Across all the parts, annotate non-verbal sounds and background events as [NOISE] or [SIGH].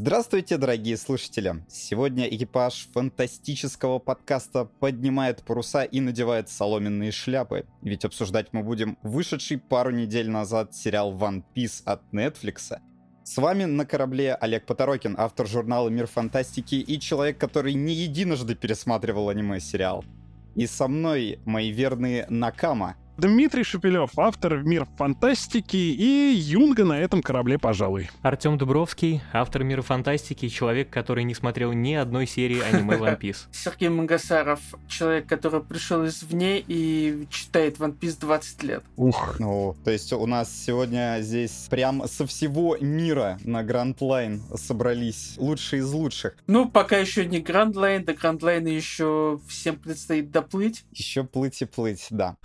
Здравствуйте, дорогие слушатели! Сегодня экипаж фантастического подкаста поднимает паруса и надевает соломенные шляпы. Ведь обсуждать мы будем вышедший пару недель назад сериал One Piece от Netflix. С вами на корабле Олег Поторокин, автор журнала «Мир фантастики» и человек, который не единожды пересматривал аниме-сериал. И со мной мои верные Накама — Дмитрий Шепелев, автор «Мир фантастики» и Юнга на этом корабле, пожалуй. Артем Дубровский, автор «Мира фантастики», человек, который не смотрел ни одной серии аниме One Piece. [LAUGHS] Сергей Мангасаров, человек, который пришел извне и читает One Piece 20 лет. Ух. Ну, то есть у нас сегодня здесь прям со всего мира на Гранд Лайн собрались лучшие из лучших. Ну, пока еще не Гранд Лайн, до Гранд Лайна еще всем предстоит доплыть. Еще плыть и плыть, да.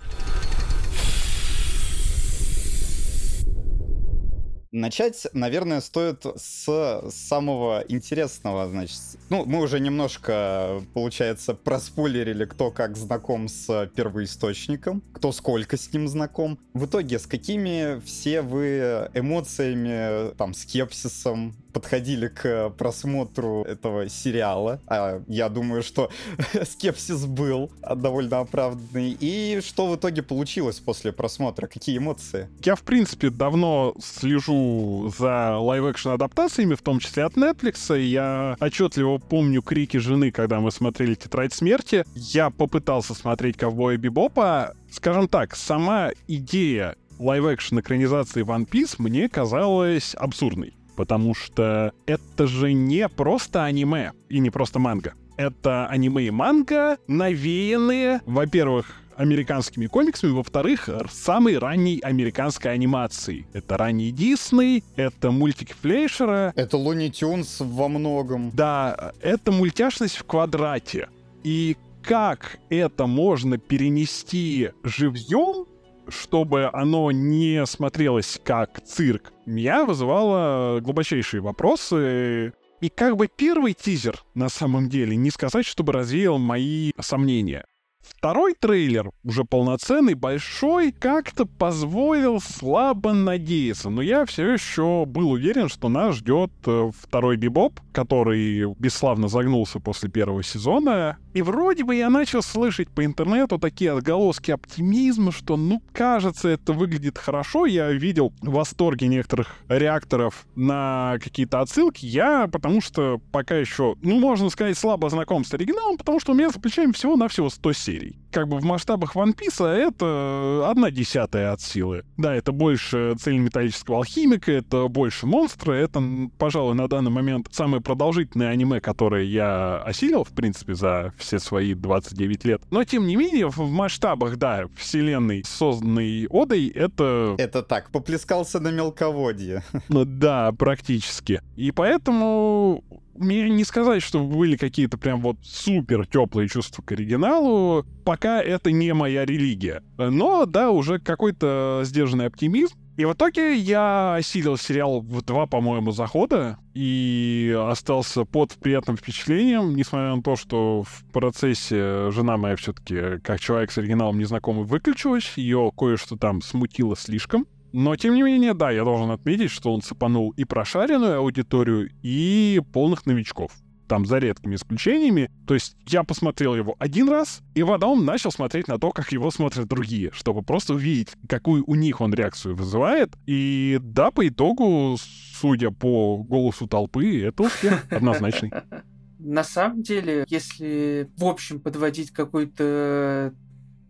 Начать, наверное, стоит с самого интересного, значит. Ну, мы уже немножко, получается, проспойлерили, кто как знаком с первоисточником, кто сколько с ним знаком. В итоге, с какими все вы эмоциями, там, скепсисом, подходили к просмотру этого сериала. А я думаю, что [LAUGHS] скепсис был довольно оправданный. И что в итоге получилось после просмотра? Какие эмоции? Я, в принципе, давно слежу за лайв-экшн адаптациями, в том числе от Netflix. Я отчетливо помню крики жены, когда мы смотрели «Тетрадь смерти». Я попытался смотреть «Ковбоя Бибопа». Скажем так, сама идея лайв-экшн экранизации One Piece мне казалась абсурдной потому что это же не просто аниме и не просто манга. Это аниме и манга, навеянные, во-первых, американскими комиксами, во-вторых, самой ранней американской анимацией. Это ранний Дисней, это мультики Флейшера. Это Looney Tunes во многом. Да, это мультяшность в квадрате. И как это можно перенести живьем, чтобы оно не смотрелось как цирк, меня вызывало глубочайшие вопросы. И как бы первый тизер, на самом деле, не сказать, чтобы развеял мои сомнения. Второй трейлер, уже полноценный, большой, как-то позволил слабо надеяться, но я все еще был уверен, что нас ждет э, второй бибоп, который бесславно загнулся после первого сезона. И вроде бы я начал слышать по интернету такие отголоски оптимизма, что, ну, кажется, это выглядит хорошо. Я видел восторги некоторых реакторов на какие-то отсылки. Я, потому что пока еще, ну, можно сказать, слабо знаком с оригиналом, потому что у меня за плечами всего-навсего 100 серий. Как бы в масштабах One Piece это одна десятая от силы. Да, это больше цельнометаллического алхимика, это больше монстра, это, пожалуй, на данный момент самое продолжительное аниме, которое я осилил, в принципе, за все свои 29 лет. Но, тем не менее, в масштабах, да, вселенной, созданной Одой, это... Это так, поплескался на мелководье. [LAUGHS] Ну да, практически. И поэтому мне не сказать, что были какие-то прям вот супер теплые чувства к оригиналу, пока это не моя религия. Но, да, уже какой-то сдержанный оптимизм. И в итоге я осилил сериал в два, по-моему, захода и остался под приятным впечатлением, несмотря на то, что в процессе жена моя все-таки, как человек с оригиналом незнакомый, выключилась, ее кое-что там смутило слишком. Но, тем не менее, да, я должен отметить, что он цепанул и прошаренную аудиторию, и полных новичков. Там за редкими исключениями. То есть я посмотрел его один раз, и потом начал смотреть на то, как его смотрят другие, чтобы просто увидеть, какую у них он реакцию вызывает. И да, по итогу, судя по голосу толпы, это успех [LAUGHS] однозначный. На самом деле, если в общем подводить какой-то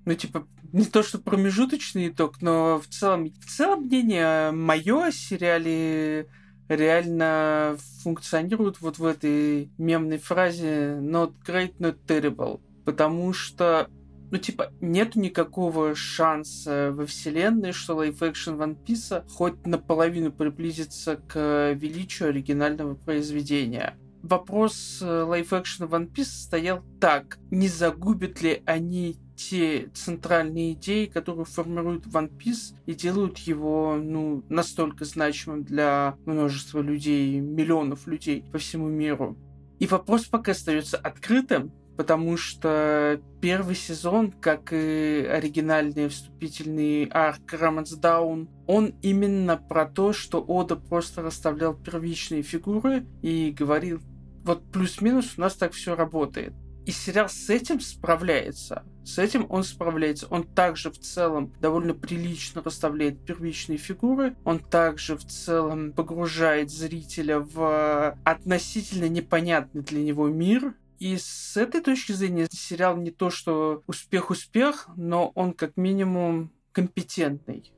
ну, типа, не то, что промежуточный итог, но в целом, в целом мнение мое о сериале реально функционирует вот в этой мемной фразе not great, not terrible. Потому что ну, типа, нет никакого шанса во вселенной, что лайв-экшн One Piece хоть наполовину приблизится к величию оригинального произведения. Вопрос лайв-экшн One Piece стоял так. Не загубят ли они те центральные идеи, которые формируют One Piece и делают его, ну, настолько значимым для множества людей, миллионов людей по всему миру. И вопрос пока остается открытым, потому что первый сезон, как и оригинальный вступительный арк Даун, он именно про то, что Ода просто расставлял первичные фигуры и говорил, вот плюс-минус у нас так все работает. И сериал с этим справляется. С этим он справляется. Он также в целом довольно прилично расставляет первичные фигуры. Он также в целом погружает зрителя в относительно непонятный для него мир. И с этой точки зрения сериал не то, что успех-успех, но он как минимум компетентный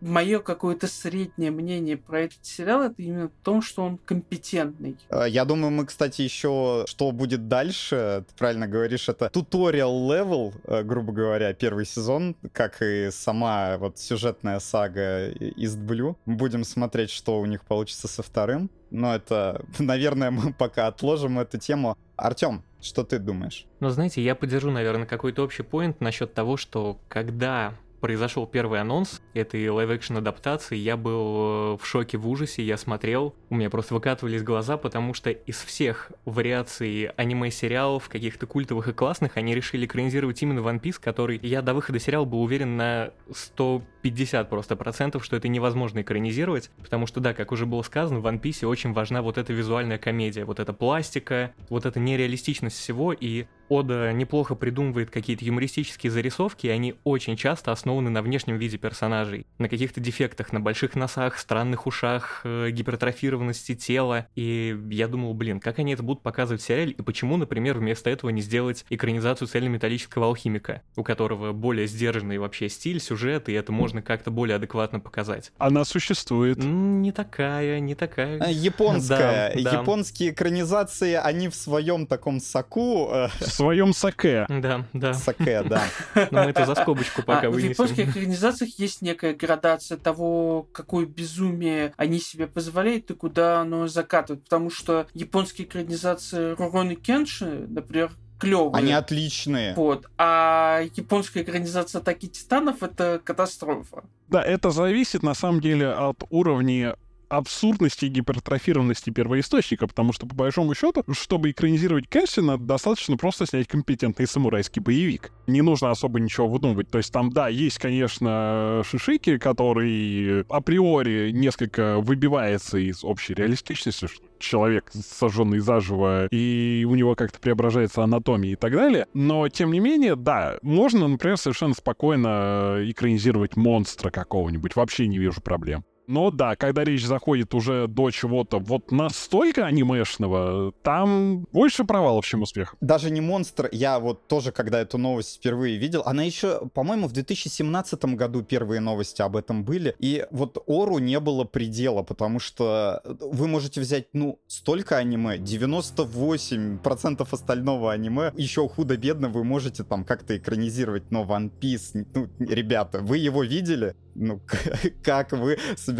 мое какое-то среднее мнение про этот сериал это именно в том, что он компетентный. А, я думаю, мы, кстати, еще что будет дальше, ты правильно говоришь, это tutorial level, э, грубо говоря, первый сезон, как и сама вот сюжетная сага East Blue. Будем смотреть, что у них получится со вторым. Но это, [LAUGHS] наверное, мы пока отложим эту тему. Артем, что ты думаешь? Ну, знаете, я поддержу, наверное, какой-то общий point насчет того, что когда произошел первый анонс этой live-action адаптации, я был э, в шоке, в ужасе, я смотрел, у меня просто выкатывались глаза, потому что из всех вариаций аниме-сериалов, каких-то культовых и классных, они решили экранизировать именно One Piece, который я до выхода сериала был уверен на 150 просто процентов, что это невозможно экранизировать, потому что, да, как уже было сказано, в One Piece очень важна вот эта визуальная комедия, вот эта пластика, вот эта нереалистичность всего, и Ода неплохо придумывает какие-то юмористические зарисовки, и они очень часто основаны на внешнем виде персонажей, на каких-то дефектах, на больших носах, странных ушах, э, гипертрофированности тела. И я думал, блин, как они это будут показывать в сериале, и почему, например, вместо этого не сделать экранизацию цельнометаллического алхимика, у которого более сдержанный вообще стиль, сюжет, и это можно как-то более адекватно показать. Она существует. Не такая, не такая. А, японская. Да, Японские экранизации, они в своем таком соку э, своем саке. Да, да. Саке, да. Но мы это за скобочку пока а, вынесем. В японских организациях есть некая градация того, какое безумие они себе позволяют и куда оно закатывает. Потому что японские экранизации Руроны Кенши, например, клевые. Они отличные. Вот. А японская экранизация Атаки Титанов это катастрофа. Да, это зависит на самом деле от уровня абсурдности и гипертрофированности первоисточника, потому что, по большому счету, чтобы экранизировать Кэнсина, достаточно просто снять компетентный самурайский боевик. Не нужно особо ничего выдумывать. То есть там, да, есть, конечно, Шишики, который априори несколько выбивается из общей реалистичности, что человек, сожженный заживо, и у него как-то преображается анатомия и так далее. Но, тем не менее, да, можно, например, совершенно спокойно экранизировать монстра какого-нибудь. Вообще не вижу проблем. Но да, когда речь заходит уже до чего-то вот настолько анимешного, там больше провалов, чем успех. Даже не монстр, я вот тоже, когда эту новость впервые видел, она еще, по-моему, в 2017 году первые новости об этом были, и вот Ору не было предела, потому что вы можете взять, ну, столько аниме, 98% остального аниме, еще худо-бедно вы можете там как-то экранизировать, но One Piece, ну, ребята, вы его видели? Ну, [LAUGHS] как вы собираетесь?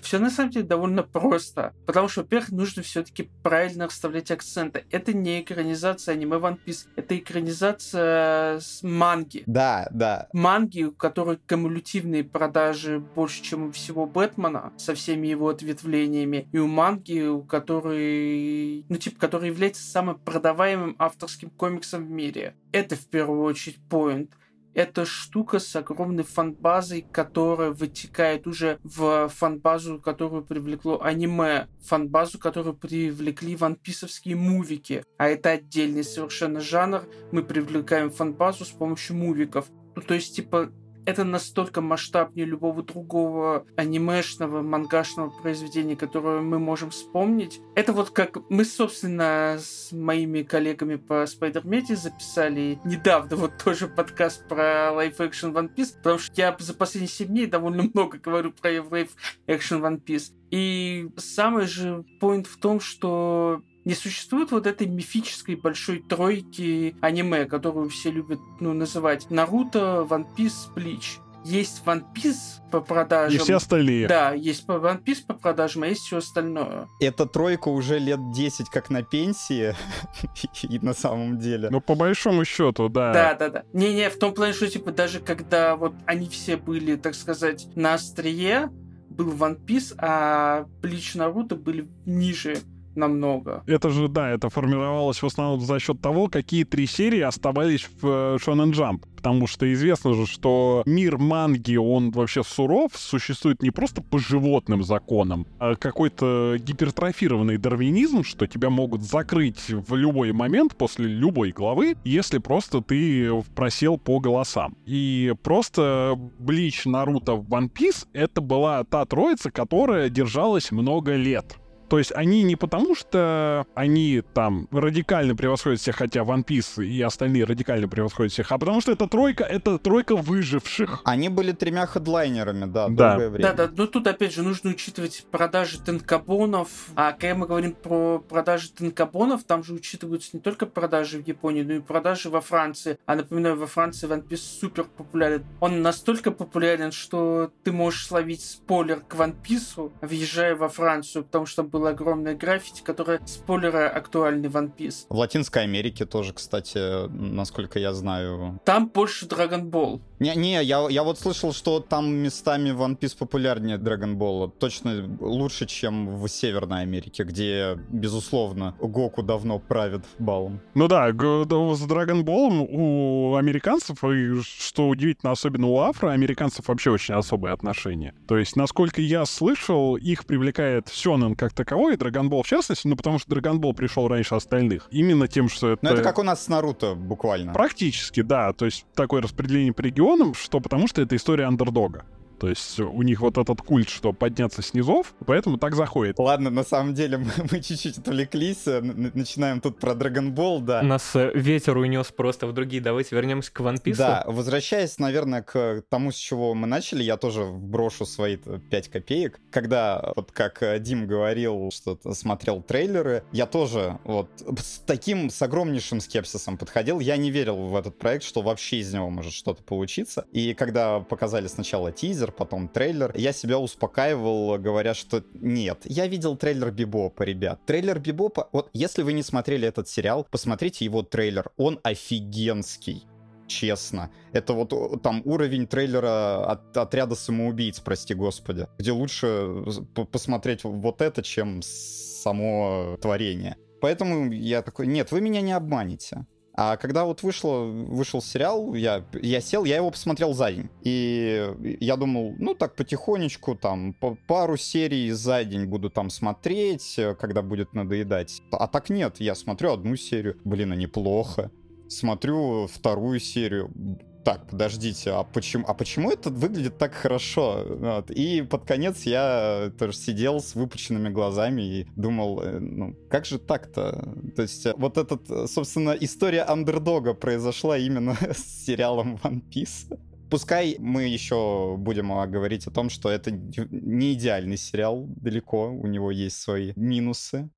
Все на самом деле довольно просто. Потому что, во-первых, нужно все-таки правильно расставлять акценты. Это не экранизация аниме One Piece, это экранизация с манги. Да, да. Манги, у которой кумулятивные продажи больше, чем у всего Бэтмена, со всеми его ответвлениями. И у манги, у которой, ну, типа, который является самым продаваемым авторским комиксом в мире. Это в первую очередь поинт это штука с огромной фанбазой, которая вытекает уже в фанбазу, которую привлекло аниме, фанбазу, которую привлекли ванписовские мувики. А это отдельный совершенно жанр. Мы привлекаем фанбазу с помощью мувиков. Ну, то есть, типа, это настолько масштабнее любого другого анимешного, мангашного произведения, которое мы можем вспомнить. Это вот как мы, собственно, с моими коллегами по Spider-Man записали недавно вот тоже подкаст про Life Action One Piece, потому что я за последние 7 дней довольно много говорю про Life Action One Piece. И самый же point в том, что не существует вот этой мифической большой тройки аниме, которую все любят ну, называть Наруто, One Piece, Bleach. Есть One Piece по продажам. И все остальные. Да, есть One Piece по продажам, а есть все остальное. Эта тройка уже лет 10 как на пенсии, [LAUGHS] и на самом деле. Ну, по большому счету, да. Да, да, да. Не-не, в том плане, что, типа, даже когда вот они все были, так сказать, на острие, был One Piece, а Bleach Наруто были ниже намного. Это же, да, это формировалось в основном за счет того, какие три серии оставались в э, Shonen Jump. Потому что известно же, что мир манги, он вообще суров, существует не просто по животным законам, а какой-то гипертрофированный дарвинизм, что тебя могут закрыть в любой момент после любой главы, если просто ты просел по голосам. И просто Блич, Наруто, One Piece — это была та троица, которая держалась много лет. То есть они не потому, что они там радикально превосходят всех, хотя One Piece и остальные радикально превосходят всех, а потому что эта тройка — это тройка выживших. Они были тремя хедлайнерами, да, Да. долгое время. Да, да, но тут опять же нужно учитывать продажи тенкабонов. А когда мы говорим про продажи тенкабонов, там же учитываются не только продажи в Японии, но и продажи во Франции. А напоминаю, во Франции One Piece супер популярен. Он настолько популярен, что ты можешь словить спойлер к One Piece, въезжая во Францию, потому что там было огромное граффити, которое спойлеры актуальны в One Piece. В Латинской Америке тоже, кстати, насколько я знаю. Там больше Dragon Ball. Не, не, я, я вот слышал, что там местами One Piece популярнее Dragon Ball. Точно лучше, чем в Северной Америке, где, безусловно, Гоку давно правит балом. Ну да, с Dragon Ball у американцев, и что удивительно, особенно у афроамериканцев вообще очень особые отношения. То есть, насколько я слышал, их привлекает Сёнэн как таковой, и Dragon Ball в частности, ну потому что Dragon Ball пришел раньше остальных. Именно тем, что это... Ну, это как у нас с Наруто, буквально. Практически, да. То есть такое распределение по регионам, что потому что это история андердога. То есть у них вот этот культ, что подняться с низов, поэтому так заходит. Ладно, на самом деле [LAUGHS] мы, мы чуть-чуть отвлеклись, э, начинаем тут про Dragon Ball, да. Нас э, ветер унес просто в другие. Давайте вернемся к One Piece. Да, возвращаясь, наверное, к тому, с чего мы начали, я тоже брошу свои 5 копеек. Когда, вот как э, Дим говорил, что смотрел трейлеры, я тоже вот с таким, с огромнейшим скепсисом подходил. Я не верил в этот проект, что вообще из него может что-то получиться. И когда показали сначала тизер, потом трейлер, я себя успокаивал, говоря, что нет, я видел трейлер Бибопа, ребят. Трейлер Бибопа, вот если вы не смотрели этот сериал, посмотрите его трейлер, он офигенский честно. Это вот там уровень трейлера от отряда самоубийц, прости господи, где лучше п- посмотреть вот это, чем само творение. Поэтому я такой, нет, вы меня не обманете. А когда вот вышло, вышел сериал, я, я сел, я его посмотрел за день. И я думал, ну так потихонечку, там, по пару серий за день буду там смотреть, э, когда будет надоедать. А так нет, я смотрю одну серию, блин, а неплохо. Смотрю вторую серию, так, подождите, а почему, а почему это выглядит так хорошо? Вот. И под конец я тоже сидел с выпученными глазами и думал, э, ну, как же так-то? То есть э, вот этот, э, собственно, история андердога произошла именно [LAUGHS] с сериалом One Piece. Пускай мы еще будем а, говорить о том, что это не идеальный сериал далеко, у него есть свои минусы.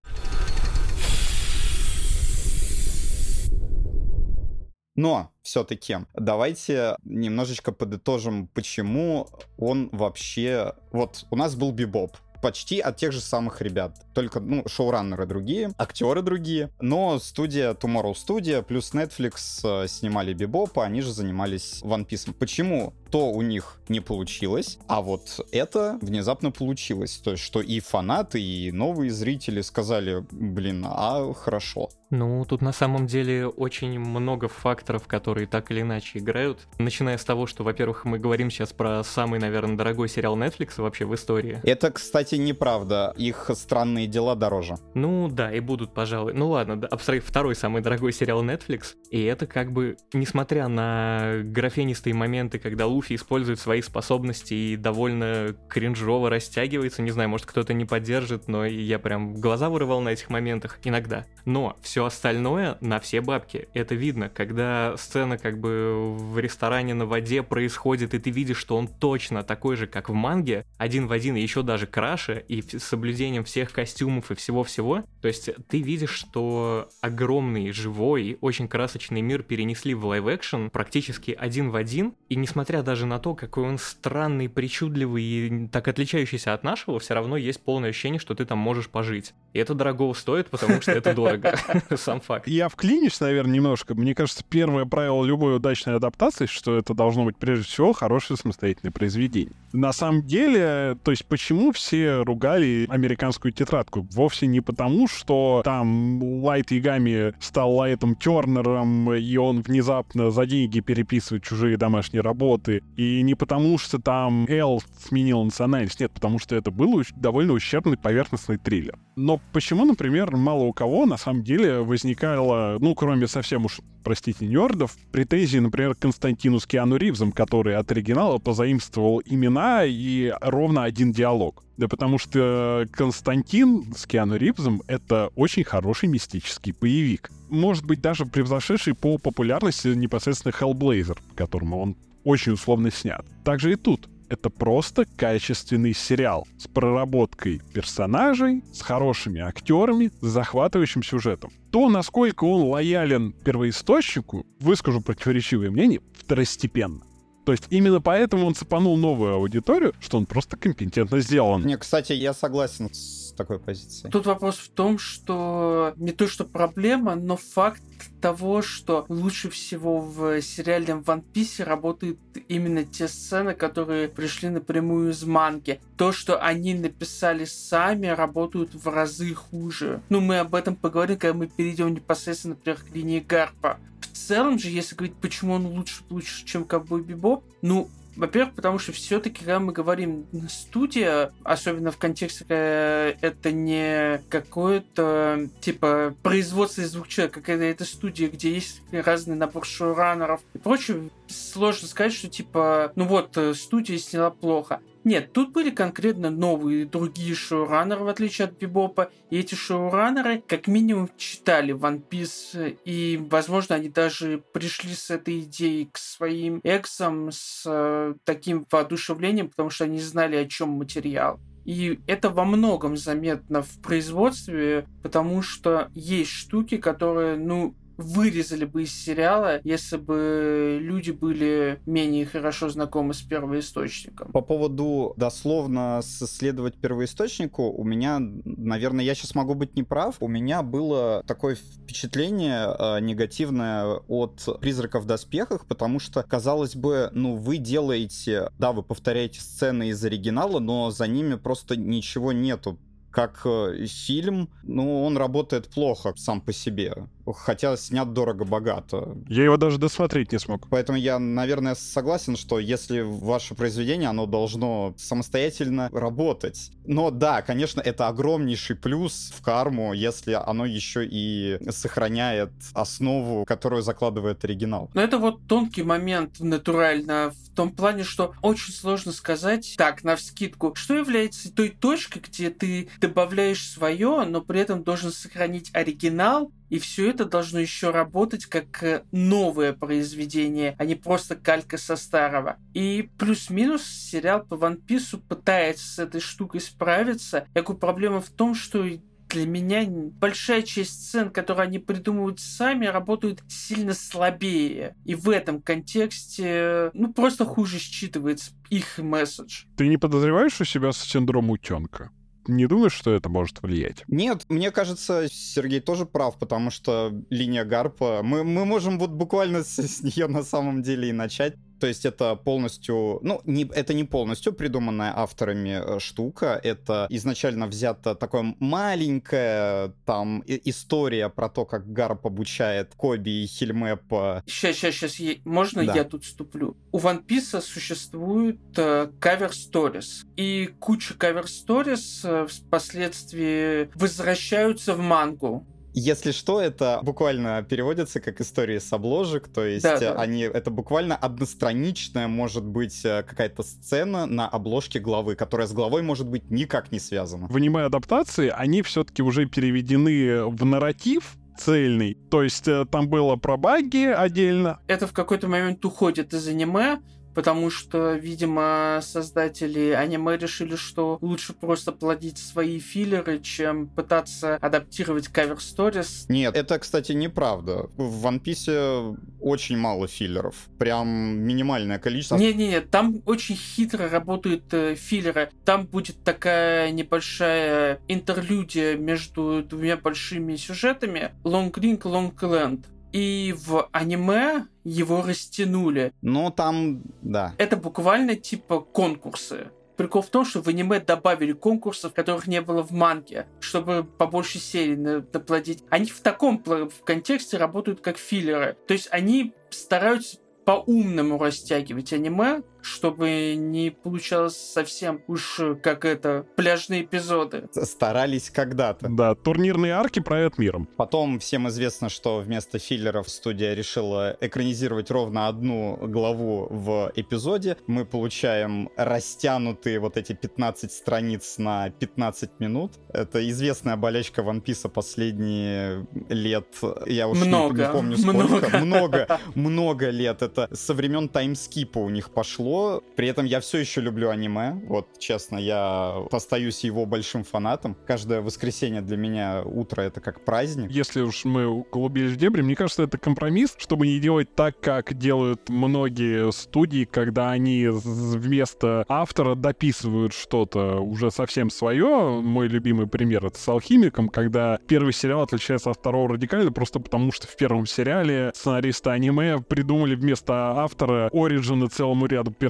Но все-таки давайте немножечко подытожим, почему он вообще... Вот у нас был Бибоп, почти от тех же самых ребят. Только, ну, шоураннеры другие, актеры другие. Но студия Tomorrow Studio плюс Netflix э, снимали Бибопа, они же занимались One Piece. Почему то у них не получилось, а вот это внезапно получилось? То есть, что и фанаты, и новые зрители сказали, блин, а хорошо. Ну, тут на самом деле очень много факторов, которые так или иначе играют. Начиная с того, что, во-первых, мы говорим сейчас про самый, наверное, дорогой сериал Netflix вообще в истории. Это, кстати, неправда. Их странные дела дороже. Ну да, и будут, пожалуй. Ну ладно, да, абстрakt второй самый дорогой сериал Netflix. И это как бы, несмотря на графенистые моменты, когда Луфи использует свои способности и довольно кринжово растягивается, не знаю, может кто-то не поддержит, но я прям глаза вырывал на этих моментах иногда. Но все остальное на все бабки. Это видно, когда сцена как бы в ресторане на воде происходит, и ты видишь, что он точно такой же, как в манге, один в один, и еще даже краше, и с соблюдением всех костюмов и всего-всего. То есть ты видишь, что огромный, живой, очень красочный мир перенесли в live-action практически один в один, и несмотря даже на то, какой он странный, причудливый и так отличающийся от нашего, все равно есть полное ощущение, что ты там можешь пожить. И это дорого стоит, потому что это дорого. [LAUGHS] Сам факт. Я вклинюсь, наверное, немножко. Мне кажется, первое правило любой удачной адаптации, что это должно быть прежде всего хорошее самостоятельное произведение. На самом деле, то есть почему все ругали американскую тетрадку? Площадку. Вовсе не потому, что там Лайт Ягами стал Лайтом Тернером, и он внезапно за деньги переписывает чужие домашние работы, и не потому, что там Эл сменил национальность, нет, потому что это был довольно ущербный поверхностный триллер. Но почему, например, мало у кого на самом деле возникало, ну, кроме совсем уж, простите, нердов, претензии, например, к Константину с Киану Ривзом, который от оригинала позаимствовал имена и ровно один диалог. Да потому что Константин с Киану Ривзом — это очень хороший мистический боевик. Может быть, даже превзошедший по популярности непосредственно Hellblazer, по которому он очень условно снят. Также и тут это просто качественный сериал с проработкой персонажей, с хорошими актерами, с захватывающим сюжетом. То, насколько он лоялен первоисточнику, выскажу противоречивое мнение, второстепенно. То есть именно поэтому он цепанул новую аудиторию, что он просто компетентно сделан. Не, кстати, я согласен с такой позицией. Тут вопрос в том, что не то, что проблема, но факт того, что лучше всего в сериальном One Piece работают именно те сцены, которые пришли напрямую из манги. То, что они написали сами, работают в разы хуже. Ну, мы об этом поговорим, когда мы перейдем непосредственно, например, к линии Гарпа. Целом же, если говорить, почему он лучше, лучше, чем Ковбой Бибоп, ну, во-первых, потому что все-таки, когда мы говорим студия, особенно в контексте, когда это не какое-то типа производство из двух человек, какая-то это студия, где есть разный набор шоураннеров и прочее, сложно сказать, что типа, ну вот, э, студия сняла плохо. Нет, тут были конкретно новые другие шоураннеры, в отличие от Бибопа. И эти шоураннеры как минимум читали One Piece. И, возможно, они даже пришли с этой идеей к своим эксам с э, таким воодушевлением, потому что они знали, о чем материал. И это во многом заметно в производстве, потому что есть штуки, которые, ну, вырезали бы из сериала, если бы люди были менее хорошо знакомы с первоисточником. По поводу дословно следовать первоисточнику, у меня, наверное, я сейчас могу быть неправ, у меня было такое впечатление э, негативное от «Призраков в доспехах», потому что, казалось бы, ну, вы делаете, да, вы повторяете сцены из оригинала, но за ними просто ничего нету. Как э, фильм, ну, он работает плохо сам по себе хотя снят дорого-богато. Я его даже досмотреть не смог. Поэтому я, наверное, согласен, что если ваше произведение, оно должно самостоятельно работать. Но да, конечно, это огромнейший плюс в карму, если оно еще и сохраняет основу, которую закладывает оригинал. Но это вот тонкий момент натурально в том плане, что очень сложно сказать так, на вскидку, что является той точкой, где ты добавляешь свое, но при этом должен сохранить оригинал, и все это должно еще работать как э, новое произведение, а не просто калька со старого. И плюс-минус сериал по One Piece пытается с этой штукой справиться. Я проблема в том, что для меня большая часть сцен, которые они придумывают сами, работают сильно слабее. И в этом контексте, ну, просто хуже считывается их месседж. Ты не подозреваешь у себя синдром утенка? Не думаешь, что это может влиять? Нет, мне кажется, Сергей тоже прав, потому что линия Гарпа... Мы, мы можем вот буквально с, с нее на самом деле и начать. То есть это полностью, ну, не, это не полностью придуманная авторами э, штука, это изначально взята такая маленькая там история про то, как Гарп обучает Коби и Хельмепа. Сейчас, сейчас, сейчас, можно да. я тут вступлю? У One Piece существует э, кавер сторис, и куча кавер сторис э, впоследствии возвращаются в мангу. Если что, это буквально переводится как история с обложек, то есть да, да. они это буквально одностраничная может быть э, какая-то сцена на обложке главы, которая с главой может быть никак не связана. В аниме-адаптации они все-таки уже переведены в нарратив, цельный. То есть э, там было про баги отдельно. Это в какой-то момент уходит из аниме, потому что, видимо, создатели аниме решили, что лучше просто плодить свои филлеры, чем пытаться адаптировать кавер сторис. Нет, это, кстати, неправда. В One Piece очень мало филлеров. Прям минимальное количество. Не-не-не, там очень хитро работают э, филлеры. Там будет такая небольшая интерлюдия между двумя большими сюжетами. Long Ring, Long Land и в аниме его растянули. Ну, там, да. Это буквально типа конкурсы. Прикол в том, что в аниме добавили конкурсов, которых не было в манге, чтобы побольше серий наплодить. Они в таком в контексте работают как филлеры. То есть они стараются по-умному растягивать аниме, чтобы не получалось совсем уж э, как это, пляжные эпизоды. Старались когда-то. Да, турнирные арки правят миром. Потом всем известно, что вместо филлеров студия решила экранизировать ровно одну главу в эпизоде. Мы получаем растянутые вот эти 15 страниц на 15 минут. Это известная болячка One Piece последние лет. Я уж много, не, не помню сколько. Много. много, много лет. Это со времен таймскипа у них пошло при этом я все еще люблю аниме. Вот, честно, я остаюсь его большим фанатом. Каждое воскресенье для меня утро это как праздник. Если уж мы углубились в дебри, мне кажется, это компромисс, чтобы не делать так, как делают многие студии, когда они вместо автора дописывают что-то уже совсем свое. Мой любимый пример это с алхимиком, когда первый сериал отличается от второго радикально просто потому, что в первом сериале сценаристы аниме придумали вместо автора оригины целому ряду персонажей,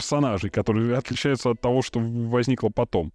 которые отличаются от того, что возникло потом.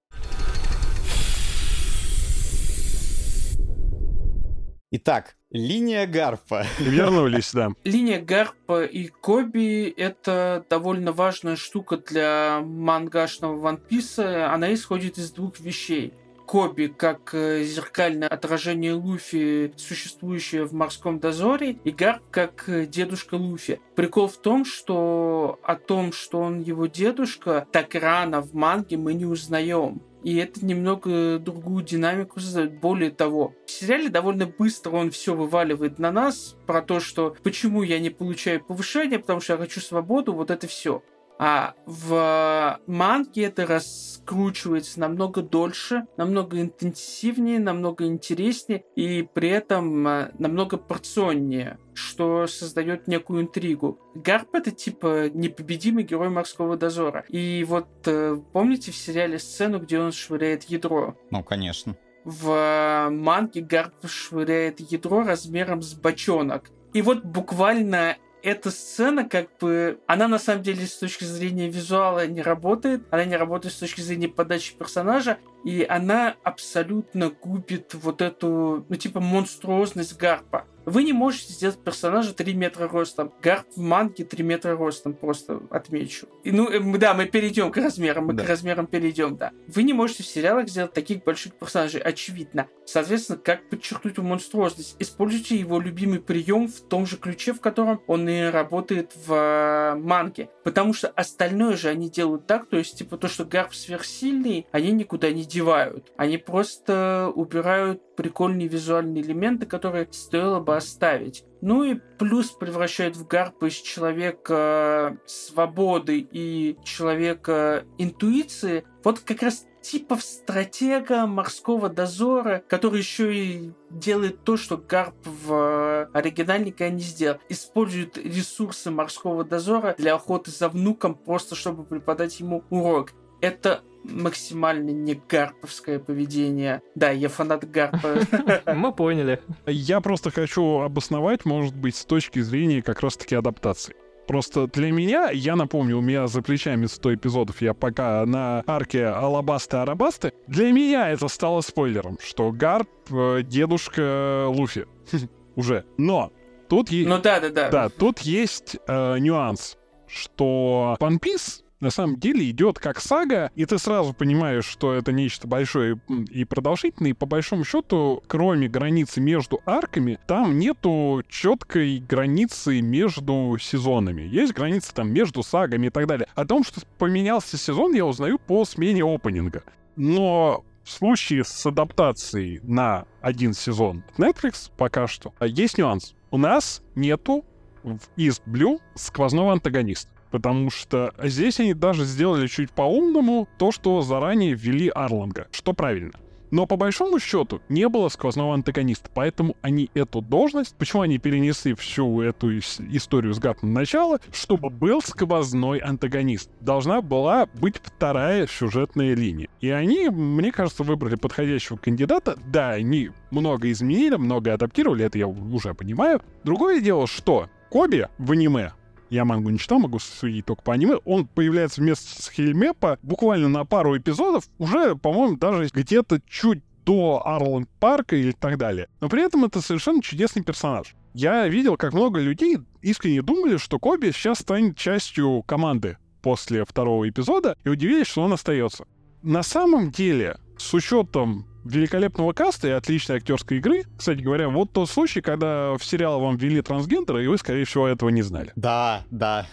Итак, линия Гарпа. Вернулись, да. [LAUGHS] Линия Гарпа и Коби — это довольно важная штука для мангашного Ван Писа. Она исходит из двух вещей. Коби как э, зеркальное отражение Луфи, существующее в морском дозоре, и Гарп как э, дедушка Луфи. Прикол в том, что о том, что он его дедушка, так рано в манге мы не узнаем. И это немного другую динамику создает. Более того, в сериале довольно быстро он все вываливает на нас про то, что почему я не получаю повышение, потому что я хочу свободу, вот это все. А в манге это раскручивается намного дольше, намного интенсивнее, намного интереснее и при этом э, намного порционнее, что создает некую интригу. Гарп это типа непобедимый герой морского дозора. И вот э, помните в сериале сцену, где он швыряет ядро? Ну, конечно. В манге Гарп швыряет ядро размером с бочонок. И вот буквально эта сцена, как бы, она на самом деле с точки зрения визуала не работает, она не работает с точки зрения подачи персонажа, и она абсолютно губит вот эту, ну, типа, монструозность Гарпа. Вы не можете сделать персонажа 3 метра ростом. Гарп в манге 3 метра ростом, просто отмечу. И, ну, э, да, мы перейдем к размерам, мы да. к размерам перейдем, да. Вы не можете в сериалах сделать таких больших персонажей, очевидно. Соответственно, как подчеркнуть его монструозность? Используйте его любимый прием в том же ключе, в котором он и работает в э, манге. Потому что остальное же они делают так, то есть, типа, то, что Гарп сверхсильный, они никуда не девают. Они просто убирают прикольные визуальные элементы, которые стоило бы оставить. Ну и плюс превращает в гарпа из человека свободы и человека интуиции. Вот как раз типа стратега морского дозора, который еще и делает то, что Гарп в оригинале никогда не сделал. Использует ресурсы морского дозора для охоты за внуком, просто чтобы преподать ему урок. Это максимально не гарповское поведение. Да, я фанат гарпа. [LAUGHS] Мы поняли. Я просто хочу обосновать, может быть, с точки зрения как раз-таки адаптации. Просто для меня, я напомню, у меня за плечами 100 эпизодов, я пока на арке Алабасты-Арабасты, для меня это стало спойлером, что Гарп э, дедушка Луфи. [LAUGHS] Уже. Но тут есть... Ну да, да, да. Да, тут есть э, нюанс, что One Piece на самом деле идет как сага, и ты сразу понимаешь, что это нечто большое и продолжительное, и по большому счету, кроме границы между арками, там нету четкой границы между сезонами. Есть граница там между сагами и так далее. О том, что поменялся сезон, я узнаю по смене опенинга. Но в случае с адаптацией на один сезон Netflix пока что есть нюанс. У нас нету в East Blue сквозного антагониста. Потому что здесь они даже сделали чуть по-умному то, что заранее ввели Арланга, что правильно. Но по большому счету не было сквозного антагониста, поэтому они эту должность, почему они перенесли всю эту историю с Гап на начало, чтобы был сквозной антагонист. Должна была быть вторая сюжетная линия. И они, мне кажется, выбрали подходящего кандидата. Да, они много изменили, много адаптировали, это я уже понимаю. Другое дело, что Коби в аниме я мангу не читал, могу судить только по аниме, он появляется вместо с Хельмепа буквально на пару эпизодов, уже, по-моему, даже где-то чуть до Арланд Парка или так далее. Но при этом это совершенно чудесный персонаж. Я видел, как много людей искренне думали, что Коби сейчас станет частью команды после второго эпизода, и удивились, что он остается. На самом деле, с учетом великолепного каста и отличной актерской игры, кстати говоря, вот тот случай, когда в сериал вам ввели трансгендера, и вы, скорее всего, этого не знали. Да, да.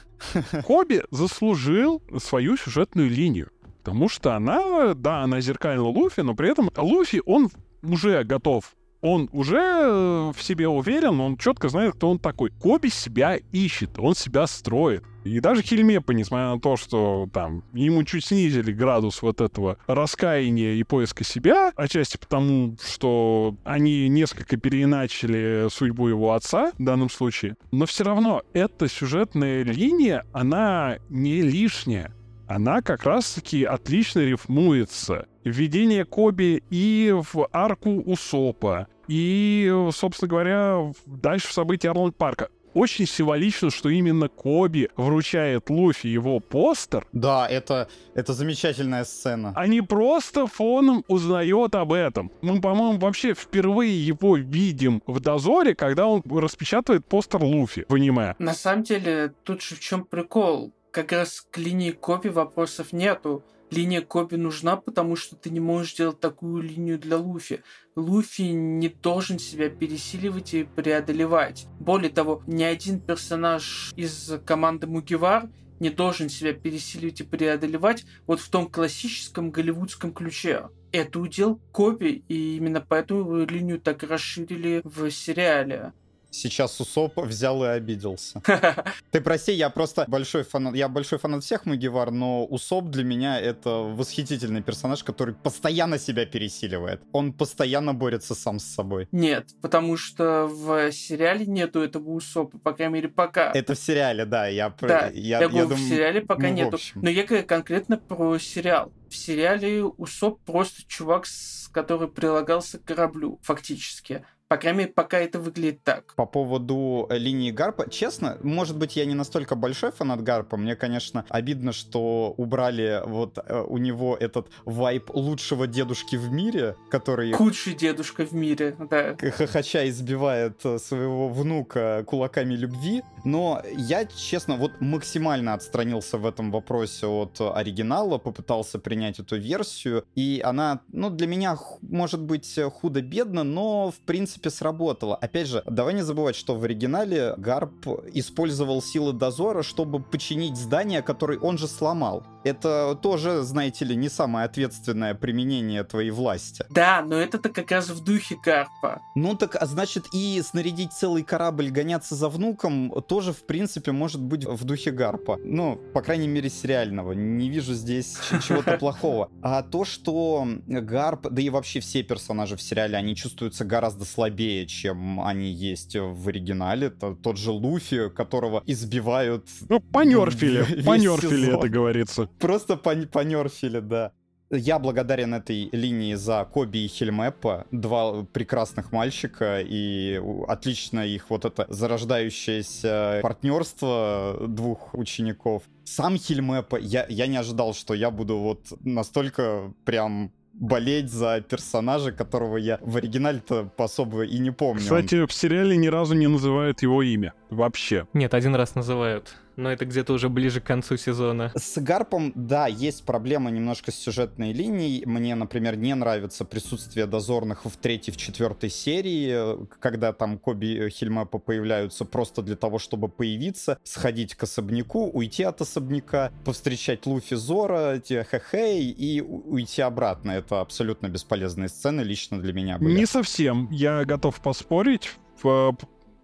Коби заслужил свою сюжетную линию. Потому что она, да, она зеркальна Луфи, но при этом Луфи, он уже готов он уже э, в себе уверен, он четко знает, кто он такой. Коби себя ищет, он себя строит. И даже Хельмепа, несмотря на то, что там ему чуть снизили градус вот этого раскаяния и поиска себя, отчасти потому, что они несколько переиначили судьбу его отца в данном случае, но все равно эта сюжетная линия, она не лишняя она как раз-таки отлично рифмуется. Введение Коби и в арку Усопа, и, собственно говоря, дальше в события Орланд Парка. Очень символично, что именно Коби вручает Луфи его постер. Да, это, это замечательная сцена. А не просто фоном узнает об этом. Мы, по-моему, вообще впервые его видим в дозоре, когда он распечатывает постер Луфи в аниме. На самом деле, тут же в чем прикол как раз к линии копи вопросов нету. Линия копи нужна, потому что ты не можешь делать такую линию для Луфи. Луфи не должен себя пересиливать и преодолевать. Более того, ни один персонаж из команды Мугивар не должен себя пересиливать и преодолевать вот в том классическом голливудском ключе. Это удел копи, и именно поэтому линию так расширили в сериале сейчас Усоп взял и обиделся. [LAUGHS] Ты прости, я просто большой фанат, я большой фанат всех Мугивар, но Усоп для меня это восхитительный персонаж, который постоянно себя пересиливает. Он постоянно борется сам с собой. Нет, потому что в сериале нету этого Усопа, по крайней мере, пока. Это в сериале, да, я... Да, я, я, я говорю, думаю, в сериале пока ну, нету. Но я говорю конкретно про сериал. В сериале Усоп просто чувак, который прилагался к кораблю, фактически. По крайней мере, пока это выглядит так. По поводу э, линии Гарпа, честно, может быть, я не настолько большой фанат Гарпа. Мне, конечно, обидно, что убрали вот э, у него этот вайп лучшего дедушки в мире, который... Худший дедушка в мире, да. Хохоча избивает э, своего внука кулаками любви. Но я, честно, вот максимально отстранился в этом вопросе от оригинала, попытался принять эту версию, и она, ну, для меня, может быть, худо-бедно, но, в принципе, принципе, сработало. Опять же, давай не забывать, что в оригинале Гарп использовал силы дозора, чтобы починить здание, которое он же сломал. Это тоже, знаете ли, не самое ответственное применение твоей власти. Да, но это-то как раз в духе Гарпа. Ну так, а значит, и снарядить целый корабль, гоняться за внуком, тоже, в принципе, может быть в духе Гарпа. Ну, по крайней мере, сериального. Не вижу здесь чего-то [LAUGHS] плохого. А то, что Гарп, да и вообще все персонажи в сериале, они чувствуются гораздо слабее слабее, чем они есть в оригинале. Это тот же Луфи, которого избивают... Ну, понерфили, [LAUGHS] понерфили это говорится. Просто понерфили, да. Я благодарен этой линии за Коби и Хельмепа, два прекрасных мальчика, и отлично их вот это зарождающееся партнерство двух учеников. Сам Хельмепа, я, я не ожидал, что я буду вот настолько прям болеть за персонажа, которого я в оригинале-то особо и не помню. Кстати, в сериале ни разу не называют его имя. Вообще. Нет, один раз называют но это где-то уже ближе к концу сезона. С Гарпом, да, есть проблема немножко с сюжетной линией. Мне, например, не нравится присутствие дозорных в третьей, в четвертой серии, когда там Коби Хельмепа появляются просто для того, чтобы появиться, сходить к особняку, уйти от особняка, повстречать Луфи Зора, хе-хей и уйти обратно. Это абсолютно бесполезные сцены лично для меня были. Не совсем. Я готов поспорить.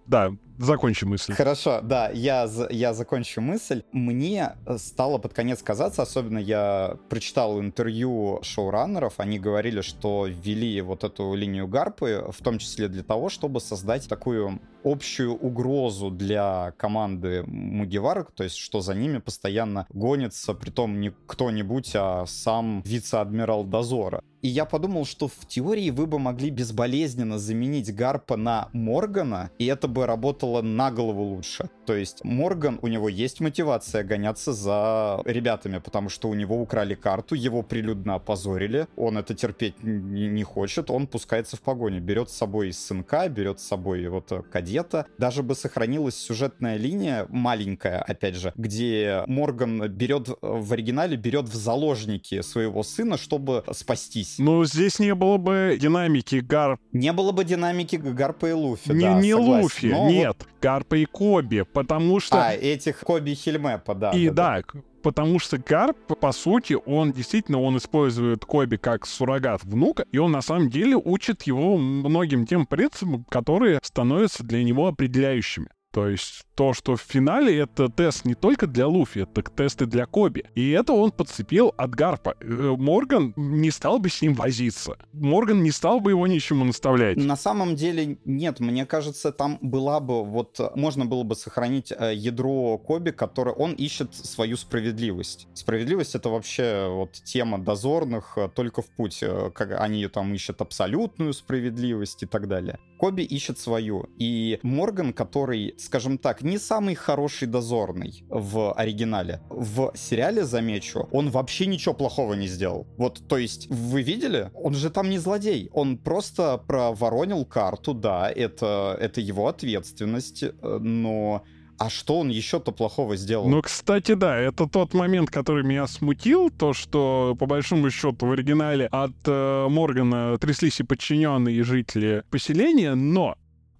Да, закончи мысль. Хорошо, да, я, я закончу мысль. Мне э, стало под конец казаться, особенно я прочитал интервью шоураннеров, они говорили, что ввели вот эту линию Гарпы, в том числе для того, чтобы создать такую общую угрозу для команды Мугивара, то есть что за ними постоянно гонится, притом не кто-нибудь, а сам вице-адмирал Дозора. И я подумал, что в теории вы бы могли безболезненно заменить Гарпа на Моргана, и это бы работало работала на голову лучше. То есть Морган, у него есть мотивация гоняться за ребятами, потому что у него украли карту, его прилюдно опозорили, он это терпеть не, хочет, он пускается в погоню, берет с собой сынка, берет с собой вот кадета. Даже бы сохранилась сюжетная линия, маленькая, опять же, где Морган берет в оригинале, берет в заложники своего сына, чтобы спастись. Ну, здесь не было бы динамики Гарп. Не было бы динамики Гарпа и Луфи, Не, да, не согласен. Луфи, Но нет, Гарпа и Коби, потому что... А, этих Коби и Хельмепа, да. и да, да. потому что Гарп, по сути, он действительно, он использует Коби как суррогат внука, и он на самом деле учит его многим тем принципам, которые становятся для него определяющими. То есть то, что в финале это тест не только для Луфи, это тест и для Коби. И это он подцепил от Гарпа. Э, Морган не стал бы с ним возиться. Морган не стал бы его ничему наставлять. На самом деле нет, мне кажется, там была бы вот можно было бы сохранить э, ядро Коби, которое он ищет свою справедливость. Справедливость это вообще вот тема дозорных э, только в путь, как они там ищут абсолютную справедливость и так далее. Коби ищет свою, и Морган, который, скажем так, не самый хороший дозорный в оригинале, в сериале замечу, он вообще ничего плохого не сделал. Вот, то есть, вы видели? Он же там не злодей, он просто проворонил карту, да, это, это его ответственность, э, но... А что он еще-то плохого сделал? Ну, кстати, да, это тот момент, который меня смутил, то, что, по большому счету, в оригинале от э, Моргана тряслись и подчиненные и жители поселения, но,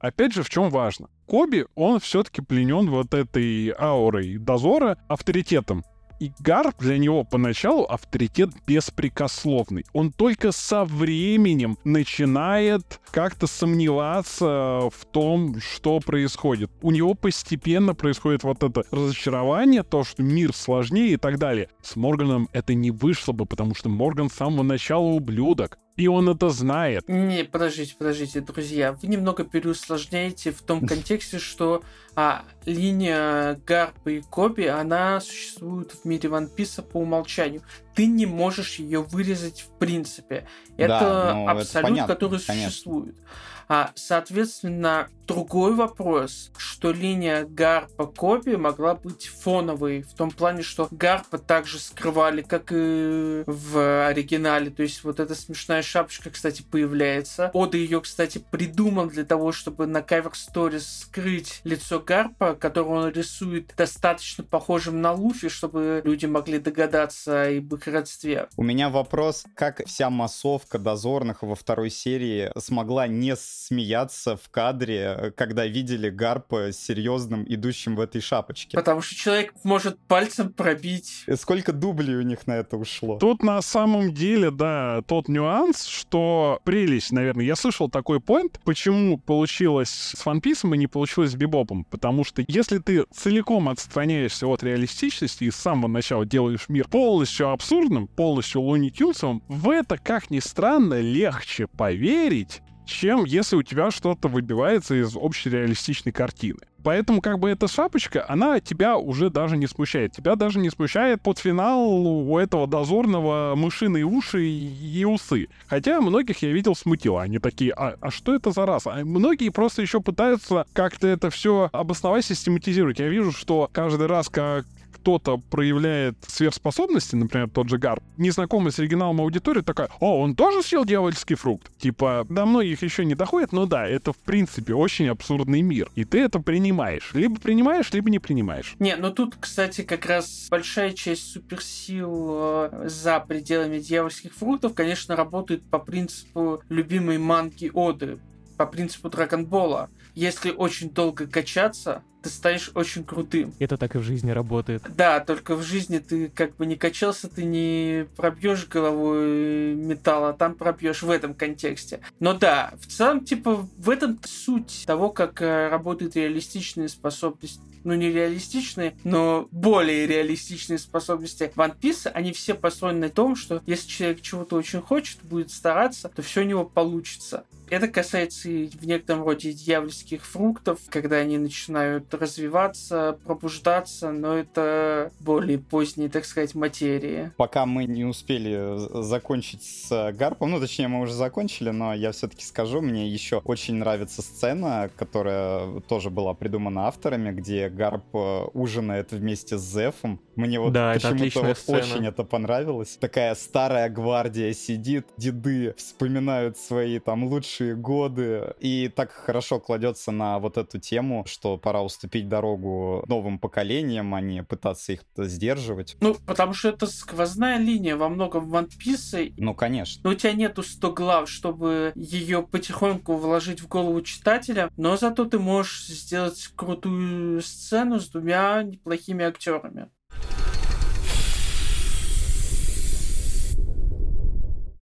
опять же, в чем важно? Коби, он все-таки пленен вот этой аурой дозора авторитетом. И Гарп для него поначалу авторитет беспрекословный. Он только со временем начинает как-то сомневаться в том, что происходит. У него постепенно происходит вот это разочарование, то, что мир сложнее и так далее. С Морганом это не вышло бы, потому что Морган с самого начала ублюдок. И он это знает. Не, подождите, подождите, друзья. Вы немного переусложняете в том [LAUGHS] контексте, что а, линия Гарпа и Коби, она существует в мире Ван Писа по умолчанию. Ты не можешь ее вырезать в принципе. Это Да, ну, это абсолют, понятно, который конечно. существует. А, соответственно, другой вопрос, что линия Гарпа Коби могла быть фоновой, в том плане, что Гарпа также скрывали, как и в оригинале. То есть вот эта смешная шапочка, кстати, появляется. Ода ее, кстати, придумал для того, чтобы на кавер сторис скрыть лицо Гарпа, которое он рисует достаточно похожим на Луфи, чтобы люди могли догадаться об их родстве. У меня вопрос, как вся массовка дозорных во второй серии смогла не смеяться в кадре, э, когда видели Гарпа серьезным, идущим в этой шапочке? Потому что человек может пальцем пробить И Сколько дублей у них на это ушло? Тут на самом деле, да, тот нюанс, что прелесть, наверное, я слышал такой поинт, почему получилось с One Piece и не получилось с Бибопом. Потому что если ты целиком отстраняешься от реалистичности и с самого начала делаешь мир полностью абсурдным, полностью Луни Тюнсовым, в это, как ни странно, легче поверить, чем если у тебя что-то выбивается из общереалистичной картины. Поэтому как бы эта шапочка, она тебя уже даже не смущает. Тебя даже не смущает под финал у этого дозорного мышиные уши и усы. Хотя многих я видел смутило. Они такие, а, а что это за раса? А многие просто еще пытаются как-то это все обосновать, систематизировать. Я вижу, что каждый раз, как кто-то проявляет сверхспособности, например, тот же Гарп, незнакомый с оригиналом аудитория такая, о, он тоже съел дьявольский фрукт? Типа, до многих еще не доходит, но да, это в принципе очень абсурдный мир. И ты это принимаешь. Либо принимаешь, либо не принимаешь. Не, ну тут, кстати, как раз большая часть суперсил э, за пределами дьявольских фруктов, конечно, работает по принципу любимой манги Оды, по принципу Драгонбола. Если очень долго качаться, ты станешь очень крутым. Это так и в жизни работает. Да, только в жизни ты как бы не качался, ты не пробьешь головой металл, а там пробьешь в этом контексте. Но да, в целом, типа, в этом суть того, как э, работают реалистичные способности. Ну, не реалистичные, но более реалистичные способности One Piece, они все построены на том, что если человек чего-то очень хочет, будет стараться, то все у него получится. Это касается и в некотором роде дьявольских фруктов, когда они начинают развиваться, пробуждаться, но это более поздние, так сказать, материи. Пока мы не успели закончить с Гарпом, ну, точнее, мы уже закончили, но я все-таки скажу, мне еще очень нравится сцена, которая тоже была придумана авторами, где Гарп э, ужинает вместе с Зефом. Мне вот да, почему-то вот очень это понравилось. Такая старая гвардия сидит, деды вспоминают свои там лучшие годы, и так хорошо кладется на вот эту тему, что пора уступить дорогу новым поколениям, а не пытаться их сдерживать. Ну, потому что это сквозная линия во многом One Piece. Ну, конечно. Но у тебя нету 100 глав, чтобы ее потихоньку вложить в голову читателя, но зато ты можешь сделать крутую сцену с двумя неплохими актерами.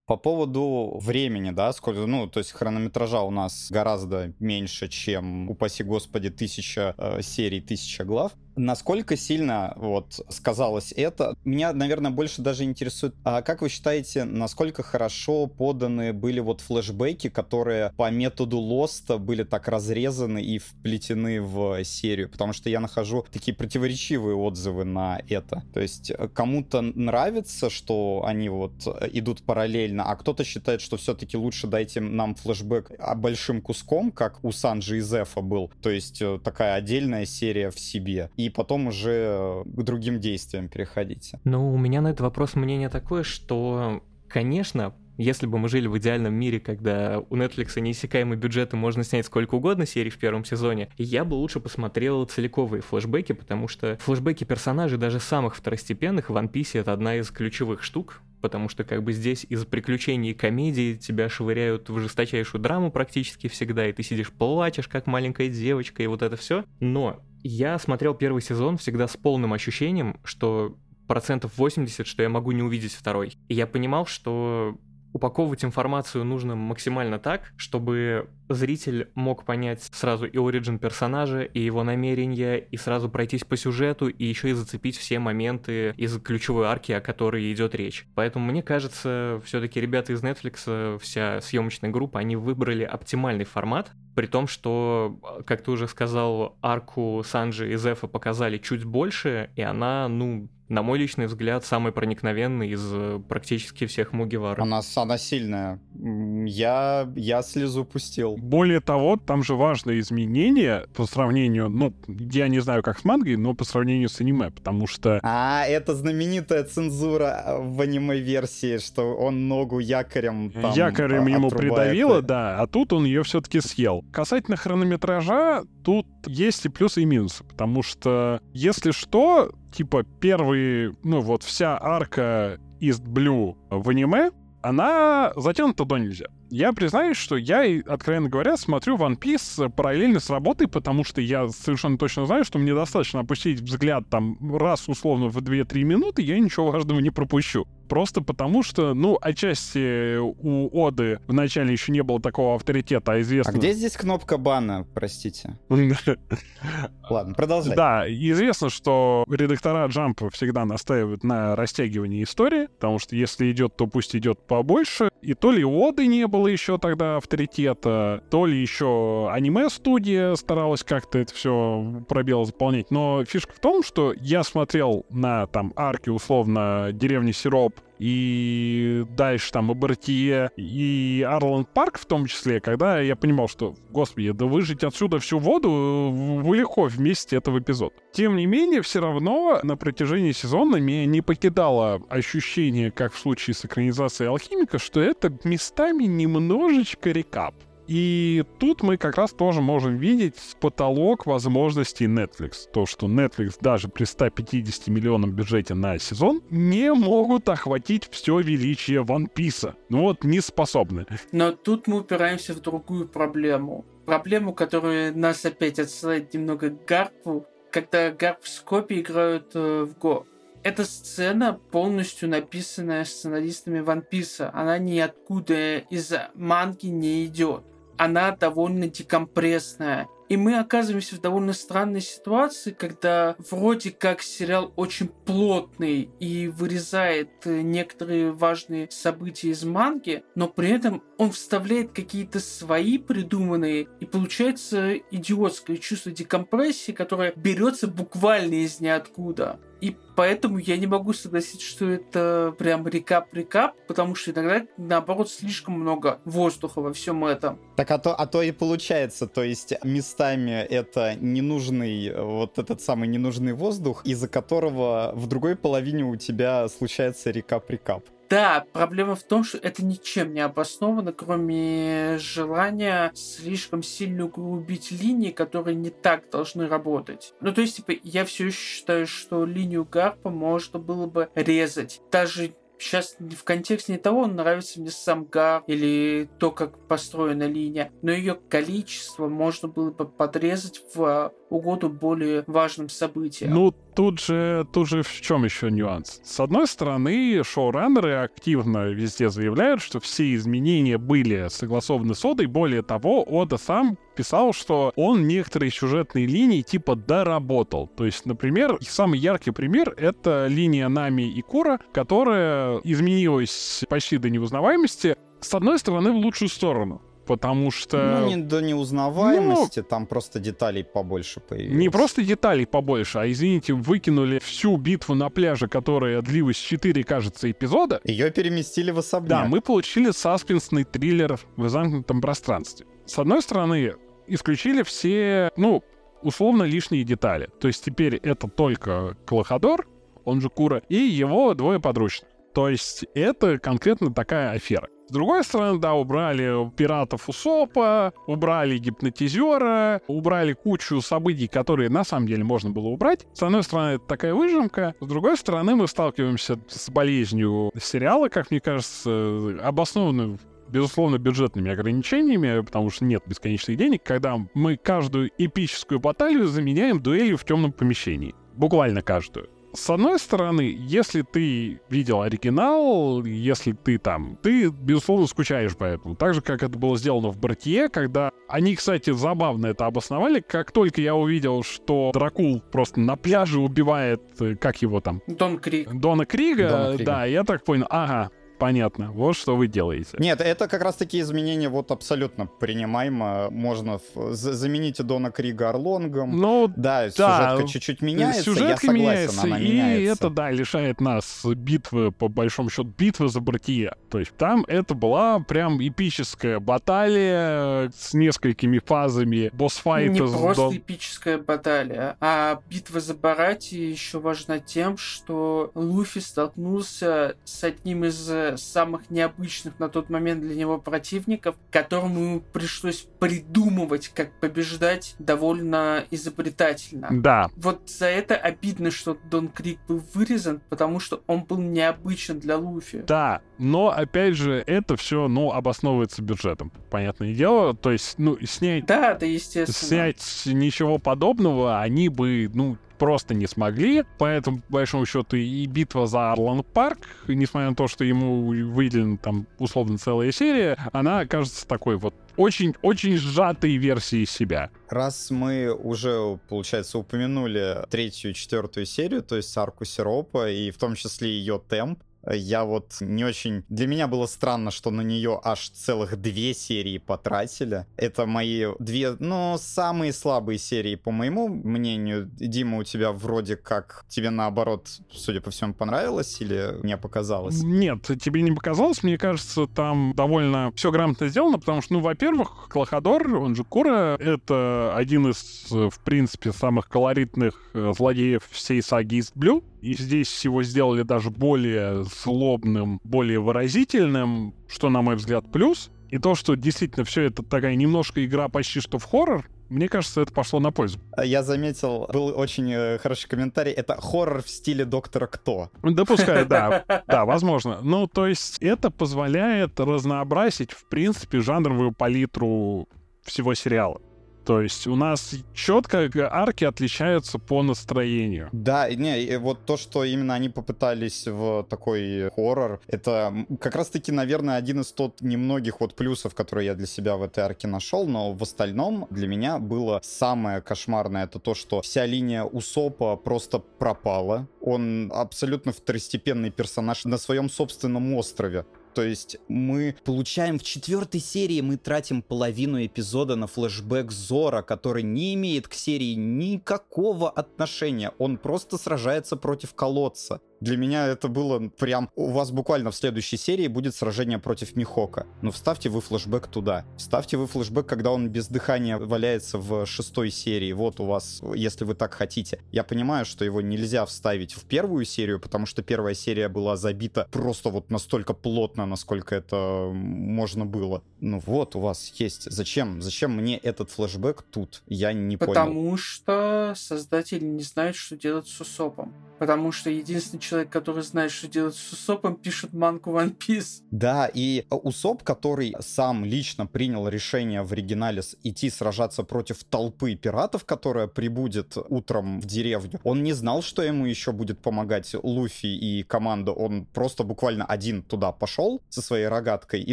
По поводу времени, да, сколько, ну, то есть хронометража у нас гораздо меньше, чем, упаси господи, тысяча э, серий, тысяча глав. Насколько сильно вот сказалось это? Меня, наверное, больше даже интересует, а как вы считаете, насколько хорошо поданы были вот флешбеки, которые по методу Лоста были так разрезаны и вплетены в серию? Потому что я нахожу такие противоречивые отзывы на это. То есть э, кому-то нравится, что они вот э, идут параллельно, а кто-то считает, что все-таки лучше дайте нам флешбэк большим куском, как у Санджи и Зефа был. То есть э, такая отдельная серия в себе и потом уже к другим действиям переходите. Ну, у меня на этот вопрос мнение такое, что, конечно, если бы мы жили в идеальном мире, когда у Netflix неиссякаемый бюджет и можно снять сколько угодно серий в первом сезоне, я бы лучше посмотрел целиковые флешбеки, потому что флешбеки персонажей, даже самых второстепенных, в One Piece это одна из ключевых штук, потому что как бы здесь из приключений и комедии тебя швыряют в жесточайшую драму практически всегда, и ты сидишь плачешь, как маленькая девочка, и вот это все. Но я смотрел первый сезон всегда с полным ощущением, что процентов 80, что я могу не увидеть второй. И я понимал, что упаковывать информацию нужно максимально так, чтобы зритель мог понять сразу и оригин персонажа, и его намерения, и сразу пройтись по сюжету, и еще и зацепить все моменты из ключевой арки, о которой идет речь. Поэтому мне кажется, все-таки ребята из Netflix, вся съемочная группа, они выбрали оптимальный формат, при том, что, как ты уже сказал, арку Санджи и Зефа показали чуть больше, и она, ну, на мой личный взгляд, самый проникновенный из э, практически всех Мугивар. Она, она сильная. Я, я слезу пустил. Более того, там же важное изменение по сравнению, ну, я не знаю, как с мангой, но по сравнению с аниме, потому что... А, это знаменитая цензура э, в аниме-версии, что он ногу якорем там Якорем ему придавило, да, а тут он ее все-таки съел. Касательно хронометража, тут есть и плюсы, и минусы, потому что, если что, типа, первый, ну вот вся арка East Blue в аниме, она затянута до нельзя. Я признаюсь, что я, откровенно говоря, смотрю One Piece параллельно с работой, потому что я совершенно точно знаю, что мне достаточно опустить взгляд там раз условно в 2-3 минуты, я ничего важного не пропущу. Просто потому что, ну, отчасти у Оды вначале еще не было такого авторитета, а известно... А где здесь кнопка бана, простите? [LAUGHS] Ладно, продолжай. Да, известно, что редактора Джампа всегда настаивают на растягивании истории, потому что если идет, то пусть идет побольше. И то ли у Оды не было еще тогда авторитета, то ли еще аниме-студия старалась как-то это все пробел заполнять. Но фишка в том, что я смотрел на там арки условно деревни Сироп и дальше там и Бартие, и Арланд Парк в том числе, когда я понимал, что, господи, да выжить отсюда всю воду вы легко вместе это в эпизод. Тем не менее, все равно на протяжении сезона меня не покидало ощущение, как в случае с экранизацией Алхимика, что это местами немножечко рекап. И тут мы как раз тоже можем видеть потолок возможностей Netflix. То, что Netflix даже при 150 миллионном бюджете на сезон не могут охватить все величие One Piece. Ну вот, не способны. Но тут мы упираемся в другую проблему. Проблему, которая нас опять отсылает немного к Гарпу, когда Гарп с Копи играют э, в Го. Эта сцена полностью написанная сценаристами One Piece. Она ниоткуда из манги не идет она довольно декомпрессная. И мы оказываемся в довольно странной ситуации, когда вроде как сериал очень плотный и вырезает э, некоторые важные события из манги, но при этом он вставляет какие-то свои придуманные, и получается идиотское чувство декомпрессии, которое берется буквально из ниоткуда. И поэтому я не могу согласиться, что это прям рекап-рекап, потому что иногда, наоборот, слишком много воздуха во всем этом. Так а то, а то и получается, то есть местами это ненужный, вот этот самый ненужный воздух, из-за которого в другой половине у тебя случается рекап-рекап. Да, проблема в том, что это ничем не обосновано, кроме желания слишком сильно углубить линии, которые не так должны работать. Ну, то есть, типа, я все еще считаю, что линию Гарпа можно было бы резать. Даже сейчас в контексте не того, нравится мне сам Гар или то, как построена линия, но ее количество можно было бы подрезать в угоду более важным событиям. Ну, тут же, тут же в чем еще нюанс? С одной стороны, шоураннеры активно везде заявляют, что все изменения были согласованы с Одой. Более того, Ода сам писал, что он некоторые сюжетные линии типа доработал. То есть, например, самый яркий пример — это линия Нами и Кура, которая изменилась почти до неузнаваемости, с одной стороны, в лучшую сторону потому что... Ну, не до неузнаваемости, ну, там просто деталей побольше появилось. Не просто деталей побольше, а, извините, выкинули всю битву на пляже, которая длилась 4, кажется, эпизода. Ее переместили в особняк. Да, мы получили саспенсный триллер в замкнутом пространстве. С одной стороны, исключили все, ну, условно лишние детали. То есть теперь это только Клоходор, он же Кура, и его двое подручных. То есть это конкретно такая афера. С другой стороны, да, убрали пиратов Усопа, убрали гипнотизера, убрали кучу событий, которые на самом деле можно было убрать. С одной стороны, это такая выжимка. С другой стороны, мы сталкиваемся с болезнью сериала, как мне кажется, обоснованную безусловно, бюджетными ограничениями, потому что нет бесконечных денег, когда мы каждую эпическую баталию заменяем дуэлью в темном помещении. Буквально каждую с одной стороны, если ты видел оригинал, если ты там, ты, безусловно, скучаешь по этому. Так же, как это было сделано в Братье, когда они, кстати, забавно это обосновали. Как только я увидел, что Дракул просто на пляже убивает, э, как его там? Дон Криг. Дона Крига, Дона Крига. да, я так понял, ага, понятно, вот что вы делаете. Нет, это как раз таки изменения вот абсолютно принимаемо. Можно заменить Дона Крига Орлонгом. Ну, да, да сюжетка чуть-чуть меняется, сюжетка я согласен, меняется, она и меняется. это, да, лишает нас битвы, по большому счету, битвы за Братье. То есть там это была прям эпическая баталия с несколькими фазами босс-файта. Не просто Дон... эпическая баталия, а битва за Барати еще важна тем, что Луфи столкнулся с одним из самых необычных на тот момент для него противников, которому ему пришлось придумывать, как побеждать довольно изобретательно. Да. Вот за это обидно, что Дон Крик был вырезан, потому что он был необычен для Луфи. Да, но опять же, это все, ну, обосновывается бюджетом. Понятное дело. То есть, ну, снять... Да, да, естественно. Снять ничего подобного они бы, ну, просто не смогли. Поэтому, по большому счету, и битва за Арлан Парк, несмотря на то, что ему выделена там условно целая серия, она кажется такой вот очень-очень сжатой версией себя. Раз мы уже, получается, упомянули третью четвертую серию, то есть арку Сиропа, и в том числе ее темп, я вот не очень... Для меня было странно, что на нее аж целых две серии потратили. Это мои две, ну, самые слабые серии, по моему мнению. Дима, у тебя вроде как... Тебе наоборот, судя по всему, понравилось или мне показалось? Нет, тебе не показалось. Мне кажется, там довольно все грамотно сделано, потому что, ну, во-первых, Клоходор, он же Кура, это один из, в принципе, самых колоритных э, злодеев всей саги из Блю. И здесь его сделали даже более злобным, более выразительным, что, на мой взгляд, плюс. И то, что действительно все это такая немножко игра почти что в хоррор, мне кажется, это пошло на пользу. Я заметил, был очень э, хороший комментарий. Это хоррор в стиле Доктора Кто. Допускаю, да. [LAUGHS] Да, возможно. Ну, то есть это позволяет разнообразить, в принципе, жанровую палитру всего сериала. То есть у нас четко арки отличаются по настроению. Да, не, вот то, что именно они попытались в такой хоррор, это как раз-таки, наверное, один из тот немногих вот плюсов, которые я для себя в этой арке нашел, но в остальном для меня было самое кошмарное, это то, что вся линия Усопа просто пропала. Он абсолютно второстепенный персонаж на своем собственном острове. То есть мы получаем в четвертой серии, мы тратим половину эпизода на флешбэк Зора, который не имеет к серии никакого отношения. Он просто сражается против колодца. Для меня это было прям... У вас буквально в следующей серии будет сражение против Михока. Но вставьте вы флешбэк туда. Вставьте вы флешбэк, когда он без дыхания валяется в шестой серии. Вот у вас, если вы так хотите. Я понимаю, что его нельзя вставить в первую серию, потому что первая серия была забита просто вот настолько плотно, насколько это можно было. Ну вот, у вас есть. Зачем? Зачем мне этот флешбэк тут? Я не Потому понял. Потому что создатели не знают, что делать с Усопом. Потому что единственный человек, который знает, что делать с Усопом, пишет манку One Piece. Да, и Усоп, который сам лично принял решение в оригинале идти сражаться против толпы пиратов, которая прибудет утром в деревню, он не знал, что ему еще будет помогать Луфи и команда. Он просто буквально один туда пошел со своей рогаткой и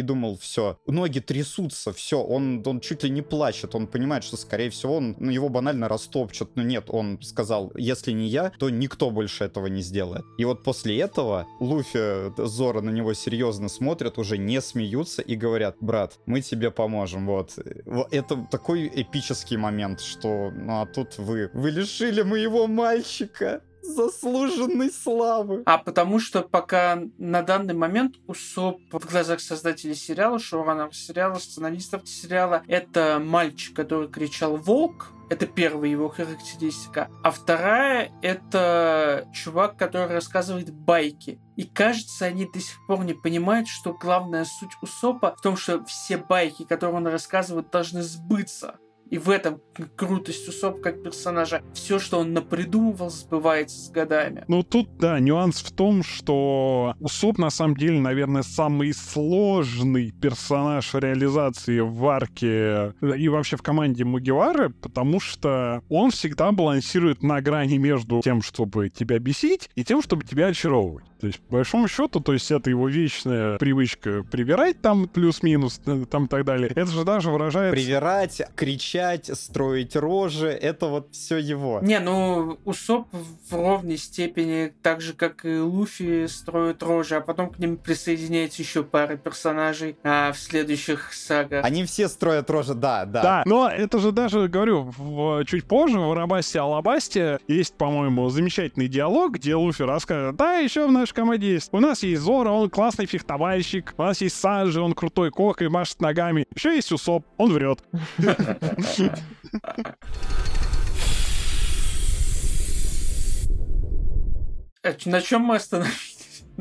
думал, все, ноги трясутся, все, он, он чуть ли не плачет, он понимает, что, скорее всего, он, ну, его банально растопчут. Но нет, он сказал, если не я, то никто больше этого не сделает. И вот после этого Луфи, Зора на него серьезно смотрят, уже не смеются и говорят, брат, мы тебе поможем, вот. Это такой эпический момент, что, ну а тут вы, вы лишили моего мальчика заслуженной славы. А потому что пока на данный момент Усоп в глазах создателей сериала, шоураннеров сериала, сценаристов сериала, это мальчик, который кричал «Волк», это первая его характеристика. А вторая — это чувак, который рассказывает байки. И кажется, они до сих пор не понимают, что главная суть Усопа в том, что все байки, которые он рассказывает, должны сбыться. И в этом крутость Усоп как персонажа. Все, что он напридумывал, сбывается с годами. Ну, тут, да, нюанс в том, что Усоп, на самом деле, наверное, самый сложный персонаж реализации в арке и вообще в команде Мугивары, потому что он всегда балансирует на грани между тем, чтобы тебя бесить, и тем, чтобы тебя очаровывать. То есть, по большому счету, то есть это его вечная привычка привирать там плюс-минус, э, там и так далее. Это же даже выражает... Привирать, кричать, строить рожи, это вот все его. Не, ну, Усоп в ровной степени, так же, как и Луфи, строит рожи, а потом к ним присоединяется еще пара персонажей а, в следующих сагах. Они все строят рожи, да, да. Да, но это же даже, говорю, в, чуть позже в Рабасте Алабасте есть, по-моему, замечательный диалог, где Луфи рассказывает, да, еще в нашей команде есть. У нас есть Зора, он классный фехтовальщик, у нас есть Санджи, он крутой кок и машет ногами. Еще есть Усоп, он врет. А На чем мы остановились?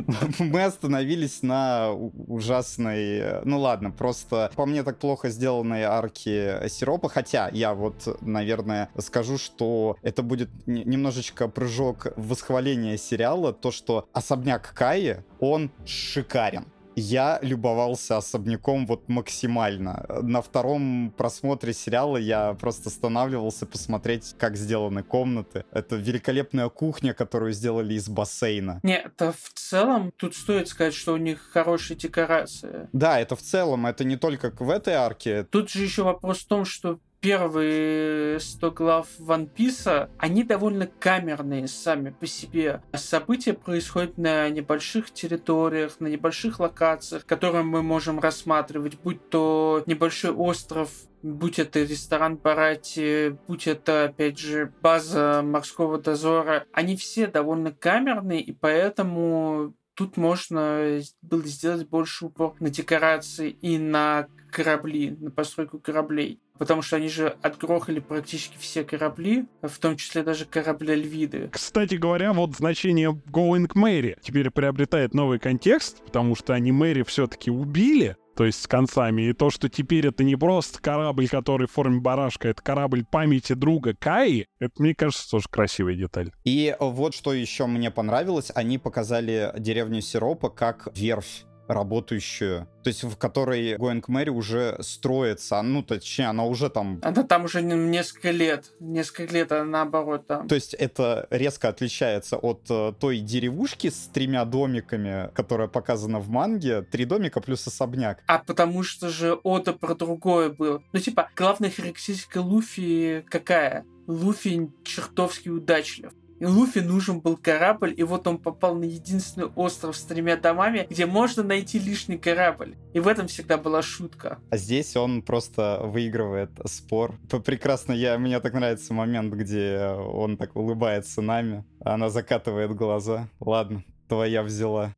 [LAUGHS] Мы остановились на ужасной... Ну ладно, просто по мне так плохо сделанной арки Сиропа. Хотя я вот, наверное, скажу, что это будет немножечко прыжок в восхваление сериала. То, что особняк Каи, он шикарен я любовался особняком вот максимально. На втором просмотре сериала я просто останавливался посмотреть, как сделаны комнаты. Это великолепная кухня, которую сделали из бассейна. Не, это в целом, тут стоит сказать, что у них хорошие декорации. Да, это в целом, это не только в этой арке. Тут же еще вопрос в том, что первые 100 глав One Piece, они довольно камерные сами по себе. События происходят на небольших территориях, на небольших локациях, которые мы можем рассматривать, будь то небольшой остров будь это ресторан Барати, будь это, опять же, база морского дозора, они все довольно камерные, и поэтому тут можно было сделать больше упор на декорации и на корабли, на постройку кораблей потому что они же отгрохали практически все корабли, в том числе даже корабли Львиды. Кстати говоря, вот значение Going Mary теперь приобретает новый контекст, потому что они Мэри все-таки убили, то есть с концами. И то, что теперь это не просто корабль, который в форме барашка, это корабль памяти друга Каи, это, мне кажется, тоже красивая деталь. И вот что еще мне понравилось, они показали деревню Сиропа как верфь работающую, то есть в которой Going Мэри уже строится, ну, точнее, она уже там... Она там уже несколько лет, несколько лет, а наоборот там. То есть это резко отличается от э, той деревушки с тремя домиками, которая показана в манге, три домика плюс особняк. А потому что же Ода про другое было. Ну, типа, главная характеристика Луфи какая? Луфи чертовски удачлив. И Луфи нужен был корабль, и вот он попал на единственный остров с тремя домами, где можно найти лишний корабль. И в этом всегда была шутка. А здесь он просто выигрывает спор. Прекрасно, я, мне так нравится момент, где он так улыбается нами, а она закатывает глаза. Ладно, твоя взяла.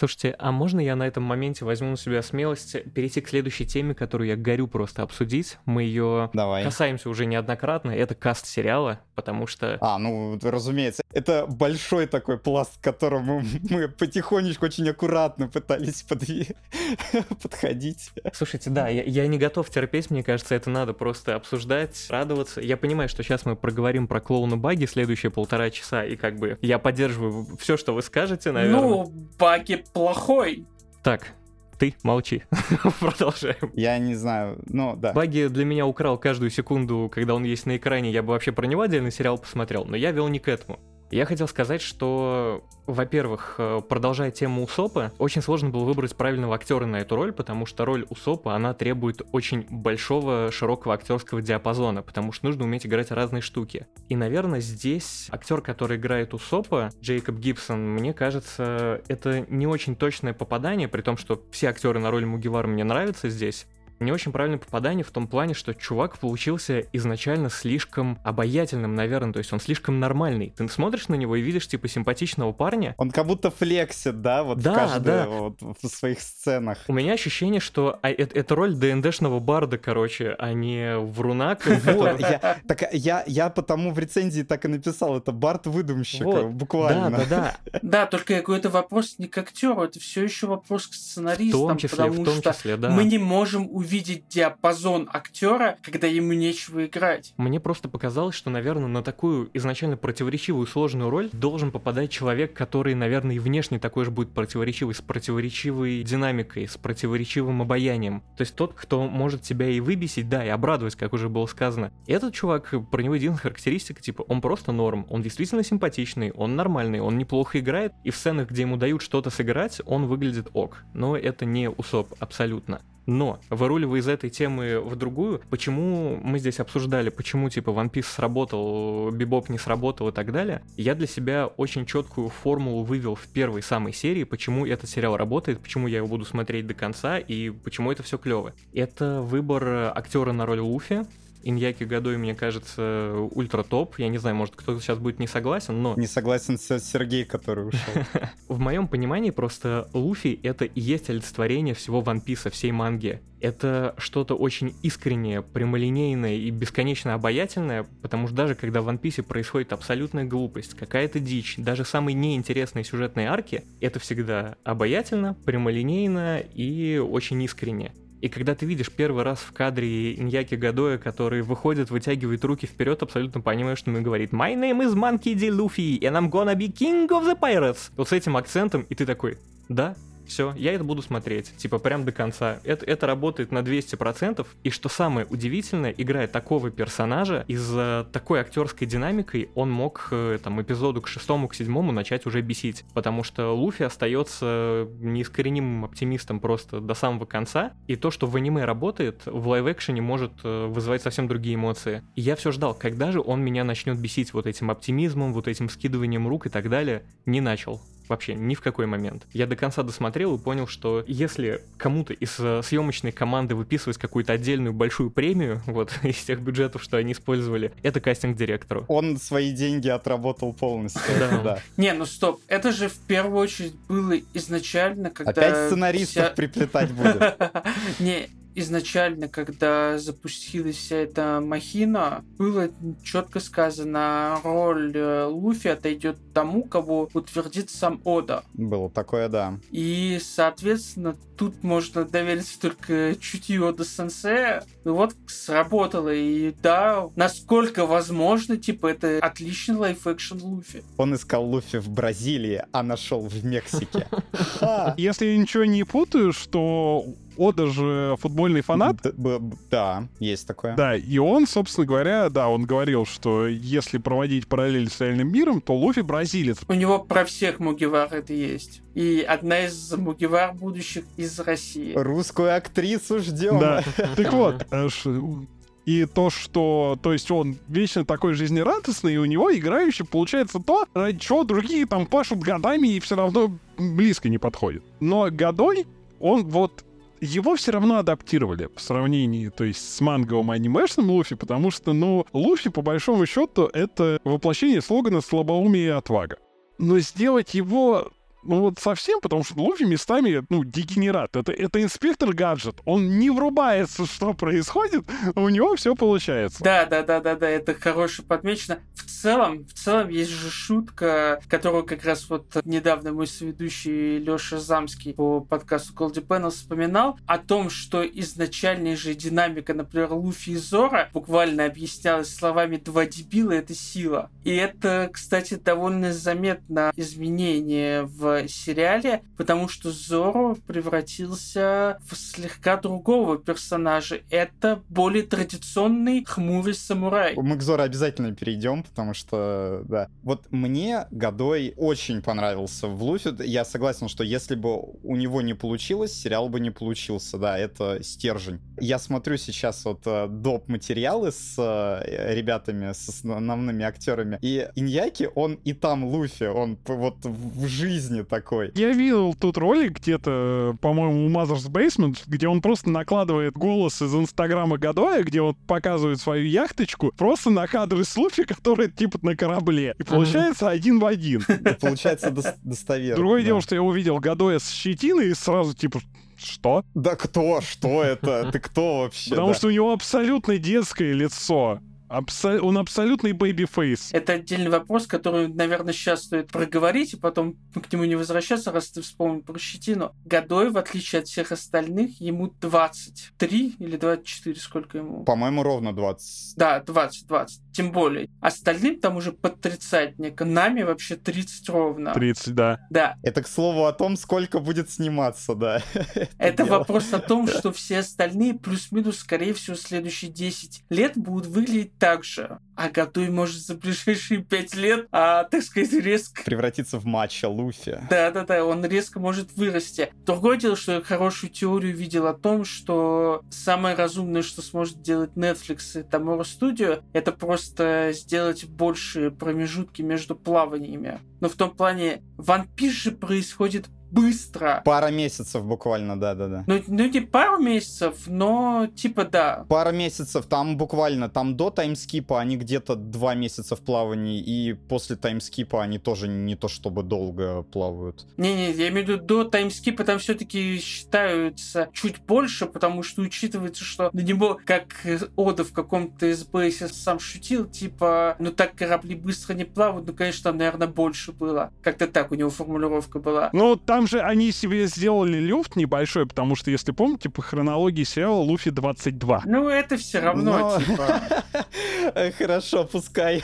Слушайте, а можно я на этом моменте возьму на себя смелость перейти к следующей теме, которую я горю просто обсудить? Мы ее Давай. касаемся уже неоднократно. Это каст сериала, потому что... А, ну, разумеется. Это большой такой пласт, к которому [LAUGHS] мы потихонечку, очень аккуратно пытались подви... [LAUGHS] подходить. Слушайте, да, я, я не готов терпеть, мне кажется, это надо просто обсуждать, радоваться. Я понимаю, что сейчас мы проговорим про клоуна Баги следующие полтора часа, и как бы я поддерживаю все, что вы скажете, наверное. Ну, Баги плохой. Так, ты молчи. [LAUGHS] Продолжаем. Я не знаю, ну да. Баги для меня украл каждую секунду, когда он есть на экране. Я бы вообще про него отдельный сериал посмотрел, но я вел не к этому. Я хотел сказать, что, во-первых, э, продолжая тему Усопа, очень сложно было выбрать правильного актера на эту роль, потому что роль Усопа, она требует очень большого, широкого актерского диапазона, потому что нужно уметь играть разные штуки. И, наверное, здесь актер, который играет Усопа, Джейкоб Гибсон, мне кажется, это не очень точное попадание, при том, что все актеры на роль Мугивара мне нравятся здесь, не очень правильное попадание в том плане, что чувак получился изначально слишком обаятельным, наверное, то есть он слишком нормальный. Ты смотришь на него и видишь, типа, симпатичного парня. Он как будто флексит, да, вот да, в каждой, да. вот в своих сценах. У меня ощущение, что а, это, это роль ДНДшного барда, короче, а не вруна. Вот, я, так я, я потому в рецензии так и написал, это бард выдумщика, Вот. буквально. Да, да, да. Да, только это вопрос не к актеру, это все еще вопрос к В сценаристам, том числе, потому в том что числе, да. мы не можем увидеть диапазон актера, когда ему нечего играть. Мне просто показалось, что, наверное, на такую изначально противоречивую сложную роль должен попадать человек, который, наверное, и внешне такой же будет противоречивый, с противоречивой динамикой, с противоречивым обаянием. То есть тот, кто может тебя и выбесить, да, и обрадовать, как уже было сказано. Этот чувак, про него единственная характеристика, типа, он просто норм, он действительно симпатичный, он нормальный, он неплохо играет, и в сценах, где ему дают что-то сыграть, он выглядит ок. Но это не усоп абсолютно. Но, выруливая из этой темы в другую, почему мы здесь обсуждали, почему, типа, One Piece сработал, Бибоп не сработал и так далее, я для себя очень четкую формулу вывел в первой самой серии, почему этот сериал работает, почему я его буду смотреть до конца и почему это все клево. Это выбор актера на роль Луфи, Иньяки Гадой, мне кажется, ультра топ. Я не знаю, может, кто-то сейчас будет не согласен, но Не согласен с Сергей, который ушел. [LAUGHS] в моем понимании просто Луфи — это и есть олицетворение всего Ван Писа, всей манги. Это что-то очень искреннее, прямолинейное и бесконечно обаятельное, потому что даже когда в Ван Писе происходит абсолютная глупость, какая-то дичь, даже самые неинтересные сюжетные арки, это всегда обаятельно, прямолинейно и очень искренне. И когда ты видишь первый раз в кадре Иньяки Гадоя, который выходит, вытягивает руки вперед, абсолютно понимаешь, что ему говорит «My name is Monkey D. Luffy, and I'm gonna be king of the pirates». Вот с этим акцентом, и ты такой «Да, все, я это буду смотреть, типа прям до конца. Это, это работает на 200%, и что самое удивительное, играя такого персонажа, из-за такой актерской динамикой он мог э, там эпизоду к шестому, к седьмому начать уже бесить, потому что Луфи остается неискоренимым оптимистом просто до самого конца, и то, что в аниме работает, в лайв-экшене может э, вызывать совсем другие эмоции. И я все ждал, когда же он меня начнет бесить вот этим оптимизмом, вот этим скидыванием рук и так далее. Не начал. Вообще ни в какой момент. Я до конца досмотрел и понял, что если кому-то из э, съемочной команды выписывать какую-то отдельную большую премию, вот [LAUGHS] из тех бюджетов, что они использовали, это кастинг-директору. Он свои деньги отработал полностью. Да. Да. Не, ну стоп, это же в первую очередь было изначально, когда... Опять сценаристов приплетать будет. [LAUGHS] Не, изначально, когда запустилась вся эта махина, было четко сказано, роль э, Луфи отойдет тому, кого утвердит сам Ода. Было такое, да. И, соответственно, тут можно довериться только чутью Ода Сенсея. И вот сработало. И да, насколько возможно, типа, это отличный live-action Луфи. Он искал Луфи в Бразилии, а нашел в Мексике. [LAUGHS] Если я ничего не путаю, что Ода же футбольный фанат. Да, есть такое. Да, и он, собственно говоря, да, он говорил, что если проводить параллель с реальным миром, то Луфи бразилец. У него про всех Мугивар это есть. И одна из Мугивар будущих из России. Русскую актрису ждем. Да. [LAUGHS] Так вот, э, и то, что, то есть он вечно такой жизнерадостный, и у него играющий получается то, ради чего другие там пашут годами и все равно близко не подходит. Но годой он вот его все равно адаптировали в сравнении, то есть с манговым анимешным Луфи, потому что, ну, Луфи, по большому счету, это воплощение слогана «Слабоумие и отвага». Но сделать его ну вот совсем, потому что Луфи местами, ну, дегенерат. Это, это инспектор гаджет. Он не врубается, что происходит, а у него все получается. Да, да, да, да, да, это хорошо подмечено. В целом, в целом есть же шутка, которую как раз вот недавно мой соведущий Леша Замский по подкасту Голди Panel вспоминал о том, что изначальная же динамика, например, Луфи и Зора буквально объяснялась словами «два дебила — это сила». И это, кстати, довольно заметно изменение в сериале, потому что Зоро превратился в слегка другого персонажа. Это более традиционный хмурый самурай. Мы к Зоро обязательно перейдем, потому что, да. Вот мне Годой очень понравился в Луфе. Я согласен, что если бы у него не получилось, сериал бы не получился. Да, это стержень. Я смотрю сейчас вот э, доп. материалы с э, ребятами, с основными актерами. И Иньяки, он и там Луфи, он вот в жизни уровня такой. Я видел тут ролик где-то, по-моему, у Mother's Basement, где он просто накладывает голос из Инстаграма Гадоя, где он показывает свою яхточку, просто на кадры с Луфи, который типа на корабле. И получается один в один. Получается достоверно. Другое дело, что я увидел Годоя с щетиной и сразу типа что? Да кто? Что это? Ты кто вообще? Потому что у него абсолютно детское лицо. Абсо... Он абсолютный baby face. Это отдельный вопрос, который, наверное, сейчас стоит проговорить, и потом к нему не возвращаться, раз ты вспомнил про щетину. Годой, в отличие от всех остальных, ему 23 или 24, сколько ему? По-моему, ровно 20. Да, 20, 20. Тем более. Остальным там уже под тридцатник. Нами вообще 30 ровно. 30, да. Да. Это, к слову, о том, сколько будет сниматься, да. [LAUGHS] Это вопрос о том, [LAUGHS] что все остальные плюс-минус, скорее всего, следующие 10 лет будут выглядеть так же. А Гадуй может за ближайшие пять лет, а, так сказать, резко... Превратиться в матча Луфи. Да-да-да, он резко может вырасти. Другое дело, что я хорошую теорию видел о том, что самое разумное, что сможет делать Netflix и Tamora Studio, это просто сделать большие промежутки между плаваниями. Но в том плане, One Piece же происходит быстро. Пара месяцев буквально, да-да-да. Ну, ну, не пару месяцев, но типа да. Пара месяцев, там буквально, там до таймскипа они где-то два месяца в плавании, и после таймскипа они тоже не то чтобы долго плавают. Не-не, я имею в виду до таймскипа там все-таки считаются чуть больше, потому что учитывается, что на него, как Ода в каком-то СБС сам шутил, типа, ну так корабли быстро не плавают, ну, конечно, там, наверное, больше было. Как-то так у него формулировка была. Ну, там там же они себе сделали люфт небольшой, потому что, если помните, по хронологии сериала Луфи 22. Ну, это все равно, Но... типа... [LAUGHS] Хорошо, пускай.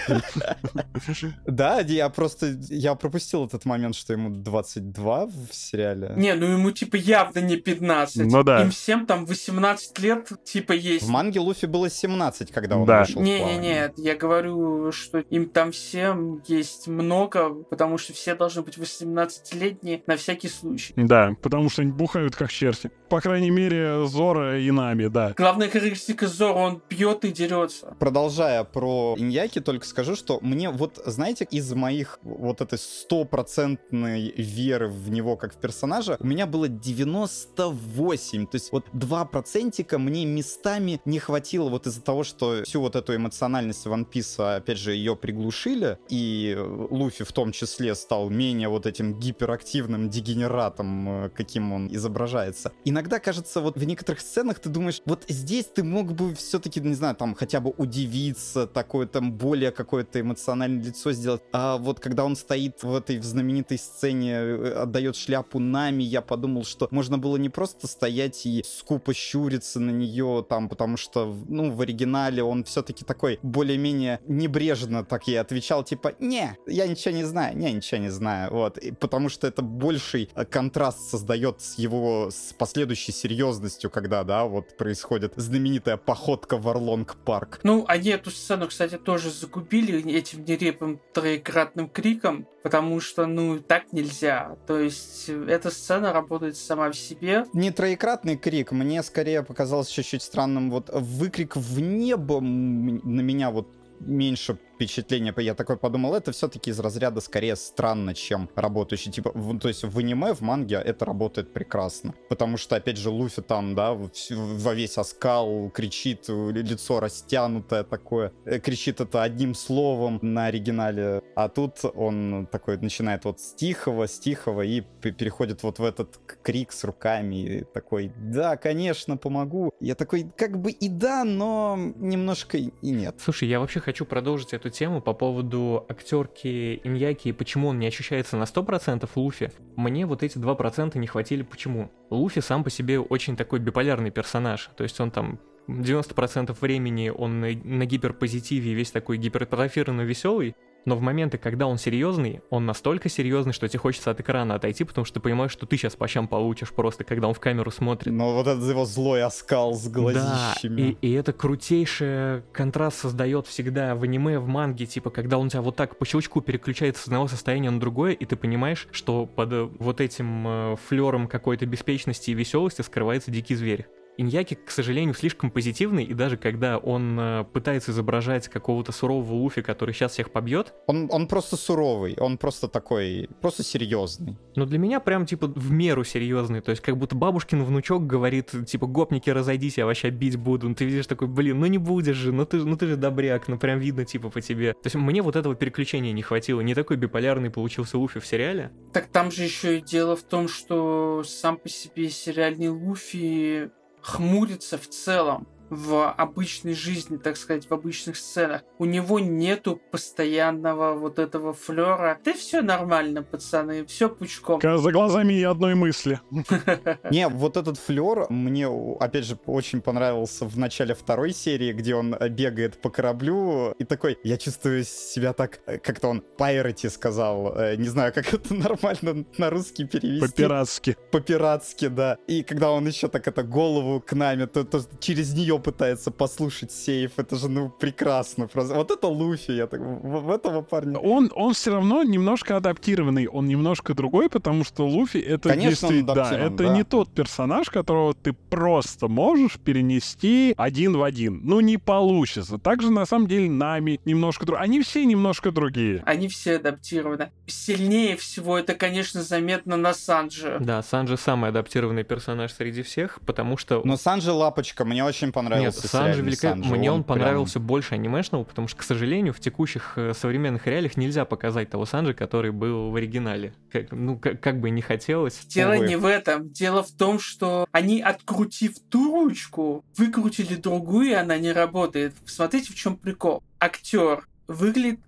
Да, я просто... Я пропустил этот момент, что ему 22 в сериале. Не, ну ему, типа, явно не 15. Ну да. Им всем там 18 лет, типа, есть. В манге Луфи было 17, когда он да. вышел Не-не-не, я говорю, что им там всем есть много, потому что все должны быть 18-летние на всякий всякий случай. Да, потому что они бухают как черти. По крайней мере, Зора и Нами, да. Главная характеристика Зора, он пьет и дерется. Продолжая про Иньяки, только скажу, что мне вот, знаете, из моих вот этой стопроцентной веры в него как в персонажа, у меня было 98. То есть вот два процентика мне местами не хватило вот из-за того, что всю вот эту эмоциональность One Piece, опять же, ее приглушили, и Луфи в том числе стал менее вот этим гиперактивным дегенератом, э, каким он изображается. Иногда, кажется, вот в некоторых сценах ты думаешь, вот здесь ты мог бы все-таки, не знаю, там хотя бы удивиться, такое там более какое-то эмоциональное лицо сделать. А вот когда он стоит в этой в знаменитой сцене, э, отдает шляпу Нами, я подумал, что можно было не просто стоять и скупо щуриться на нее там, потому что, ну, в оригинале он все-таки такой более-менее небрежно так и отвечал, типа, не, я ничего не знаю, не, ничего не знаю, вот, и потому что это больший э, контраст создает с его с последующей серьезностью, когда, да, вот происходит знаменитая походка в Орлонг парк. Ну, они эту сцену, кстати, тоже загубили этим нерепым троекратным криком, потому что, ну, так нельзя. То есть эта сцена работает сама в себе. Не троекратный крик, мне скорее показалось чуть-чуть странным вот выкрик в небо на меня вот меньше впечатление, я такой подумал, это все-таки из разряда скорее странно, чем работающий. Типа, в, то есть в аниме, в манге это работает прекрасно. Потому что, опять же, Луфи там, да, во весь оскал кричит, лицо растянутое такое, э, кричит это одним словом на оригинале. А тут он такой начинает вот с тихого, с тихого и переходит вот в этот крик с руками. И такой, да, конечно, помогу. Я такой, как бы и да, но немножко и нет. Слушай, я вообще хочу продолжить эту эту тему по поводу актерки Иньяки и почему он не ощущается на 100% Луфи, мне вот эти 2% не хватили. Почему. Луфи сам по себе очень такой биполярный персонаж, то есть он там 90% времени он на, гиперпозитиве весь такой гипертрофированно веселый, но в моменты, когда он серьезный, он настолько серьезный, что тебе хочется от экрана отойти, потому что ты понимаешь, что ты сейчас по щам получишь просто, когда он в камеру смотрит. Но вот этот его злой оскал с глазищами. Да, и, и это крутейший контраст создает всегда в аниме, в манге, типа, когда он тебя вот так по щелчку переключает с одного состояния на другое, и ты понимаешь, что под э, вот этим э, флером какой-то беспечности и веселости скрывается дикий зверь. Иньяки, к сожалению, слишком позитивный, и даже когда он э, пытается изображать какого-то сурового Луфи, который сейчас всех побьет... Он, он просто суровый, он просто такой, просто серьезный. Но для меня прям, типа, в меру серьезный, то есть как будто бабушкин внучок говорит, типа, гопники, разойдись, я вообще бить буду. Ну ты видишь такой, блин, ну не будешь же, ну ты, ну ты же добряк, ну прям видно, типа, по тебе. То есть мне вот этого переключения не хватило, не такой биполярный получился Луфи в сериале. Так там же еще и дело в том, что сам по себе сериальный Луфи хмурится в целом в обычной жизни, так сказать, в обычных сценах. У него нету постоянного вот этого флера. Да все нормально, пацаны, все пучком. За глазами и одной мысли. [LAUGHS] Не, вот этот флер мне, опять же, очень понравился в начале второй серии, где он бегает по кораблю и такой, я чувствую себя так, как-то он пайроти сказал, э, не знаю, как [LAUGHS] это нормально на русский перевести. По-пиратски. По-пиратски, да. И когда он еще так это голову к нами, то, то через нее пытается послушать сейф. Это же, ну, прекрасно. Просто. Вот это Луфи, я так, в, в этого парня. Он, он все равно немножко адаптированный, он немножко другой, потому что Луфи это Конечно, действительно, да, это да. не тот персонаж, которого ты просто можешь перенести один в один. Ну, не получится. Также, на самом деле, нами немножко другие. Они все немножко другие. Они все адаптированы. Сильнее всего это, конечно, заметно на Санже. Да, Санджи самый адаптированный персонаж среди всех, потому что... Но Санджи лапочка, мне очень понравилось понравился. Нет, Санджи великолепный. Мне он, он понравился прям... больше анимешного, потому что, к сожалению, в текущих э, современных реалиях нельзя показать того Санджи, который был в оригинале. Как, ну, как, как бы не хотелось. Дело Увы. не в этом. Дело в том, что они, открутив ту ручку, выкрутили другую, и она не работает. Смотрите, в чем прикол. Актер выглядит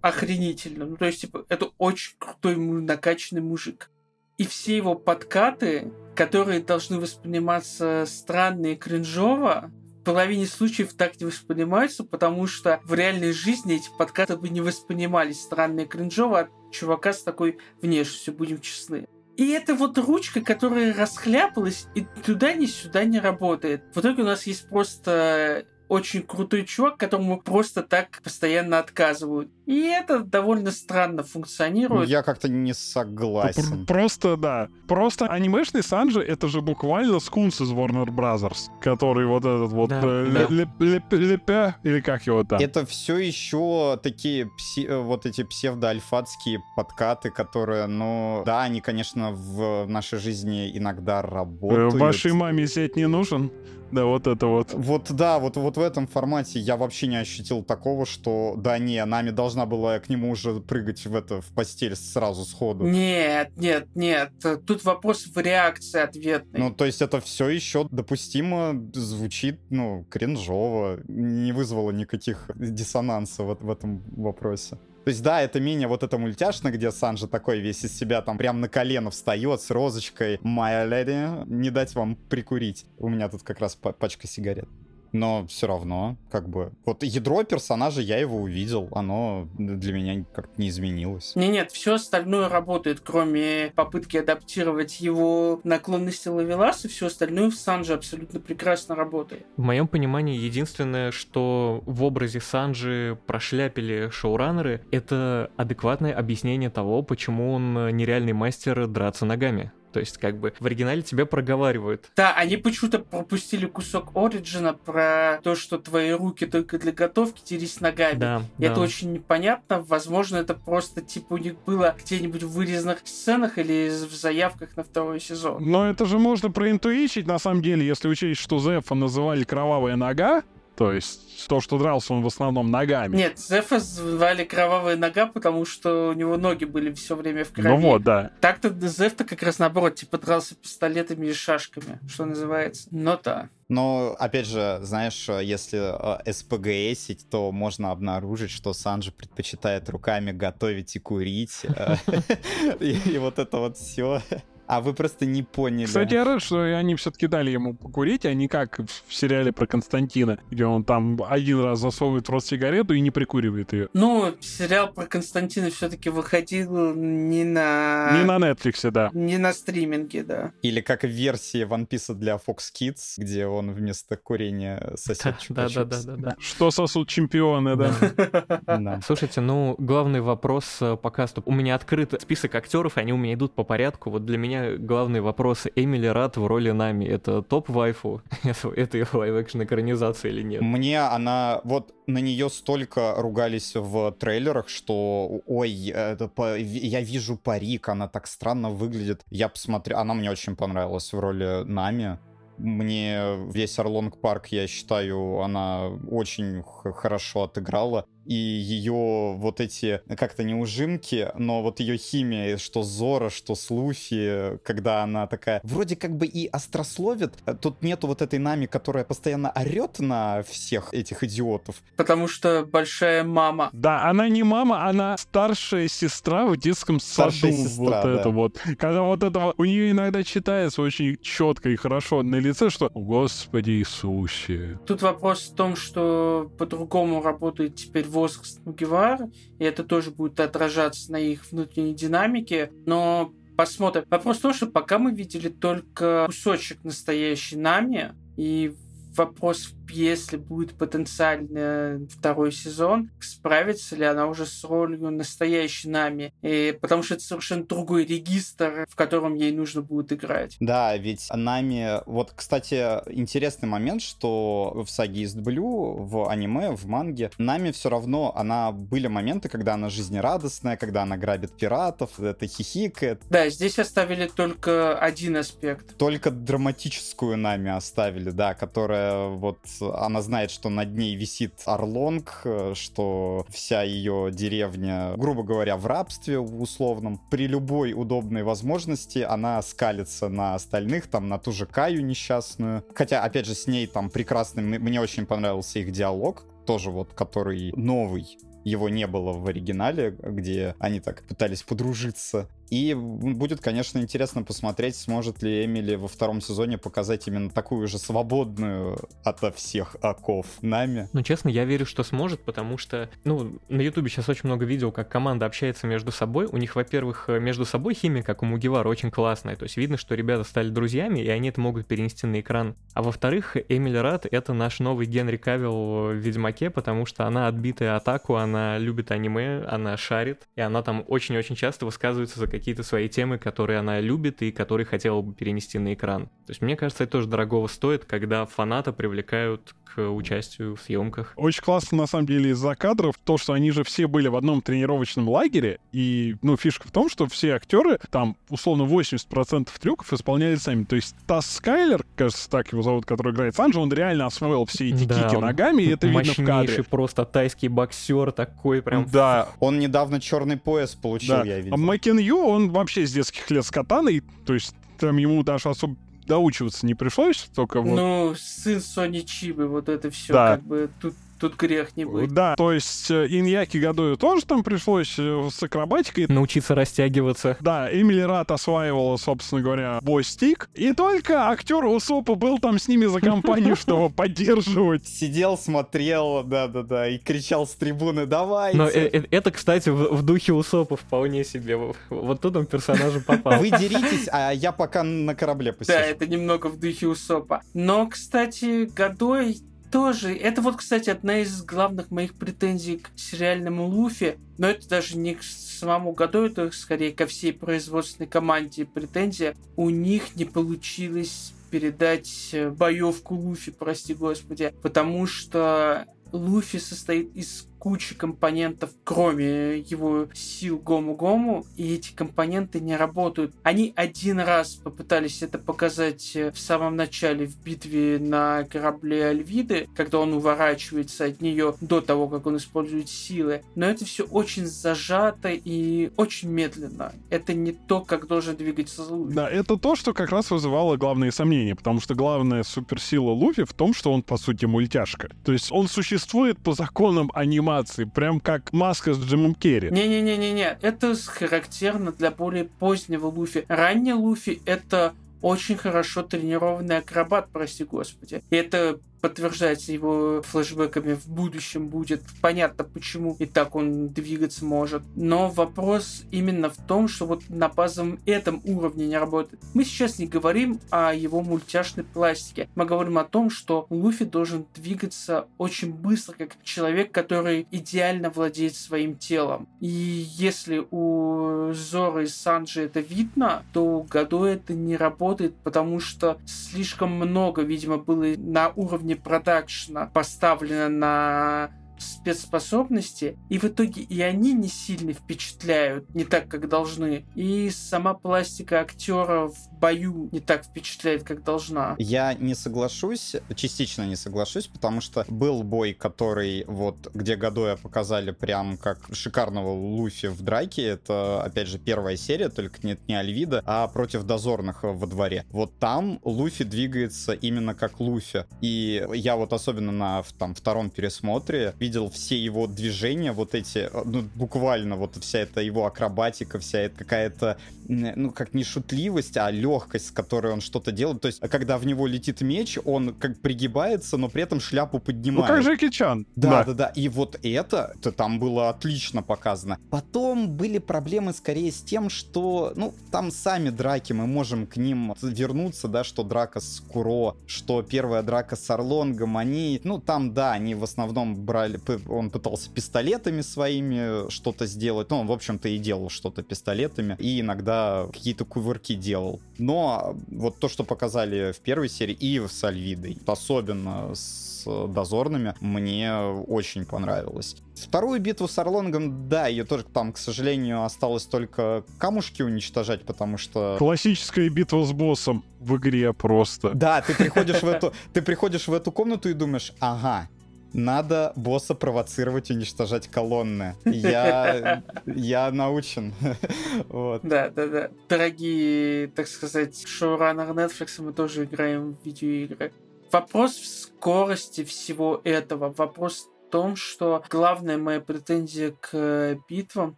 охренительно. Ну, то есть, типа, это очень крутой, накачанный мужик. И все его подкаты, которые должны восприниматься странно и кринжово, половине случаев так не воспринимаются, потому что в реальной жизни эти подкаты бы не воспринимались странно и кринжово от чувака с такой внешностью, будем честны. И это вот ручка, которая расхляпалась и туда ни сюда не работает. В итоге у нас есть просто очень крутой чувак, которому просто так постоянно отказывают. И это довольно странно функционирует. Я как-то не согласен. Просто, да. Просто анимешный Санджи — это же буквально скунс из Warner Brothers, который вот этот вот... Да, э, да. ле- ле- лепя, или как его там? Это все еще такие пси- э, вот эти псевдоальфатские подкаты, которые, ну, да, они, конечно, в нашей жизни иногда Э, работают. Вашей маме сеть не нужен? Да, вот это вот. Вот да, вот, вот в этом формате я вообще не ощутил такого, что да не, нами должна была к нему уже прыгать в это в постель сразу сходу. Нет, нет, нет. Тут вопрос в реакции ответной. Ну, то есть это все еще допустимо звучит, ну, кринжово, не вызвало никаких диссонансов вот в этом вопросе. То есть, да, это менее вот это мультяшно, где Санджи такой весь из себя там прям на колено встает с розочкой «My lady, не дать вам прикурить». У меня тут как раз па- пачка сигарет. Но все равно, как бы... Вот ядро персонажа, я его увидел, оно для меня как-то не изменилось. Не, нет, все остальное работает, кроме попытки адаптировать его наклонности Лавеласа, все остальное в Санже абсолютно прекрасно работает. В моем понимании, единственное, что в образе Санджи прошляпили шоураннеры, это адекватное объяснение того, почему он э, нереальный мастер драться ногами. То есть, как бы, в оригинале тебя проговаривают. Да, они почему-то пропустили кусок Ориджина про то, что твои руки только для готовки дерись ногами. Да, Это да. очень непонятно. Возможно, это просто типа у них было где-нибудь в вырезанных сценах или в заявках на второй сезон. Но это же можно проинтуичить, на самом деле, если учесть, что Зефа называли «кровавая нога», то есть то, что дрался он в основном ногами. Нет, Зефа звали Кровавая Нога, потому что у него ноги были все время в крови. Ну вот, да. Так-то Зеф-то как раз наоборот, типа дрался пистолетами и шашками, что называется. Но да. Но, опять же, знаешь, если э, СПГСить, то можно обнаружить, что Санджи предпочитает руками готовить и курить. э, [LAUGHS] И и вот это вот все. А вы просто не поняли. Кстати, я рад, что они все-таки дали ему покурить, а не как в сериале про Константина, где он там один раз засовывает в рот сигарету и не прикуривает ее. Ну, сериал про Константина все-таки выходил не на... Не на Нетфликсе, да. Не на стриминге, да. Или как в версии One Piece для Fox Kids, где он вместо курения сосет Да, да, да, да, да. Что сосут чемпионы, да. [LAUGHS] Слушайте, ну, главный вопрос э, по касту. У меня открыт список актеров, и они у меня идут по порядку. Вот для меня главный вопрос. Эмили Радд в роли Нами. Это top waifu? [LAUGHS] Это это ее live-action экранизация или нет? Мне она... Вот на нее столько ругались в трейлерах, что ой, это по- я вижу парик, она так странно выглядит. Я посмотрел... Она мне очень понравилась в роли Нами. Мне весь Орлонг Парк, я считаю, она очень хорошо отыграла. И ее вот эти, как-то не ужимки, но вот ее химия, что Зора, что с Луфи, когда она такая, вроде как бы и острословит, э, тут нету вот этой Нами, которая постоянно орет на всех этих идиотов. Потому что большая мама. Да, она не мама, она старшая сестра в детском саду. Старшая сестра, вот да. это вот. Когда вот это у нее иногда читается очень четко и хорошо на лице, что «О, Господи Иисусе. Тут вопрос в том, что по-другому работает теперь возраст Мугивара, и это тоже будет отражаться на их внутренней динамике, но посмотрим. Вопрос в том, что пока мы видели только кусочек настоящей Нами, и вопрос, если будет потенциально второй сезон, справится ли она уже с ролью настоящей Нами, и, потому что это совершенно другой регистр, в котором ей нужно будет играть. Да, ведь Нами... Вот, кстати, интересный момент, что в саге East Blue, в аниме, в манге, Нами все равно, она... Были моменты, когда она жизнерадостная, когда она грабит пиратов, это хихикает. Да, здесь оставили только один аспект. Только драматическую Нами оставили, да, которая вот... Она знает, что над ней висит Орлонг, э, что вся ее деревня, грубо говоря, в рабстве условном. При любой удобной возможности она скалится на остальных, там, на ту же Каю несчастную. Хотя, опять же, с ней там прекрасный... Мне очень понравился их диалог, тоже вот, который новый. Его не было в оригинале, где они так пытались подружиться. И будет, конечно, интересно посмотреть, сможет ли Эмили во втором сезоне показать именно такую же свободную ото всех оков нами. Ну, честно, я верю, что сможет, потому что, ну, на Ютубе сейчас очень много видео, как команда общается между собой. У них, во-первых, между собой химия, как у Мугивара, очень классная. То есть видно, что ребята стали друзьями, и они это могут перенести на экран. А во-вторых, Эмили Рад — это наш новый Генри Кавилл в Ведьмаке, потому что она отбитая атаку, она любит аниме, она шарит, и она там очень-очень часто высказывается за какие-то свои темы, которые она любит и которые хотела бы перенести на экран. То есть мне кажется, это тоже дорогого стоит, когда фаната привлекают к участию в съемках. Очень классно, на самом деле, из-за кадров, то, что они же все были в одном тренировочном лагере, и, ну, фишка в том, что все актеры, там, условно, 80% трюков исполняли сами. То есть Тасс Скайлер, кажется, так его зовут, который играет Санджи, он реально освоил все эти да, кики ногами, и это видно в кадре. просто тайский боксер такой прям... Да. Он недавно черный пояс получил, да. я видел. А Мэкен Ю, он вообще с детских лет с катаной, то есть там ему даже особо доучиваться не пришлось, только вот... Ну, сын Сони Чибы, вот это все да. как бы тут Тут грех не будет. Да, то есть э, Иньяки Гадою тоже там пришлось э, с акробатикой. Научиться растягиваться. Да, Эмили Рат осваивала, собственно говоря, бой-стик. И только актер Усопа был там с ними за компанию, [LAUGHS] чтобы поддерживать. Сидел, смотрел, да-да-да, и кричал с трибуны «давайте!». Но э, это, кстати, в духе Усопа вполне себе. Вот тут он персонажем попал. Вы деритесь, а я пока на корабле посижу. Да, это немного в духе Усопа. Но, кстати, Гадой тоже. Это вот, кстати, одна из главных моих претензий к сериальному Луфи. Но это даже не к самому году, это скорее ко всей производственной команде претензия. У них не получилось передать э, боевку Луфи, прости господи, потому что Луфи состоит из кучи компонентов, кроме его сил Гому-Гому, и эти компоненты не работают. Они один раз попытались это показать э, в самом начале в битве на корабле Альвиды, когда он уворачивается от нее до того, как он использует силы. Но это все очень зажато и очень медленно. Это не то, как должен двигаться Луфи. Да, это то, что как раз вызывало главные сомнения, потому что главная суперсила Луфи в том, что он, по сути, мультяшка. То есть он существует по законам аниме анимации, прям как маска с Джимом Керри. Не-не-не-не-не, это характерно для более позднего Луфи. Ранний Луфи — это очень хорошо тренированный акробат, прости господи. И это подтверждается его флешбеками в будущем будет. Понятно, почему и так он двигаться может. Но вопрос именно в том, что вот на базовом этом уровне не работает. Мы сейчас не говорим о его мультяшной пластике. Мы говорим о том, что Луфи должен двигаться очень быстро, как человек, который идеально владеет своим телом. И если у Зоры и Санджи это видно, то у Гадо это не работает, потому что слишком много, видимо, было на уровне уровне продакшена поставлена на спецспособности, и в итоге и они не сильно впечатляют, не так, как должны. И сама пластика актера в бою не так впечатляет, как должна. Я не соглашусь, частично не соглашусь, потому что был бой, который вот, где Гадоя показали прям как шикарного Луфи в драке, это, опять же, первая серия, только нет не Альвида, а против дозорных во дворе. Вот там Луфи двигается именно как Луфи. И я вот особенно на там, втором пересмотре видел все его движения, вот эти, э, ну, буквально вот вся эта его акробатика, вся эта какая-то, ну, как не шутливость, а легкость, с которой он что-то делает. То есть, когда в него летит меч, он как пригибается, но при этом шляпу поднимает. Ну, как Джеки Чан. Да, да, да, да. И вот это, это там было отлично показано. Потом были проблемы скорее с тем, что, ну, там сами драки, мы можем к ним вернуться, да, что драка с Куро, что первая драка с Орлонгом, они, ну, там, да, они в основном брали, он пытался пистолетами своими что-то сделать. Ну, он, в общем-то, и делал что-то пистолетами. И иногда какие-то кувырки делал. Но вот то, что показали в первой серии и с Альвидой, особенно с дозорными, мне очень понравилось. Вторую битву с Орлонгом, да, ее тоже там, к сожалению, осталось только камушки уничтожать, потому что... Классическая битва с боссом в игре просто. Да, ты приходишь в [LAUGHS] эту, ты приходишь в эту комнату и думаешь, ага, надо босса провоцировать, уничтожать колонны. Я, [LAUGHS] я научен. [LAUGHS] вот. Да, да, да. Дорогие, так сказать, шоураннеры Netflix, мы тоже играем в видеоигры. Вопрос в скорости всего этого. Вопрос в том, что главная моя претензия к битвам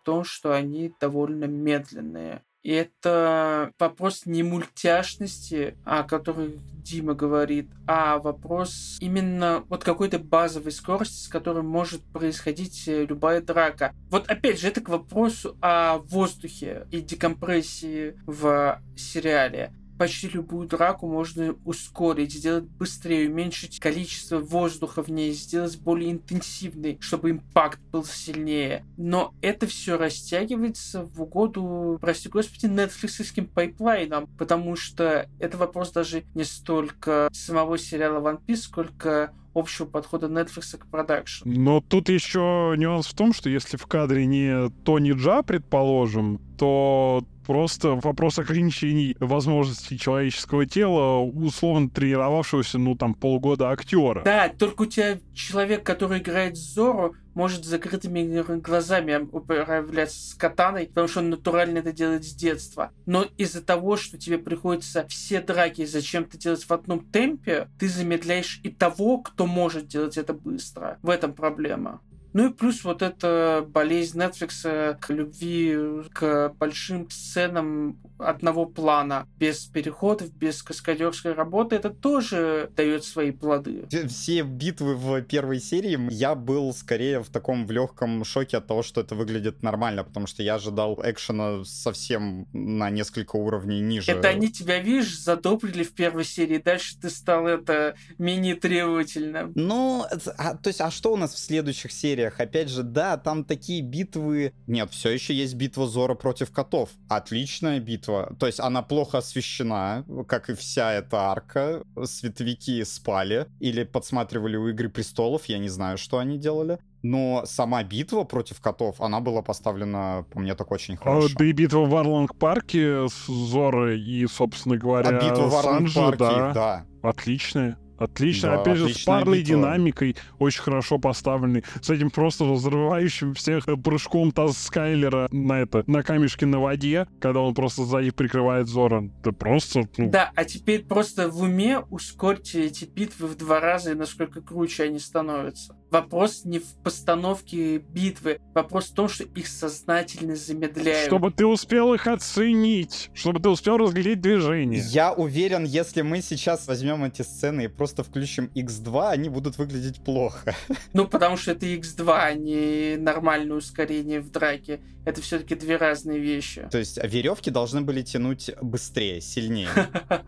в том, что они довольно медленные. Это вопрос не мультяшности, о которой Дима говорит, а вопрос именно вот какой-то базовой скорости, с которой может происходить э, любая драка. Вот опять же, это к вопросу о воздухе и декомпрессии в сериале почти любую драку можно ускорить, сделать быстрее, уменьшить количество воздуха в ней, сделать более интенсивной, чтобы impact был сильнее. Но это все растягивается в угоду, прости господи, нетфликсовским pipeline ам, потому что это вопрос даже не столько самого сериала One Piece, сколько общего подхода Netflix к продакшн. Но тут еще нюанс в том, что если в кадре не Тони Джа, предположим, то просто вопрос ограничений возможностей человеческого тела, условно тренировавшегося, ну, там, полгода актера. Да, только у тебя человек, который играет Зору, может с закрытыми глазами управляться с катаной, потому что он натурально это делает с детства. Но из-за того, что тебе приходится все драки зачем-то делать в одном темпе, ты замедляешь и того, кто может делать это быстро. В этом проблема. Ну и плюс вот эта болезнь Netflix к любви к большим сценам одного плана, без переходов, без каскадерской работы, это тоже дает свои плоды. Все битвы в первой серии я был скорее в таком в легком шоке от того, что это выглядит нормально, потому что я ожидал экшена совсем на несколько уровней ниже. Это они тебя, видишь, задобрили в первой серии, дальше ты стал это менее требовательным. Ну, а, то есть, а что у нас в следующих сериях? Опять же, да, там такие битвы... Нет, все еще есть битва Зора против котов. Отличная битва. То есть она плохо освещена, как и вся эта арка. Световики спали или подсматривали у Игры Престолов, я не знаю, что они делали. Но сама битва против котов, она была поставлена, по мне, так очень а, хорошо. Да и битва в Варланг-парке с Зорой и, собственно говоря, а битва в Варланг-парке, да. да. Отличная. Отлично, да, опять же, с парной битва. динамикой, очень хорошо поставленный, с этим просто взрывающим всех прыжком Таз Скайлера на это, на камешке на воде, когда он просто сзади прикрывает Зоран. Это просто... Ну... Да, а теперь просто в уме ускорьте эти битвы в два раза, и насколько круче они становятся. Вопрос не в постановке битвы, вопрос в том, что их сознательно замедляют. Чтобы ты успел их оценить, чтобы ты успел разглядеть движение. Я уверен, если мы сейчас возьмем эти сцены и просто включим X2, они будут выглядеть плохо. Ну, потому что это X2, а не нормальное ускорение в драке. Это все-таки две разные вещи. То есть веревки должны были тянуть быстрее, сильнее.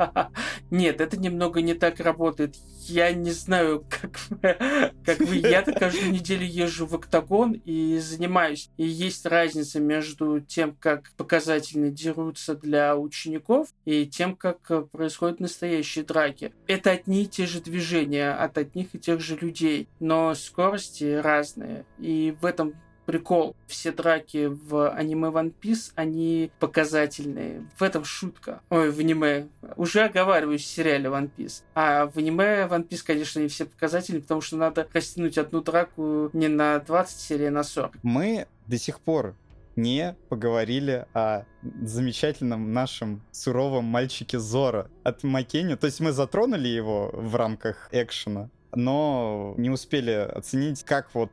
[LAUGHS] Нет, это немного не так работает. Я не знаю, как, как вы я-то каждую неделю езжу в октагон и занимаюсь. И есть разница между тем, как показательно дерутся для учеников, и тем, как э, происходят настоящие драки. Это одни и те же движения от одних и тех же людей, но скорости разные. И в этом прикол. Все драки в аниме One Piece, они показательные. В этом шутка. Ой, в аниме. Уже оговариваюсь в сериале One Piece. А в аниме One Piece, конечно, не все показательные, потому что надо растянуть одну драку не на 20 серий, а на 40. Мы до сих пор не поговорили о замечательном нашем суровом мальчике Зора от Макени. То есть мы затронули его в рамках экшена, но не успели оценить, как вот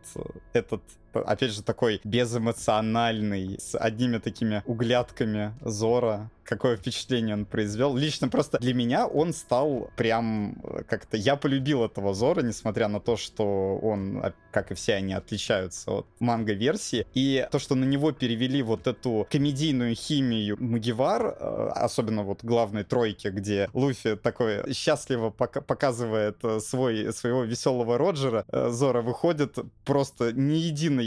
этот опять же, такой безэмоциональный, с одними такими углядками Зора, какое впечатление он произвел. Лично просто для меня он стал прям э, как-то... Я полюбил этого Зора, несмотря на то, что он, а, как и все они, отличаются от манго-версии. И то, что на него перевели вот эту комедийную химию Мугивар, э, особенно вот главной тройки, где Луфи такой счастливо пока показывает э, свой, своего веселого Роджера, Зора выходит просто ни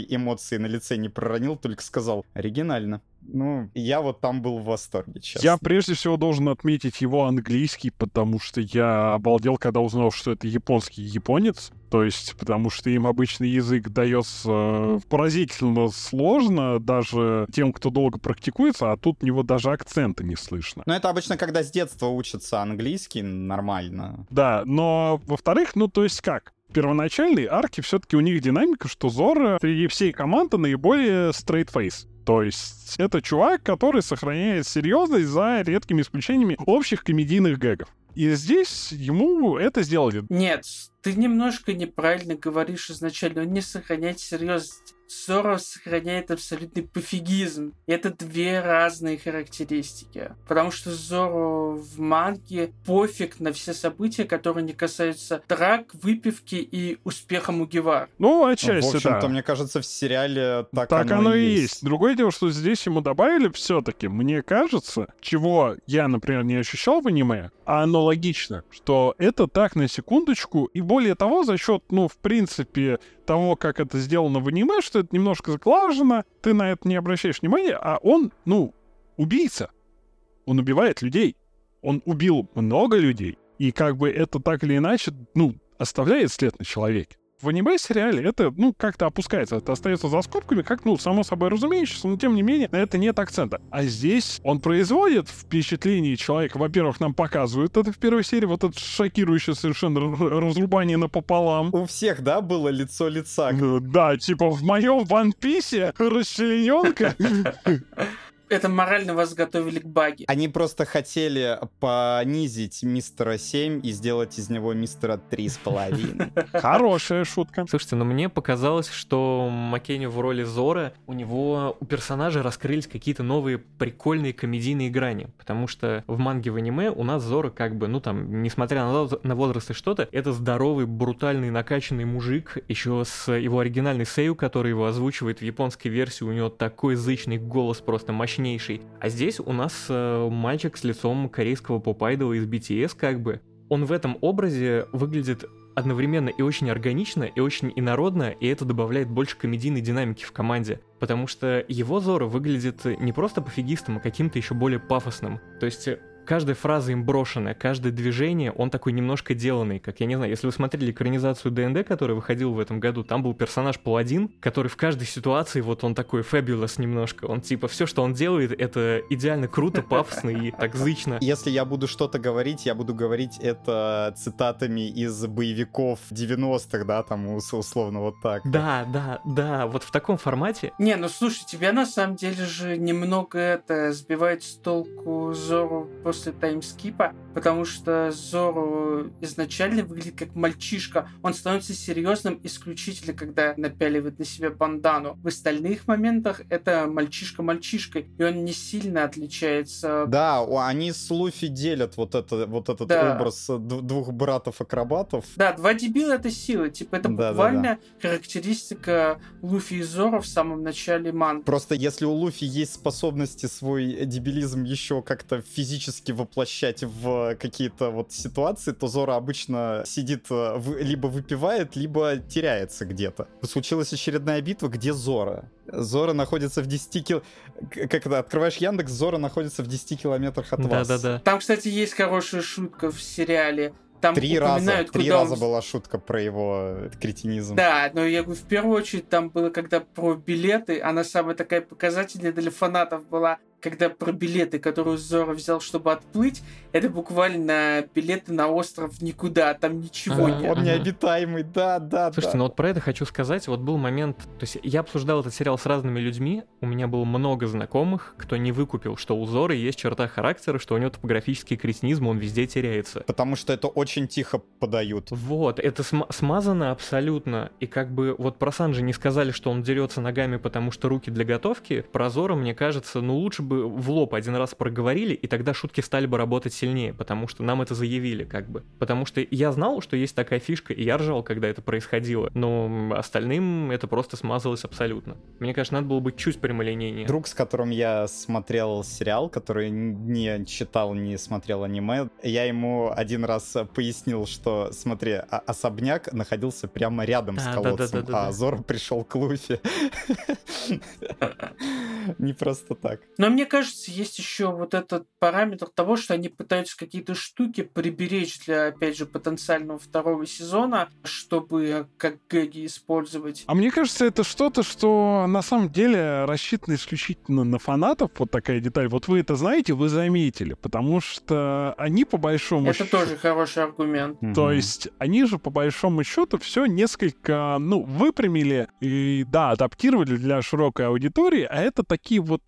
эмоции на лице не проронил, только сказал «оригинально». Ну, я вот там был в восторге, честно. Я прежде всего должен отметить его английский, потому что я обалдел, когда узнал, что это японский японец. То есть, потому что им обычный язык дается э, поразительно сложно даже тем, кто долго практикуется, а тут у него даже акцента не слышно. Ну, это обычно, когда с детства учатся английский, нормально. Да, но, во-вторых, ну, то есть как? Первоначальной арки все-таки у них динамика, что Зора среди всей команды наиболее face. То есть это чувак, который сохраняет серьезность за редкими исключениями общих комедийных гэгов. И здесь ему это сделали. Нет, Ты немножко неправильно говоришь изначально, он не сохраняет серьезность. Зоро сохраняет абсолютный пофигизм. И это две разные характеристики. Потому что Зоро в манге пофиг на все события, которые не касаются драк, выпивки и успеха Мугивар. Ну, отчасти, В общем-то, да. мне кажется, в сериале так, Так оно и есть. Другое дело, что здесь ему добавили все-таки, мне кажется, чего я, например, не ощущал в аниме, а оно логично, что это так на секундочку, и более того, за счет, ну, в принципе, того, как это сделано в аниме, что это немножко заглажено, ты на это не обращаешь внимания, а он, ну, убийца. Он убивает людей. Он убил много людей. И как бы это так или иначе, ну, оставляет след на человеке. В аниме-сериале это, ну, как-то опускается, это остается за скобками, как, ну, само собой разумеющееся, но тем не менее на это нет акцента. А здесь он производит впечатление человека. Во-первых, нам показывают это в первой серии, вот это шокирующее совершенно разрубание напополам. У всех, да, было лицо лица. Э, Да, типа в моем Ван Писе расчлененка. [LAUGHS] Это морально вас готовили к баге. Они просто хотели понизить мистера 7 и сделать из него мистера 3,5. [LAUGHS] Хорошая шутка. Слушайте, но мне показалось, что Маккенни в роли Зора, у него, у персонажа раскрылись какие-то новые прикольные комедийные грани, потому что в манге в аниме у нас Зора как бы, ну там, несмотря на, воз- на возраст и что-то, это здоровый, брутальный, накачанный мужик, еще с его оригинальной Сею, который его озвучивает в японской версии, у него такой зычный голос просто мощнейший. А здесь у нас э, мальчик с лицом корейского поп-айдола из BTS как бы. Он в этом образе выглядит одновременно и очень органично, и очень инородно, и это добавляет больше комедийной динамики в команде. Потому что его Зора выглядит не просто пофигистом, а каким-то еще более пафосным. То есть э, каждая фраза им брошенная, каждое движение, он такой немножко деланный, как, я не знаю, если вы смотрели экранизацию ДНД, который выходил в этом году, там был персонаж Паладин, который в каждой ситуации, вот он такой fabulous немножко, он типа, все, что он делает, это идеально круто, пафосно и так зычно. Если я буду что-то говорить, я буду говорить это цитатами из боевиков 90-х, да, там ус- условно вот так. Да, да, да, вот в таком формате. Не, ну слушай, тебя на самом деле же немного это сбивает с толку Зору после таймскипа, потому что Зору изначально выглядит как мальчишка. Он становится серьезным исключительно, когда напяливает на себя бандану. В остальных моментах это мальчишка-мальчишкой, и он не сильно отличается. Да, они с Луфи делят вот, это, вот этот Да. образ двух братов-акробатов. Да, два дебила это сила. Типа, это Да-да-да. буквально характеристика Луфи и Зора в самом начале ман. Просто если у Луфи есть способности свой дебилизм еще как-то физически воплощать в какие-то вот ситуации, то Зора обычно сидит, э, в- либо выпивает, либо теряется где-то. Случилась очередная битва, где Зора? Зора находится в 10 кил... Как это, открываешь Яндекс, Зора находится в 10 километрах от вас. Да-да-да. Там, кстати, есть хорошая шутка в сериале. Там Три раза, три куда он раза была шутка про его кретинизм. Да, но я говорю, в первую очередь там было, когда про билеты, она самая такая показательная для фанатов была, когда про билеты, которые Зора взял, чтобы отплыть, это буквально билеты на остров никуда, там ничего Ага. нет. Он необитаемый, да, да, Слушайте, да. ну вот про это хочу сказать. Вот был момент, то есть я обсуждал этот сериал с разными людьми, у меня было много знакомых, кто не выкупил, что у Зоры есть черта характера, что у него топографический кретинизм, он везде теряется. Потому что это очень тихо подают. Вот, это см- смазано абсолютно. И как бы вот про Санджи не сказали, что он дерется ногами, потому что руки для готовки. Про Зора, мне кажется, ну лучше бы в лоб один раз проговорили, и тогда шутки стали бы работать сильнее, потому что нам это заявили, как бы. Потому что я знал, что есть такая фишка, и я ржал, когда это происходило. Но остальным это просто смазалось абсолютно. Мне кажется, надо было быть чуть прямолинейнее. Друг, с которым я смотрел сериал, который не читал, не смотрел аниме, я ему один раз пояснил, что, смотри, а- особняк находился прямо рядом с Да, колодцем, да-да-да-да-да. а Зор пришел к Луфи. [LAUGHS] Не просто так. Но мне кажется, есть еще вот этот параметр того, что они пытаются какие-то штуки приберечь для, опять же, потенциального второго сезона, чтобы как гэги использовать. А мне кажется, это что-то, что на самом деле рассчитано исключительно на фанатов. Вот такая деталь. Вот вы это знаете, вы заметили, потому что они по большому Это счету... тоже хороший аргумент. То Мгм. есть они же по большому счету все несколько, ну, выпрямили и, да, адаптировали для широкой аудитории, а это такие вот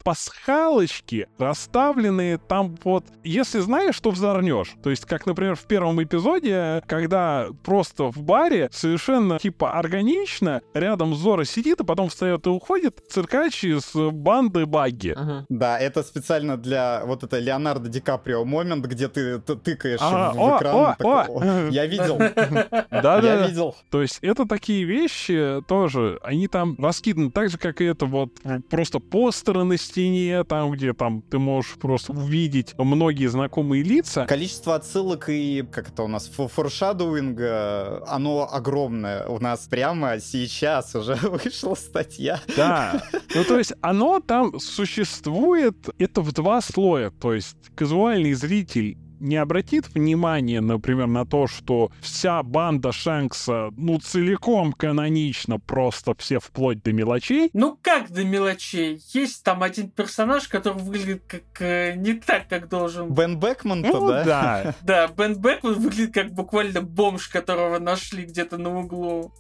пасхалочки, расставленные там вот... Если знаешь, что взорнешь, то есть, как, например, в первом эпизоде, когда просто в баре совершенно, типа, органично рядом Зора сидит, а потом встает и уходит циркач из банды Багги. Ага. Да, это специально для вот это Леонардо Ди Каприо момент, где ты т- тыкаешь А, в, о, экран. о, такой, о. «О, [LAUGHS] Я видел, я Да-да. видел. То есть это такие вещи тоже, они там раскиданы так же, как и это вот просто постеры на стене, там, где там ты можешь просто увидеть многие знакомые лица. Количество отсылок и, как это у нас, фо- форшадоуинга, оно огромное. У нас прямо сейчас уже [LAUGHS] вышла статья. Да. [LAUGHS] Ну, то есть оно там существует, это в два слоя. То есть казуальный зритель не обратит внимания, например, на то, что вся банда Шэнкса, ну, целиком канонично, просто все вплоть до мелочей. Ну как до мелочей? Есть там один персонаж, который выглядит как э, не так, как должен. Бен Бекман-то, Ну, да? да. [LAUGHS] Да, Бен Бэкман выглядит как буквально бомж, которого нашли где-то на углу.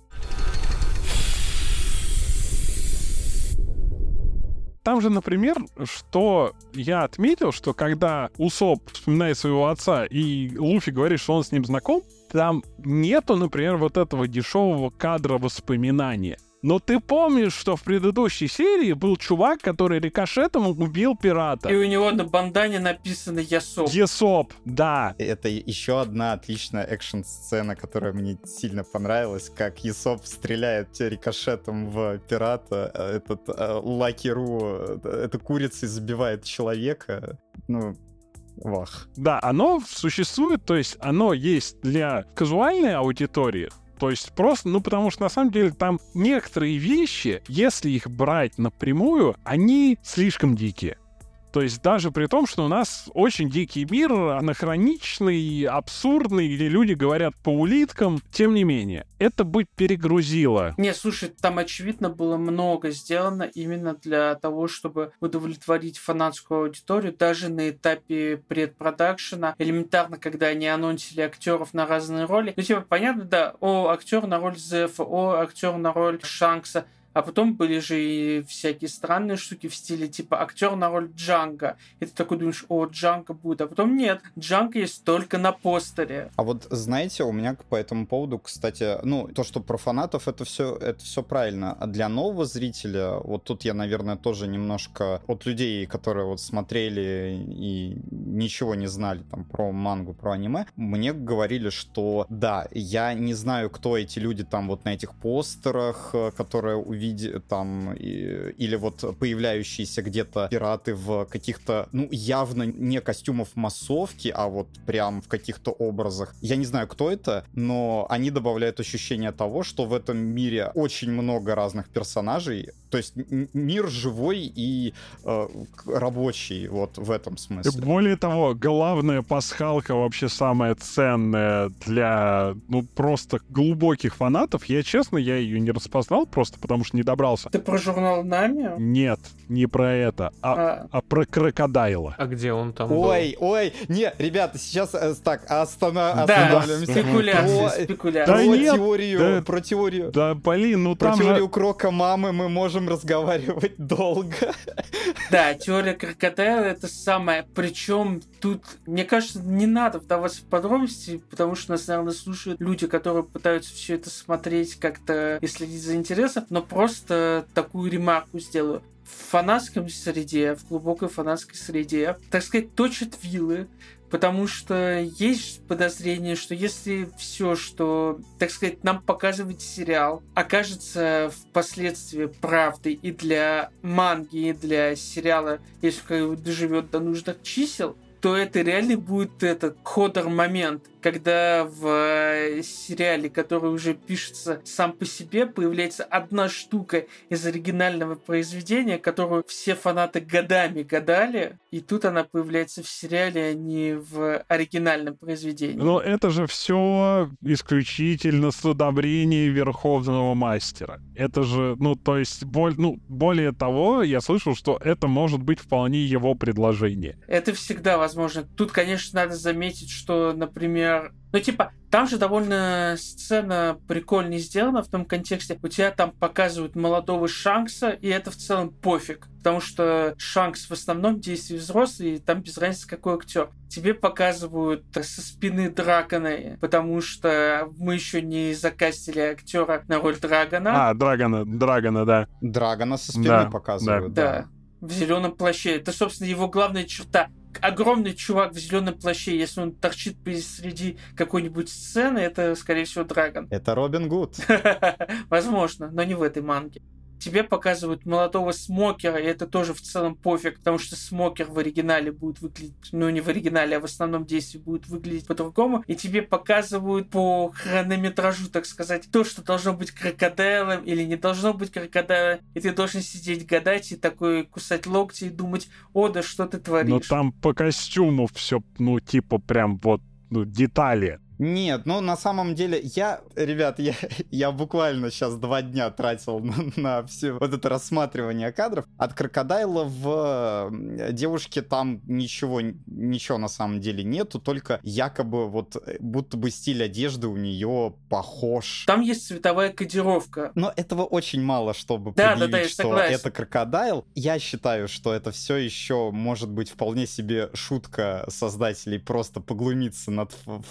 Там же, например, что я отметил, что когда Усоп вспоминает своего отца, и Луфи говорит, что он с ним знаком, там нету, например, вот этого дешевого кадра воспоминания. Но ты помнишь, что в предыдущей серии был чувак, который рикошетом убил пирата. И у него на бандане написано Ясоп. Есоп, да. Это еще одна отличная экшн-сцена, которая мне сильно понравилась, как Есоп стреляет рикошетом в пирата, а этот э, Лаки Ру, э, эта курица забивает человека. Ну, вах. Да, оно существует, то есть оно есть для казуальной аудитории, то есть просто, ну потому что на самом деле там некоторые вещи, если их брать напрямую, они слишком дикие. То есть даже при том, что у нас очень дикий мир, анахроничный, абсурдный, где люди говорят по улиткам, тем не менее, это бы перегрузило. Не, слушай, там очевидно было много сделано именно для того, чтобы удовлетворить фанатскую аудиторию, даже на этапе предпродакшена. Элементарно, когда они анонсили актеров на разные роли. Ну, типа, понятно, да, о, актер на роль Зефа, о, актер на роль Шанкса. А потом были же и всякие странные штуки в стиле типа актер на роль Джанга. И ты такой думаешь, о, Джанга будет. А потом нет, Джанга есть только на постере. А вот знаете, у меня по этому поводу, кстати, ну, то, что про фанатов, это все, это все правильно. А для нового зрителя, вот тут я, наверное, тоже немножко от людей, которые вот смотрели и ничего не знали там про мангу, про аниме, мне говорили, что да, я не знаю, кто эти люди там вот на этих постерах, э, которые там, и- или вот появляющиеся где-то пираты в каких-то, ну, явно не костюмов массовки, а вот прям в каких-то образах. Я не знаю, кто это, но они добавляют ощущение того, что в этом мире очень много разных персонажей, то есть мир живой и э, рабочий, вот в этом смысле. более того, главная пасхалка вообще самая ценная для, ну, просто глубоких фанатов. Я, честно, я ее не распознал просто потому, что не добрался. Ты про журнал Нами? Нет, не про это, а, А, а про крокодайла. А где он там был? Ой, ой, не, ребята, сейчас э, так, остана- да, останавливаемся. спекуляции, Про- Да про нет, теорию, да. про теорию. Да, блин, ну Про там теорию же... крока мамы мы можем разговаривать долго. Да, теория крокодила это самое. Причем тут, мне кажется, не надо вдаваться в подробности, потому что нас, наверное, слушают люди, которые пытаются все это смотреть как-то и следить за интересом, но просто такую ремарку сделаю. В фанатском среде, в глубокой фанатской среде, так сказать, точат вилы, потому что есть подозрение, что если все, что, так сказать, нам показывает сериал, окажется впоследствии правдой и для манги, и для сериала, если доживет до нужных чисел, то это реально будет этот ходор момент, когда в э, сериале, который уже пишется сам по себе, появляется одна штука из оригинального произведения, которую все фанаты годами гадали, и тут она появляется в сериале, а не в оригинальном произведении. Но это же все исключительно с одобрения Верховного Мастера. Это же, ну, то есть, боль, ну, более того, я слышал, что это может быть вполне его предложение. Это всегда возможно. Возможно. Тут, конечно, надо заметить, что, например, ну, типа, там же довольно сцена прикольно сделана в том контексте. У тебя там показывают молодого Шанкса, и это в целом пофиг. Потому что Шанкс в основном действие взрослый, и там без разницы какой актер. Тебе показывают со спины Драгона, потому что мы еще не закастили актера на роль Драгона. А, Драгона, Драгона, да. Драгона со спины Да, показывают, Да. да. В зеленом плаще. Это, собственно, его главная черта. Огромный чувак в зеленом плаще, если он торчит посреди какой-нибудь сцены, это, скорее всего, Драгон. Это Робин Гуд. [LAUGHS] Возможно, но не в этой манге. Тебе показывают молодого Смокера, и это тоже в целом пофиг, потому что Смокер в оригинале будет выглядеть, ну не в оригинале, а в основном действии будет выглядеть по-другому, и тебе показывают по хронометражу, так сказать, то, что должно быть крокодилом или не должно быть крокодилом, и ты должен сидеть гадать и такой кусать локти и думать, о, да что ты творишь. Но там по костюму все, ну, типа, прям вот, ну, детали. Нет, ну на самом деле я, ребят, я, я буквально сейчас два дня тратил на, на все вот это рассматривание кадров. От крокодайла в э, девушке там ничего, ничего на самом деле нету, только якобы вот э, будто бы стиль одежды у нее похож. Там есть цветовая кодировка. Но этого очень мало, чтобы Да, да, предъявить, да, я что согласен. это крокодайл. Я считаю, что это все еще может быть вполне себе шутка создателей просто поглумиться над ф-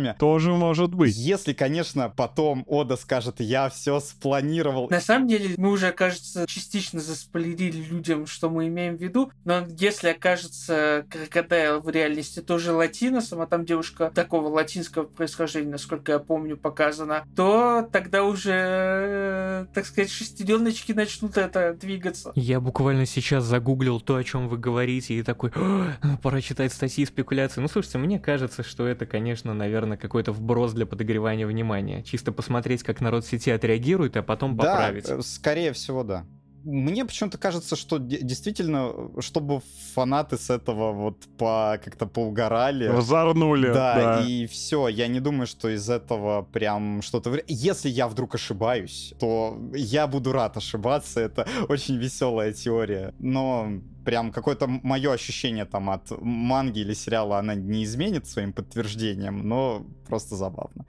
фанатами. Тоже может быть. Если, конечно, потом Ода скажет, я все спланировал. На самом деле, мы уже, кажется, частично заспойлерили людям, что мы имеем в виду, но если окажется крокодайл в реальности тоже латиносом, а там девушка такого латинского происхождения, насколько я помню, показана, то тогда уже, э, так сказать, шестереночки начнут это двигаться. Я буквально сейчас загуглил то, о чем вы говорите, и такой, «О, пора читать статьи и спекуляции. Ну, слушайте, мне кажется, что это, конечно, наверное, какой-то вброс для подогревания внимания. Чисто посмотреть, как народ в сети отреагирует, а потом Да, поправить. э, скорее всего, да. Мне почему-то кажется, что де- действительно, чтобы фанаты с этого вот по как-то поугорали. Разорнули, Да, да. и все. Я не думаю, что из этого прям что-то... Если я вдруг ошибаюсь, то я буду рад ошибаться. Это [LAUGHS] очень веселая теория. Но прям какое-то мое ощущение там от манги или сериала она не изменит своим подтверждением, но просто забавно.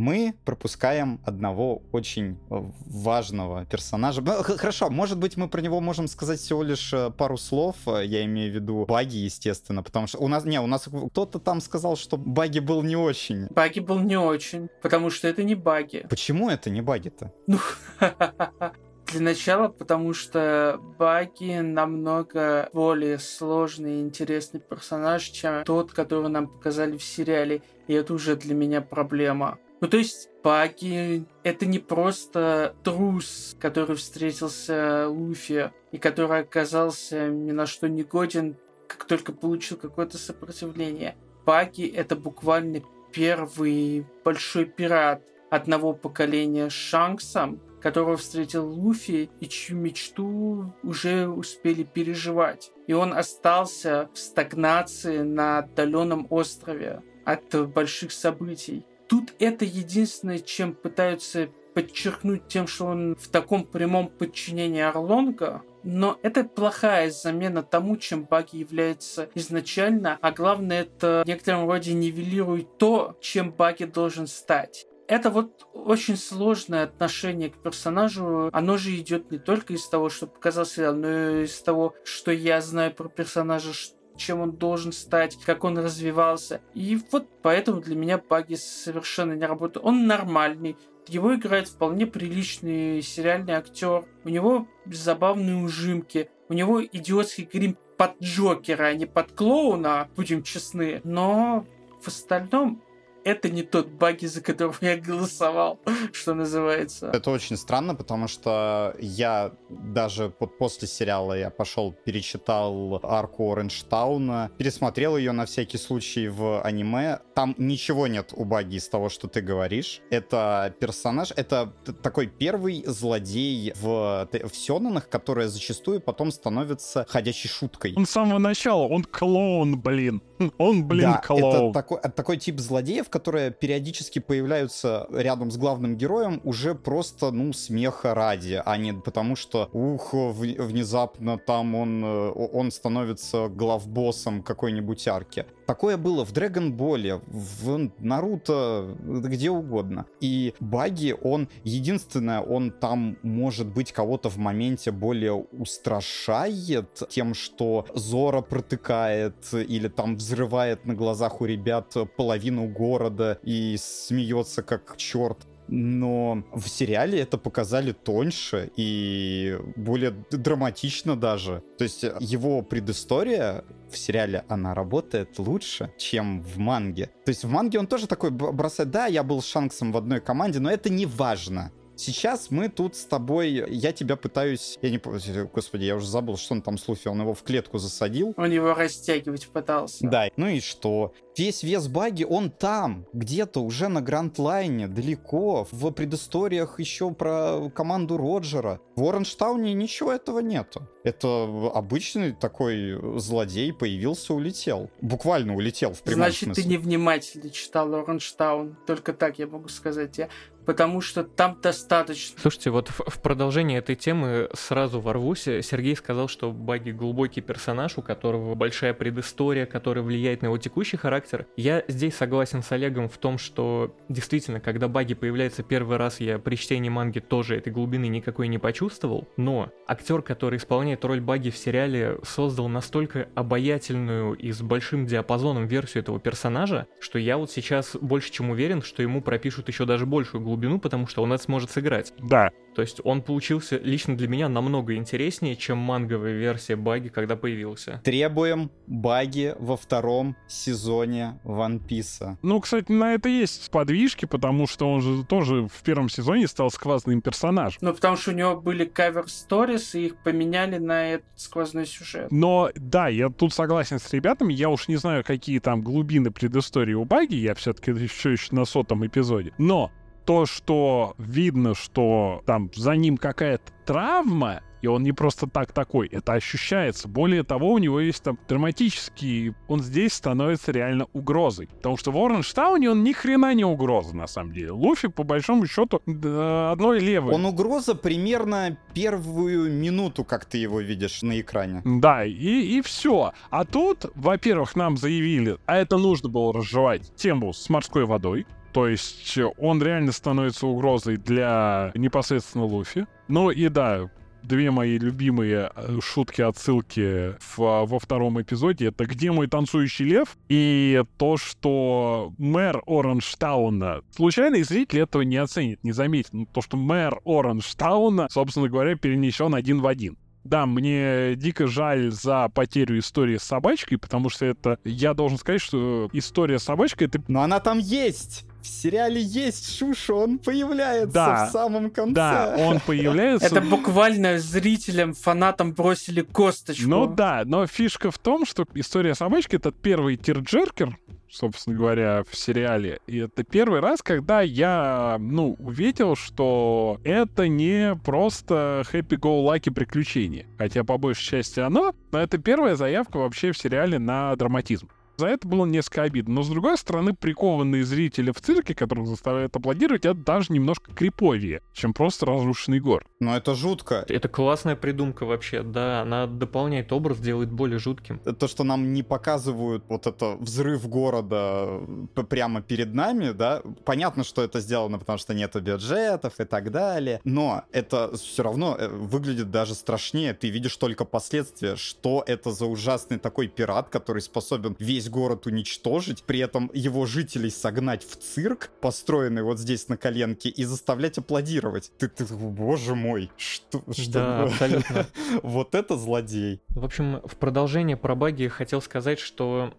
Мы пропускаем одного очень э, важного персонажа. Хорошо, может быть, мы про него можем сказать всего лишь э, пару слов. Э, Я имею в виду Баги, естественно, потому что у нас, не, у нас кто-то там сказал, что Баги был не очень. Баги был не очень, потому что это не баги. Почему это не Баги-то? Ну, [LAUGHS] для начала, потому что Баги намного более сложный и интересный персонаж, чем тот, который нам показали в сериале. И это уже для меня проблема. Ну, то есть, Баги — это не просто трус, который встретился Луфи, и который оказался ни на что не годен, как только получил какое-то сопротивление. Баги — это буквально первый большой пират одного поколения с Шанксом, которого встретил Луфи и чью мечту уже успели переживать. И он остался в стагнации на отдаленном острове от больших событий. Тут это единственное, чем пытаются подчеркнуть тем, что он в таком прямом подчинении Орлонга, но это плохая замена тому, чем Баги является изначально, а главное, это в некотором роде нивелирует то, чем Баги должен стать. Это вот очень сложное отношение к персонажу. Оно же идет не только из того, что показал сериал, но и из того, что я знаю про персонажа, ш- чем он должен стать, как он развивался. И вот поэтому для меня Баги совершенно не работает. Он нормальный, его играет вполне приличный сериальный актер. У него забавные ужимки. У него идиотский грим под Джокера, а не под клоуна, будем честны. Но в остальном это не тот баги, за которого я голосовал, [LAUGHS] что называется. Это очень странно, потому что я даже вот после сериала я пошел, перечитал арку Оранжтауна, пересмотрел ее на всякий случай в аниме. Там ничего нет у Баги из того, что ты говоришь. Это персонаж, это такой первый злодей в, в Сёнэнах, которая зачастую потом становится ходячей шуткой. Он с самого начала, он клоун, блин. [LAUGHS] Он, блин, да, Клоу. это такой, такой тип злодеев, которые периодически появляются рядом с главным героем уже просто, ну, смеха ради, а не потому что, ух, внезапно там он, э, он становится главбоссом какой-нибудь арки. Такое было в Dragon Ball, в Наруто, где угодно. И Баги, он единственное, он там, может быть, кого-то в моменте более устрашает тем, что Зора протыкает или там взрывает на глазах у ребят половину города и смеется как черт но в сериале это показали тоньше и более драматично даже. То есть его предыстория в сериале она работает лучше, чем в манге. То есть в манге он тоже такой бросает, да, я был Шанксом в одной команде, но это не важно. Сейчас мы тут с тобой, я тебя пытаюсь, я не помню, господи, я уже забыл, что он там с Луфи, он его в клетку засадил. Он его растягивать пытался. Да, ну и что? Весь вес баги, он там, где-то уже на Гранд-лайне, далеко, в предысториях еще про команду Роджера. В Оранжтауне ничего этого нету. Это обычный такой злодей появился, улетел. Буквально улетел в прямом Значит, смысле. ты невнимательно читал Оранжтаун. Только так я могу сказать. Я потому что там достаточно. Слушайте, вот в, в продолжение этой темы сразу ворвусь. Сергей сказал, что Баги глубокий персонаж, у которого большая предыстория, которая влияет на его текущий характер. Я здесь согласен с Олегом в том, что действительно, когда Баги появляется первый раз, я при чтении манги тоже этой глубины никакой не почувствовал, но актер, который исполняет роль Баги в сериале, создал настолько обаятельную и с большим диапазоном версию этого персонажа, что я вот сейчас больше чем уверен, что ему пропишут еще даже большую глубину глубину, потому что он это сможет сыграть. Да. То есть он получился лично для меня намного интереснее, чем манговая версия баги, когда появился. Требуем баги во втором сезоне One Piece. Ну, кстати, на это есть подвижки, потому что он же тоже в первом сезоне стал сквозным персонажем. Ну, потому что у него были кавер-сторис, и их поменяли на этот сквозной сюжет. Но, да, я тут согласен с ребятами, я уж не знаю, какие там глубины предыстории у Баги, я все-таки еще еще на сотом эпизоде. Но то, что видно, что там за ним какая-то травма, и он не просто так такой, это ощущается. Более того, у него есть там драматический, он здесь становится реально угрозой. Потому что в Оранжтауне он ни хрена не угроза, на самом деле. Луфи, по большому счету, одной левой. Он угроза примерно первую минуту, как ты его видишь на экране. Да, и, и все. А тут, во-первых, нам заявили, а это нужно было разжевать тему с морской водой. То есть он реально становится угрозой для непосредственно Луфи. Ну и да, две мои любимые э, шутки отсылки в, во втором эпизоде это где мой танцующий лев и то что мэр Оранжтауна случайный зритель этого не оценит не заметит но то что мэр Оранжтауна собственно говоря перенесен один в один да, мне дико жаль за потерю истории с собачкой, потому что это, я должен сказать, что история с собачкой это... Но она там есть! В сериале есть Шуша, он появляется да, в самом конце. Да, он [LAUGHS] появляется. Это буквально зрителям, фанатам бросили косточку. Ну да, но фишка в том, что история собачки это первый тирджеркер, собственно говоря, в сериале. И это первый раз, когда я, ну, увидел, что это не просто happy-go-lucky приключение. Хотя, по большей части оно, но это первая заявка вообще в сериале на драматизм. За это было несколько обидно. Но, с другой стороны, прикованные зрители в цирке, которых заставляют аплодировать, это даже немножко криповее, чем просто разрушенный город. Но это жутко. Это классная придумка вообще, да. Она дополняет образ, делает более жутким. То, что нам не показывают вот это взрыв города прямо перед нами, да, понятно, что это сделано, потому что нету бюджетов и так далее, но это все равно э, выглядит даже страшнее. Ты видишь только последствия, что это за ужасный такой пират, который способен весь город уничтожить, при этом его жителей согнать в цирк, построенный вот здесь на коленке, и заставлять аплодировать. Ты, ты боже мой, что... что да, абсолютно. [LAUGHS] вот это злодей. В общем, в продолжение про баги хотел сказать, что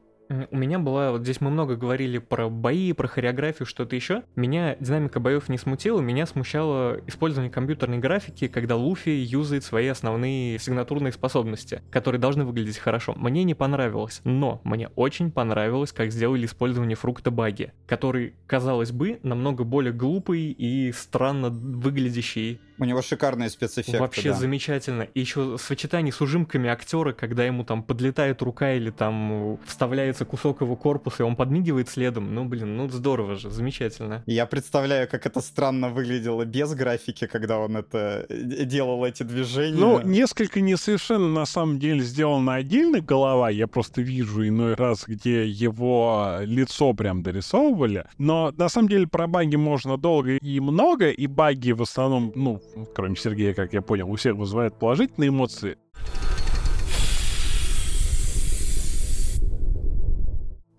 у меня была, вот здесь мы много говорили про бои, про хореографию, что-то еще. Меня динамика боев не смутила, меня смущало использование компьютерной графики, когда Луфи юзает свои основные сигнатурные способности, которые должны выглядеть хорошо. Мне не понравилось, но мне очень понравилось, как сделали использование фрукта баги, который, казалось бы, намного более глупый и странно выглядящий у него шикарные спецэффекты. Вообще да. замечательно. И еще сочетание с ужимками актера, когда ему там подлетает рука или там вставляется показывается кусок его корпуса, и он подмигивает следом. Ну, блин, ну здорово же, замечательно. Я представляю, как это странно выглядело без графики, когда он это э, делал эти движения. Ну, несколько несовершенно на самом деле сделана отдельно голова. Я просто вижу иной раз, где его лицо прям дорисовывали. Но на самом деле про баги можно долго и много, и баги в основном, ну, кроме Сергея, как я понял, у всех вызывают положительные эмоции.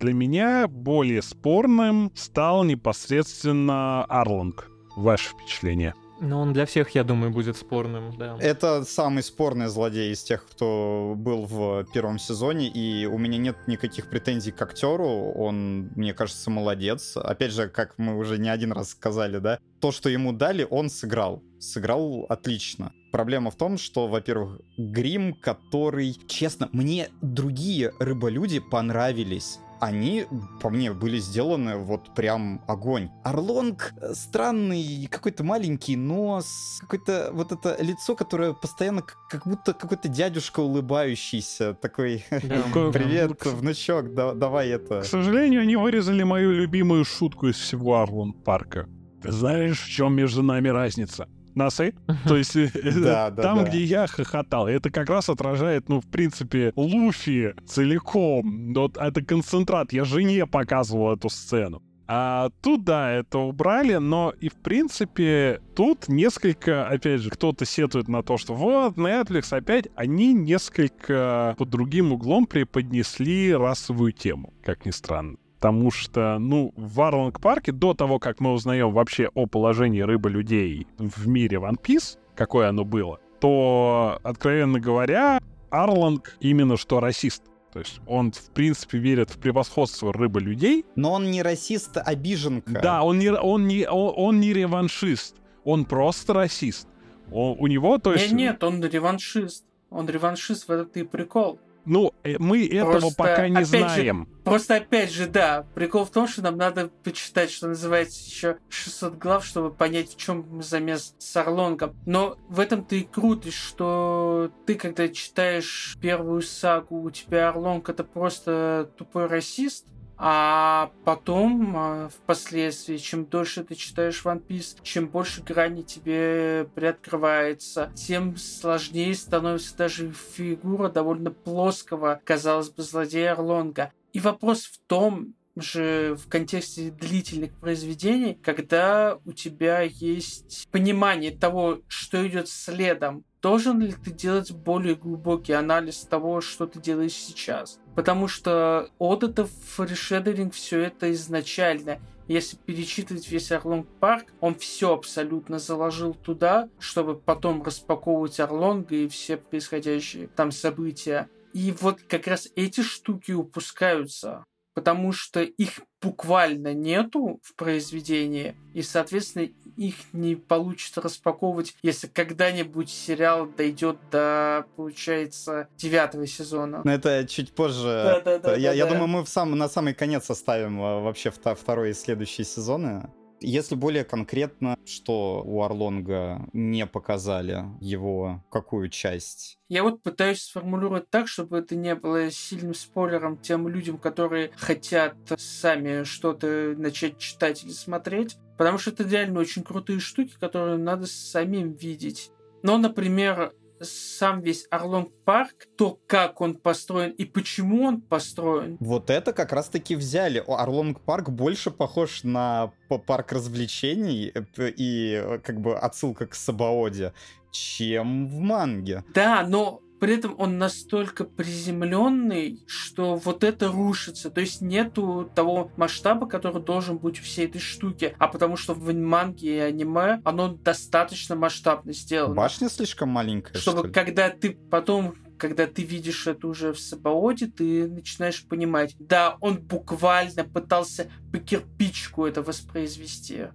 Для меня более спорным стал непосредственно Арланг. Ваше впечатление? Но он для всех, я думаю, будет спорным, да. Это самый спорный злодей из тех, кто был в первом сезоне, и у меня нет никаких претензий к актеру. Он, мне кажется, молодец. Опять же, как мы уже не один раз сказали, да, то, что ему дали, он сыграл. Сыграл отлично. Проблема в том, что, во-первых, грим, который, честно, мне другие рыболюди понравились они, по мне, были сделаны вот прям огонь. Орлонг э, странный, какой-то маленький нос, какое-то вот это лицо, которое постоянно как будто какой-то дядюшка улыбающийся, такой, [LAUGHS] привет, внучок, давай это. К сожалению, они вырезали мою любимую шутку из всего Орлонг парка. Ты знаешь, в чем между нами разница? Носы. То есть э, [LAUGHS] там, где я хохотал, это как раз отражает, ну, в принципе, Луфи целиком. Вот это концентрат. Я жене показывал эту сцену. А тут, да, это убрали, но и в принципе тут несколько, опять же, кто-то сетует на то, что вот, Netflix опять, они несколько под другим углом преподнесли расовую тему, как ни странно. Потому что, ну, в Варланг-парке, до того, как мы узнаем вообще о положении рыбы-людей в мире One Piece, какое оно было, то, откровенно говоря, Арланг именно что расист. То есть он, в принципе, верит в превосходство рыбы-людей. Но он не расист, а обиженка. Да, он не, он не, он, он не реваншист. Он просто расист. Он, у него, то есть... Нет, нет, он реваншист. Он реваншист, в этот и прикол. Ну, э, мы этого просто, пока не знаем. Же, просто опять же, да, прикол в том, что нам надо почитать, что называется, еще 600 глав, чтобы понять, в чем замес с Орлонгом. Но в этом-то и круто, что ты, когда читаешь первую сагу, у тебя Орлонг это просто тупой расист, а потом, а, впоследствии, чем дольше ты читаешь One Piece, чем больше граней тебе приоткрывается, тем сложнее становится даже фигура довольно плоского, казалось бы, злодея Орлонга. И вопрос в том, же в контексте длительных произведений, когда у тебя есть понимание того, что идет следом, должен ли ты делать более глубокий анализ того, что ты делаешь сейчас? Потому что Одатов решедеринг все это изначально. Если перечитывать весь Орлонг Парк, он все абсолютно заложил туда, чтобы потом распаковывать Орлонга и все происходящие там события. И вот как раз эти штуки упускаются потому что их буквально нету в произведении, и, соответственно, их не получится распаковывать, если когда-нибудь сериал дойдет до, получается, девятого сезона. Но это чуть позже. Да, да, да, я, да, я да. думаю, мы в сам, на самый конец оставим а, вообще второй и следующие сезоны. Если более конкретно, что у Орлонга не показали его какую часть? Я вот пытаюсь сформулировать так, чтобы это не было сильным спойлером тем людям, которые хотят сами что-то начать читать или смотреть. Потому что это реально очень крутые штуки, которые надо самим видеть. Но, например, сам весь Орлонг парк, то, как он построен и почему он построен. Вот это как раз-таки взяли. Орлонг парк больше похож на парк развлечений э, и э, как бы отсылка к Сабаоде, чем в манге. Да, но при этом он настолько приземленный, что вот это рушится. То есть нету того масштаба, который должен быть у всей этой штуки. А потому что в манге и аниме оно достаточно масштабно сделано. Башня слишком маленькая. Чтобы что ли? когда ты потом когда ты видишь это уже в Сабаоде, ты начинаешь понимать, да, он буквально пытался по кирпичку это воспроизвести.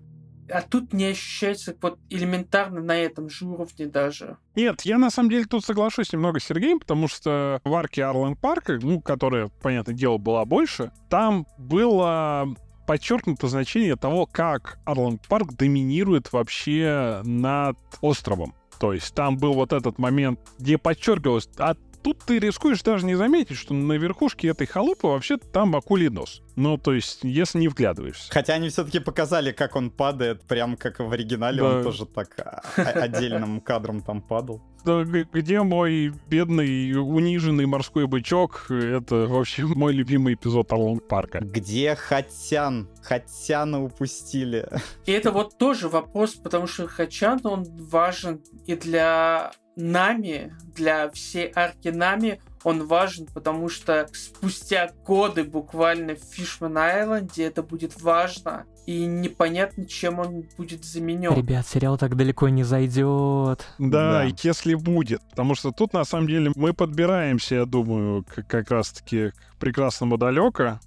А тут не ощущается вот элементарно на этом же уровне даже. Нет, я на самом деле тут соглашусь немного с Сергеем, потому что в арке Арлен Парка, ну, которая, понятное дело, была больше, там было подчеркнуто значение того, как Арланд Парк доминирует вообще над островом. То есть там был вот этот момент, где подчеркивалось, а тут ты рискуешь даже не заметить, что на верхушке этой халупы вообще там акулий нос. Ну, то есть, если не вглядываешься. Хотя они все-таки показали, как он падает, прям как в оригинале, Да. он тоже так отдельным [LAUGHS] кадром там падал. Где мой бедный униженный морской бычок? Это вообще [LAUGHS] мой любимый эпизод Орлонг Парка. Где Хатян? Хатяна упустили. [LAUGHS] И это вот тоже вопрос, потому что Хачан, он важен и для Нами, для всей арки Нами, он важен, потому что спустя годы буквально в Фишман Айленде это будет важно, и непонятно, чем он будет заменен. Ребят, сериал так далеко не зайдет. Да, Да. если будет. Потому что тут, на самом деле, мы подбираемся, я думаю, к- как раз-таки к прекрасному далека.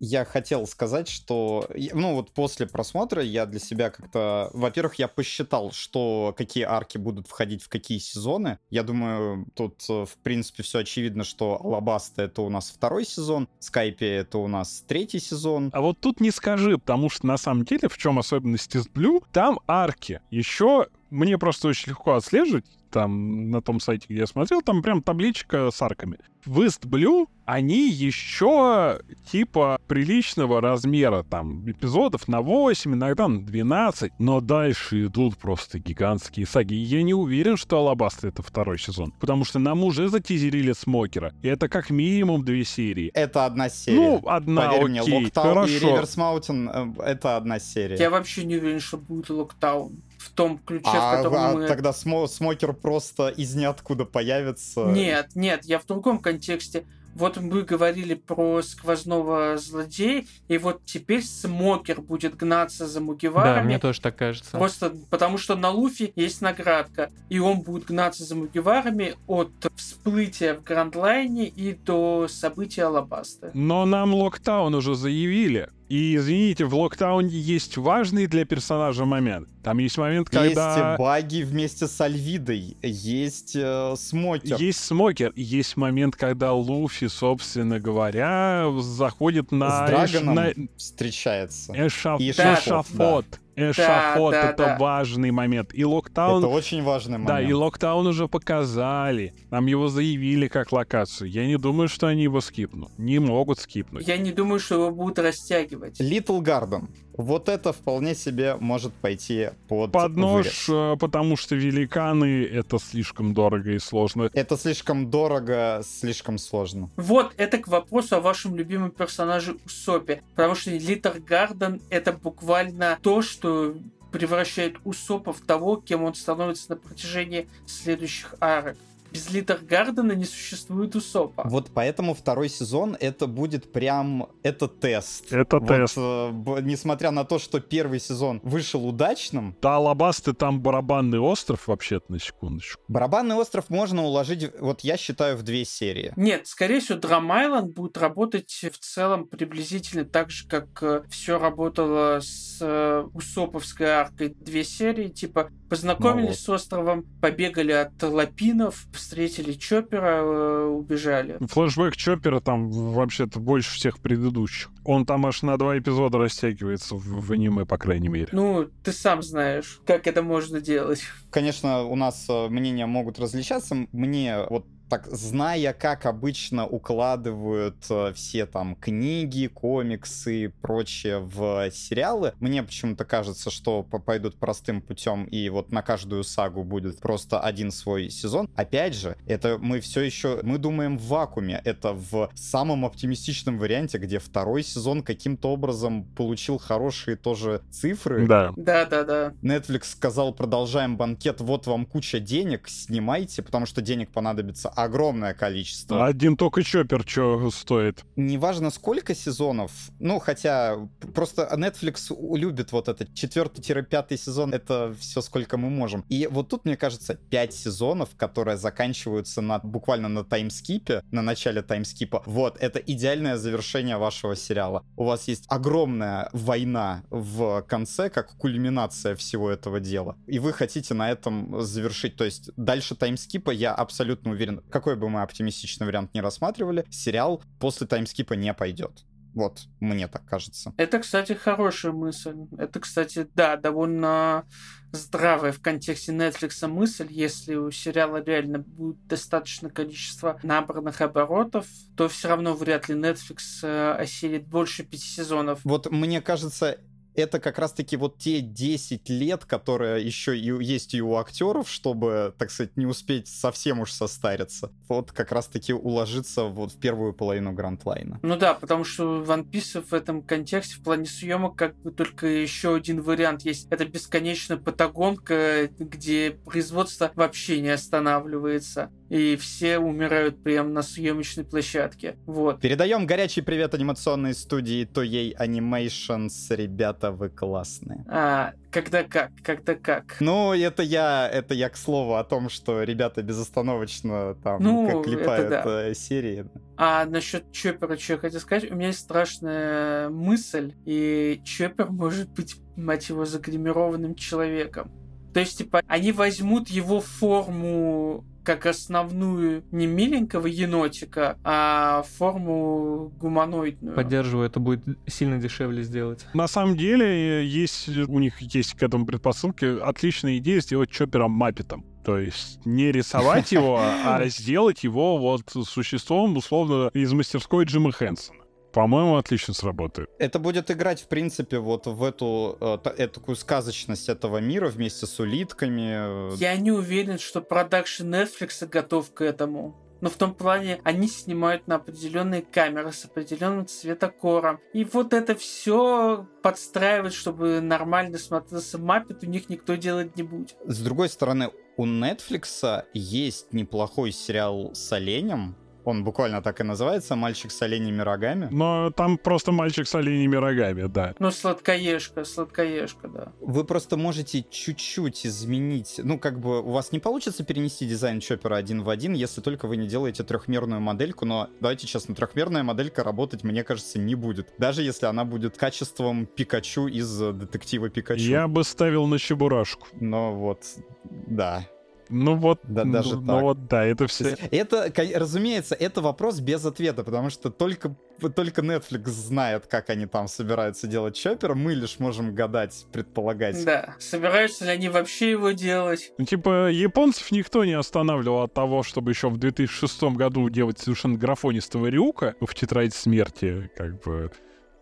Я хотел сказать, что, ну вот после просмотра я для себя как-то, во-первых, я посчитал, что какие арки будут входить в какие сезоны. Я думаю, тут э, в принципе все очевидно, что Алабаста это у нас второй сезон, Скайпе это у нас третий сезон. А вот тут не скажи, потому что на самом деле, в чем особенность из Blue, там арки. Еще мне просто очень легко отслеживать, там на том сайте, где я смотрел, там прям табличка с арками. В East Blue они еще типа приличного размера, там эпизодов на 8, иногда на 12, но дальше идут просто гигантские саги. И я не уверен, что Алабаста это второй сезон, потому что нам уже затизерили Смокера, и это как минимум две серии. Это одна серия. Ну, одна, Поверь мне, окей, Логтаун и хорошо. Reverse Mountain э, это одна серия. Я вообще не уверен, что будет Логтаун в том ключе, в а, котором а мы... тогда смо- Смокер просто из ниоткуда появится. Нет, нет, я в другом контексте. Вот мы говорили про сквозного злодея, и вот теперь Смокер будет гнаться за Да, Мугиварами. мне тоже так кажется. Просто потому что на Луфи есть наградка, и он будет гнаться за Мугиварами от всплытия в Грандлайне и до события Алабасты. Но нам Локтаун уже заявили. И, извините, в Локтауне есть важный для персонажа момент. Там есть момент, когда... Есть баги вместе с Альвидой, есть э, смокер. Есть смокер, есть момент, когда Луфи, собственно говоря, заходит на, с Драгоном на встречается. эшаф- И Да. эшафот. Эшафот Да, да, это да. важный момент. И Локтаун... Это очень важный момент. Да, и Локтаун уже показали. Нам его заявили как локацию. Я не думаю, что они его скипнут. Не могут скипнуть. Я не думаю, что его будут растягивать. Little Garden. Вот это вполне себе может пойти под Под нож, вырез. э, потому что великаны — это слишком дорого и сложно. Это слишком дорого, слишком сложно. Вот, это к вопросу о вашем любимом персонаже Усопе. Потому что Литер Гарден это буквально то, что превращает Усопа в того, кем он становится на протяжении следующих арок. Без Литер Гардена не существует Усопа. Вот поэтому второй сезон это будет прям это тест. Это Вот, тест. э, несмотря на то, что первый сезон вышел удачным, Да, Алабасты там барабанный остров, вообще-то, на секундочку. Барабанный остров можно уложить, вот я считаю, в две серии. Нет, скорее всего, Драм Айленд будет работать в целом приблизительно так же, как все работало с э, Усоповской аркой. Две серии, типа, познакомились Ну вот. с островом, побегали от лапинов, встретили Чоппера, э, убежали. Флэшбэк Чоппера там вообще-то больше всех предыдущих. Он там аж на два эпизода растягивается в, в аниме, по крайней мере. Ну, ты сам знаешь, как это можно делать. Конечно, у нас э, мнения могут различаться. Мне вот так, зная, как обычно укладывают э, все там книги, комиксы и прочее в сериалы, мне почему-то кажется, что по- пойдут простым путем и вот на каждую сагу будет просто один свой сезон. Опять же, это мы все еще, мы думаем в вакууме, это в самом оптимистичном варианте, где второй сезон каким-то образом получил хорошие тоже цифры. Да. Да-да-да. Netflix сказал, продолжаем банкет, вот вам куча денег, снимайте, потому что денег понадобится огромное количество. Один только Чоппер что стоит. Неважно, сколько сезонов, ну, хотя просто Netflix любит вот этот четвертый-пятый сезон, это все сколько мы можем. И вот тут, мне кажется, пять сезонов, которые заканчиваются на, буквально на таймскипе, на начале таймскипа, вот, это идеальное завершение вашего сериала. У вас есть огромная война в конце, как кульминация всего этого дела. И вы хотите на этом завершить. То есть дальше таймскипа, я абсолютно уверен, какой бы мы оптимистичный вариант не рассматривали, сериал после таймскипа не пойдет. Вот, мне так кажется. Это, кстати, хорошая мысль. Это, кстати, да, довольно здравая в контексте Netflix мысль. Если у сериала реально будет достаточно количество набранных оборотов, то все равно вряд ли Netflix э, осилит больше пяти сезонов. Вот мне кажется, это как раз-таки вот те 10 лет, которые еще и есть и у актеров, чтобы, так сказать, не успеть совсем уж состариться. Вот как раз-таки уложиться вот в первую половину Гранд-лайна. Ну да, потому что One Piece в этом контексте, в плане съемок, как бы только еще один вариант есть. Это бесконечная патагонка, где производство вообще не останавливается и все умирают прямо на съемочной площадке. Вот. Передаем горячий привет анимационной студии Toei Animations. Ребята, вы классные. А, когда как, когда как. Ну, это я, это я к слову о том, что ребята безостановочно там Ну, как клепают это да. э, серии. А насчет Чоппера, что я хотел сказать, у меня есть страшная мысль, и Чоппер может быть, мать его, загримированным человеком. То есть, типа, они возьмут его форму как основную не миленького енотика, а форму гуманоидную. Поддерживаю, это будет сильно дешевле сделать. На самом деле, есть, у них есть к этому предпосылки отличная идея сделать Чоппера Маппетом. То есть не рисовать его, [LAUGHS] а сделать его вот существом, условно, из мастерской Джима Хэнсона. По-моему, отлично сработает. Это будет играть, в принципе, вот в эту э, та- э, такую сказочность этого мира вместе с улитками. Я не уверен, что продакшн Netflix готов к этому. Но в том плане, они снимают на определенные камеры с определенным цветокором. И вот это все подстраивать, чтобы нормально смотрелся Маппет, у них никто делать не будет. С другой стороны, у Netflix есть неплохой сериал с оленем. Он буквально так и называется «Мальчик с оленями рогами». Но там просто мальчик с оленями рогами, да. Ну, сладкоежка, сладкоежка, да. Вы просто можете чуть-чуть изменить. Ну, как бы у вас не получится перенести дизайн Чоппера один в один, если только вы не делаете трехмерную модельку. Но давайте честно, трехмерная моделька работать, мне кажется, не будет. Даже если она будет качеством Пикачу из детектива Пикачу. Я бы ставил на Чебурашку. Но вот, да. Ну вот, Да, ну, даже ну так. вот, да, это То все. Это, разумеется, это вопрос без ответа, потому что только, только Netflix знает, как они там собираются делать Чоппера. Мы лишь можем гадать, предполагать. Да. Собираются ли они вообще его делать? Ну, типа, японцев никто не останавливал от того, чтобы еще в 2006 году делать совершенно графонистого Рюка в «Тетрадь смерти», как бы.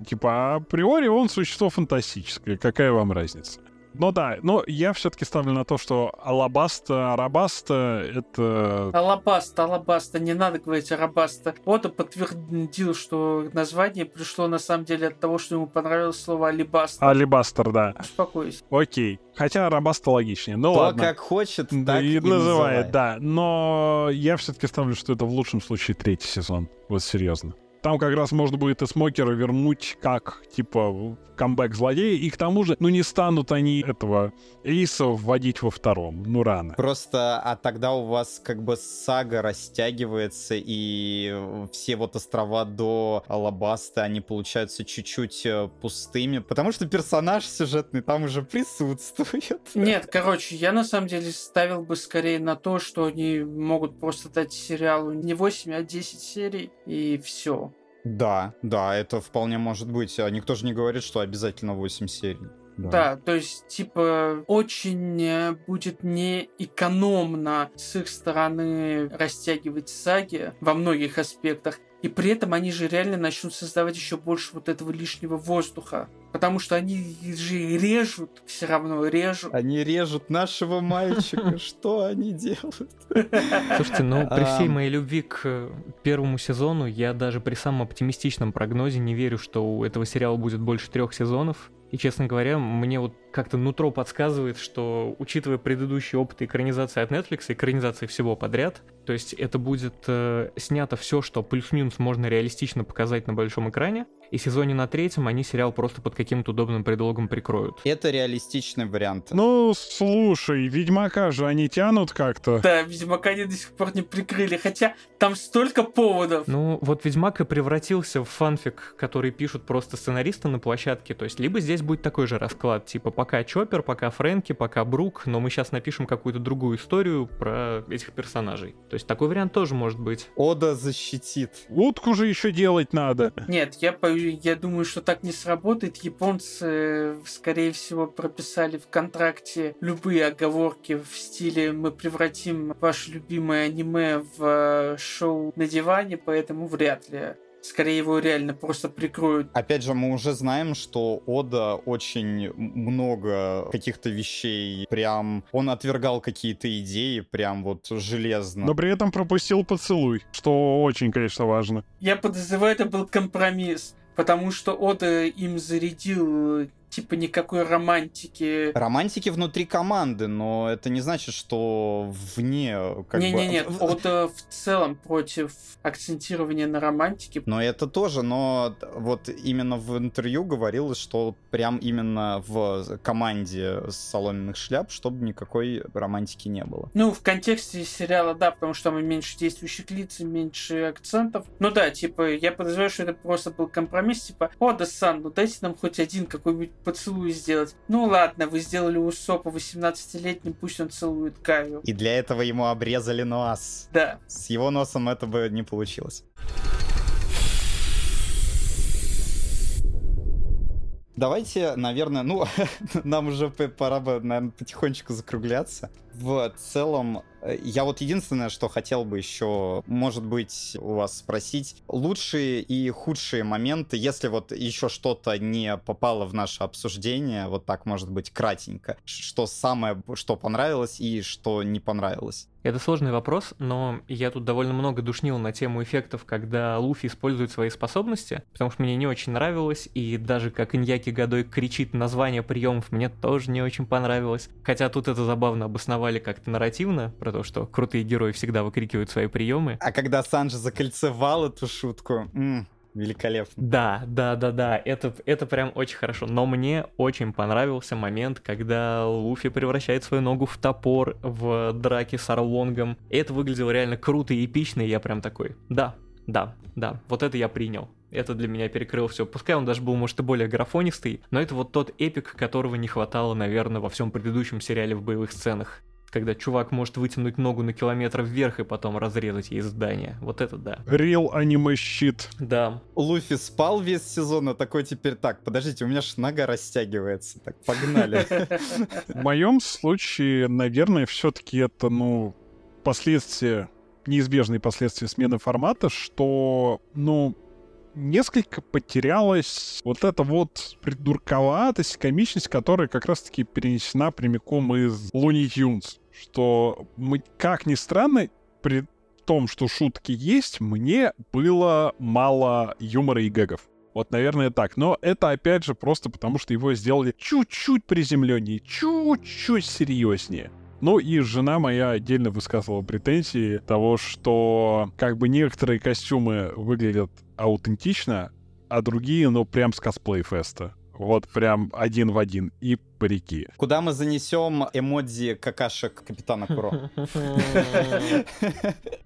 Типа, априори он существо фантастическое, какая вам разница? Но да, но я все-таки ставлю на то, что Алабаста, Арабаста — это... Алабаста, Алабаста, не надо говорить Арабаста. Ода подтвердил, что название пришло на самом деле от того, что ему понравилось слово Алибаста. Alabaster, да. Успокойся. Окей. Хотя Арабаста логичнее. Ну Кто ладно. как хочет, так и и называет, называет. да. Но я все-таки ставлю, что это в лучшем случае третий сезон. Вот серьезно. Там как раз можно будет и Смокера вернуть как, типа, камбэк злодея, и к тому же, ну не станут они этого Эйса вводить во втором, ну рано. Просто, а тогда у вас как бы сага растягивается, и все вот острова до Алабаста, они получаются чуть-чуть э, пустыми, потому что персонаж сюжетный там уже присутствует. [LAUGHS] Нет, короче, я на самом деле ставил бы скорее на то, что они могут просто дать сериалу не 8, а 10 серий, и все. Да, да, это вполне может быть. А Никто же не говорит, что обязательно 8 серий. Да, то есть, типа, очень э, будет не экономно с их стороны растягивать саги во многих аспектах. И при этом они же реально начнут создавать еще больше вот этого лишнего воздуха. Потому что они же режут, все равно режут. Они режут нашего мальчика. [LAUGHS] Что они делают? Слушайте, ну при всей моей любви к э, первому сезону, я даже при самом оптимистичном прогнозе не верю, что у этого сериала будет больше трех сезонов. И, честно говоря, мне вот как-то нутро подсказывает, что, учитывая предыдущий опыт экранизации от Netflix, экранизации всего подряд, то есть это будет э, снято все, что плюс-минус можно реалистично показать на большом экране, и в сезоне на третьем они сериал просто под каким-то удобным предлогом прикроют. Это реалистичный вариант. Ну, слушай, Ведьмака же они тянут как-то. Да, Ведьмака они до сих пор не прикрыли. Хотя там столько поводов. Ну, вот Ведьмак и превратился в фанфик, который пишут просто сценаристы на площадке. То есть, либо здесь будет такой же расклад, типа, пока Чоппер, пока Фрэнки, пока Брук, но мы сейчас напишем какую-то другую историю про этих персонажей. То есть такой вариант тоже может быть. Ода защитит. Утку же еще делать надо. Нет, я, по- я думаю, что так не сработает. Японцы, э, скорее всего, прописали в контракте любые оговорки в стиле «мы превратим ваше любимое аниме в э, шоу на диване», поэтому вряд ли. Скорее его реально просто прикроют. Опять же, мы уже знаем, что Ода очень много каких-то вещей, прям он отвергал какие-то идеи, прям вот железно. Но при этом пропустил поцелуй, что очень, конечно, важно. Я подозреваю, это был компромисс, потому что Ода им зарядил э, типа никакой романтики. Романтики внутри команды, но это не значит, что вне как бы... Не-не-не, Ода в целом против акцентирования на романтике. Но это тоже, но вот именно в интервью говорилось, что прям именно в команде соломенных шляп, чтобы никакой романтики не было. Ну, в контексте сериала, да, потому что там меньше действующих лиц, меньше акцентов. Ну да, типа, я подозреваю, что это просто был компромисс, типа, о, да Сан, ну дайте нам хоть один какой-нибудь поцелуй сделать. Ну ладно, вы сделали у Сопа 18-летним, пусть он целует Каю. И для этого ему обрезали нос. Да. С его носом это бы не получилось. Давайте, наверное, ну, [LAUGHS] нам уже пора бы, наверное, потихонечку закругляться. В целом, я вот единственное, что хотел бы еще, может быть, у вас спросить, лучшие и худшие моменты, если вот еще что-то не попало в наше обсуждение, вот так, может быть, кратенько, что самое, что понравилось и что не понравилось. Это сложный вопрос, но я тут довольно много душнил на тему эффектов, когда Луфи использует свои способности, потому что мне не очень нравилось, и даже как Иньяки Годой кричит название приемов, мне тоже не очень понравилось. Хотя тут это забавно обосновали как-то нарративно, про то, что крутые герои всегда выкрикивают свои приемы. А когда Санджи закольцевал эту шутку, м-м, великолепно. Да, да, да, да, это, это прям очень хорошо. Но мне очень понравился момент, когда Луфи превращает свою ногу в топор в драке с Арлонгом. И это выглядело реально круто и эпично, и я прям такой, да, да, да, вот это я принял. Это для меня перекрыл все. Пускай он даже был, может, и более графонистый, но это вот тот эпик, которого не хватало, наверное, во всем предыдущем сериале в боевых сценах когда чувак может вытянуть ногу на километр вверх и потом разрезать ей здание. Вот это да. Real аниме щит. Да. Луфи спал весь сезон, а такой теперь так, подождите, у меня ж нога растягивается. Так, погнали. В моем случае, наверное, все-таки это, ну, последствия, неизбежные последствия смены формата, что, ну, несколько потерялась вот эта вот придурковатость, комичность, которая как раз-таки перенесена прямиком из Looney Tunes. Что мы, как ни странно, при том, что шутки есть, мне было мало юмора и гэгов. Вот, наверное, так. Но это, опять же, просто потому, что его сделали чуть-чуть приземленнее, чуть-чуть серьезнее. Ну и жена моя отдельно высказывала претензии того, что как бы некоторые костюмы выглядят аутентично, а другие, ну, прям с косплей-феста. Вот прям один в один. И парики. Куда мы занесем эмодзи какашек Капитана Куро? [LAUGHS]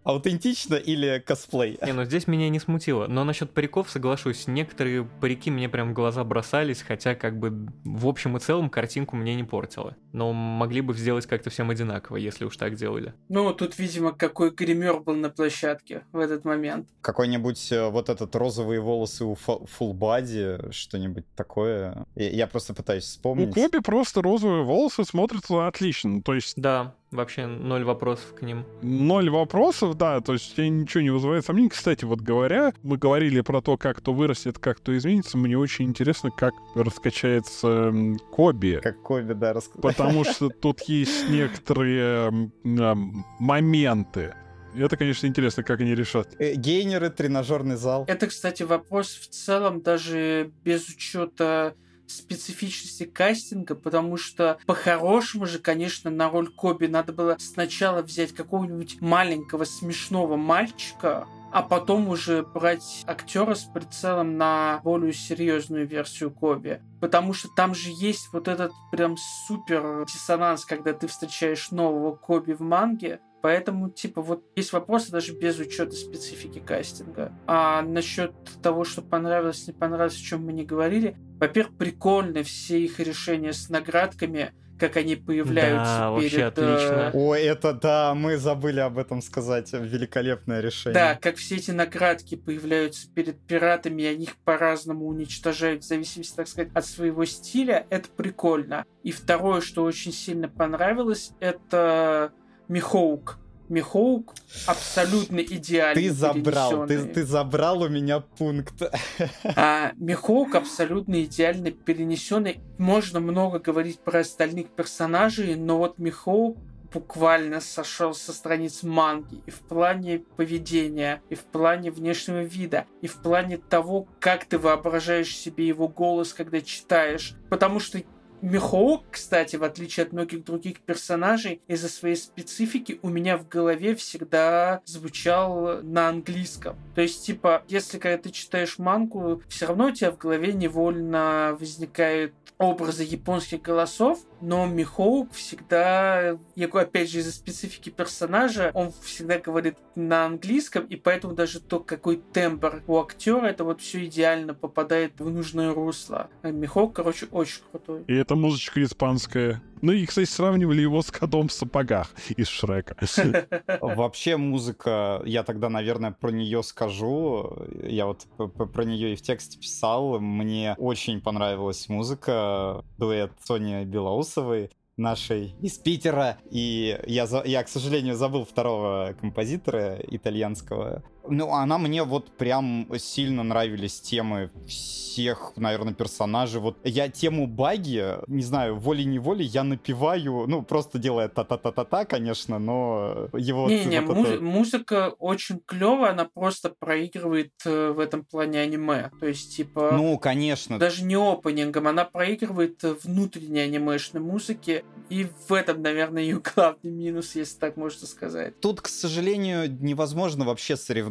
Аутентично или косплей? Не, ну здесь меня не смутило. Но насчет париков соглашусь. Некоторые парики мне прям в глаза бросались, хотя как бы в общем и целом картинку мне не портило. Но могли бы сделать как-то всем одинаково, если уж так делали. Ну, тут, видимо, какой гример был на площадке в этот момент. Какой-нибудь э, вот этот розовые волосы у фулбади, что-нибудь такое. Я просто пытаюсь вспомнить. У Коби просто розовые волосы смотрятся отлично. То есть... Да, вообще ноль вопросов к ним. Ноль вопросов, да, то есть тебе ничего не вызывает сомнений. Кстати, вот говоря, мы говорили про то, как то вырастет, как то изменится. Мне очень интересно, как раскачается Коби. Как Коби, да, раскачается. Потому [LAUGHS] что тут есть некоторые э, моменты. Это, конечно, интересно, как они решат. Э, гейнеры, тренажерный зал. Это, кстати, вопрос в целом даже без учета специфичности кастинга, потому что по-хорошему же, конечно, на роль Коби надо было сначала взять какого-нибудь маленького смешного мальчика, а потом уже брать актера с прицелом на более серьезную версию Коби. Потому что там же есть вот этот прям супер диссонанс, когда ты встречаешь нового Коби в манге, Поэтому, типа, вот есть вопросы даже без учета специфики кастинга. А насчет того, что понравилось, не понравилось, о чем мы не говорили. Во-первых, прикольны все их решения с наградками, как они появляются Да, вообще перед... э, отлично. О, это да, мы забыли об этом сказать. Великолепное решение. Да, как все эти наградки появляются перед пиратами, и они их по-разному уничтожают в зависимости, так сказать, от своего стиля, это прикольно. И второе, что очень сильно понравилось, это Михоук. Михоук абсолютно идеально Ты забрал, ты, ты забрал у меня пункт. [LAUGHS] А Михоук абсолютно идеально перенесенный. Можно много говорить про остальных персонажей, но вот Михоук буквально сошел со страниц манги и в плане поведения, и в плане внешнего вида, и в плане того, как ты воображаешь себе его голос, когда читаешь. Потому что Михоук, кстати, в отличие от многих других персонажей, из-за своей специфики у меня в голове всегда звучал на английском. То есть, типа, если когда ты читаешь мангу, все равно у тебя в голове невольно возникают образы японских голосов, но Михоук всегда, я говорю, опять же, из-за специфики персонажа, он всегда говорит на английском, и поэтому даже то, какой тембр у актера, это вот все идеально попадает в нужное русло. А Михоук, короче, очень крутой. И эта музычка испанская. Ну и, кстати, сравнивали его с котом в сапогах из Шрека. [LAUGHS] Вообще музыка, я тогда, наверное, про нее скажу. Я вот про нее и в тексте писал. Мне очень понравилась музыка. Дуэт Сони Белоусовой нашей из Питера. И я, я, к сожалению, забыл второго композитора итальянского. Ну, она мне вот прям сильно нравились темы всех, наверное, персонажей. Вот я тему баги, не знаю, волей-неволей я напеваю, ну, просто делая та-та-та-та-та, конечно, но его... Не-не, вот муз- это- музыка очень клевая, она просто проигрывает э, в этом плане аниме. То есть, типа, Ну, конечно. даже не опенингом, она проигрывает э, внутренней анимешной музыке, и в этом, наверное, ее [LAUGHS] главный минус, если так можно сказать. Тут, к сожалению, невозможно вообще соревноваться.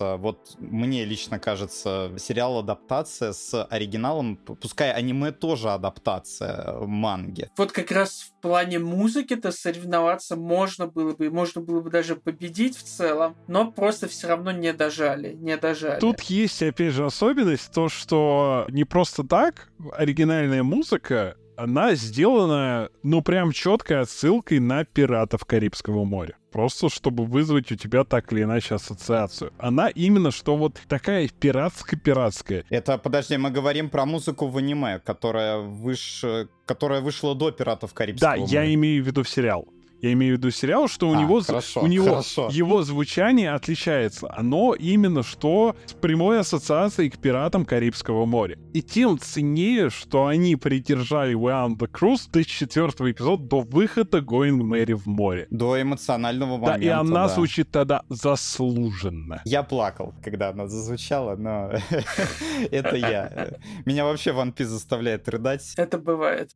Вот мне лично кажется, сериал адаптация с оригиналом, пускай аниме тоже адаптация манги. Вот как раз в плане музыки-то соревноваться можно было бы, и можно было бы даже победить в целом, но просто все равно не дожали, не дожали. Тут есть, опять же, особенность, то, что не просто так оригинальная музыка, она сделана, ну, прям четкой отсылкой на пиратов Карибского моря. Просто чтобы вызвать у тебя так или иначе ассоциацию. Она именно что вот такая пиратско-пиратская. Это, подожди, мы говорим про музыку в аниме, которая, выш... которая вышла до «Пиратов Карибского Да, моря». я имею в виду сериал. Я имею в виду сериал, что у А, него, хорошо, у него хорошо. его звучание отличается. Оно именно что с прямой ассоциацией к пиратам Карибского моря. И тем ценнее, что они придержали We on the Cruise до четвертого эпизода, до выхода Going Mary в море. До эмоционального момента, да, и она да. звучит тогда заслуженно. Я плакал, когда она зазвучала, но [LAUGHS] это я. Меня вообще One Piece заставляет рыдать. Это бывает.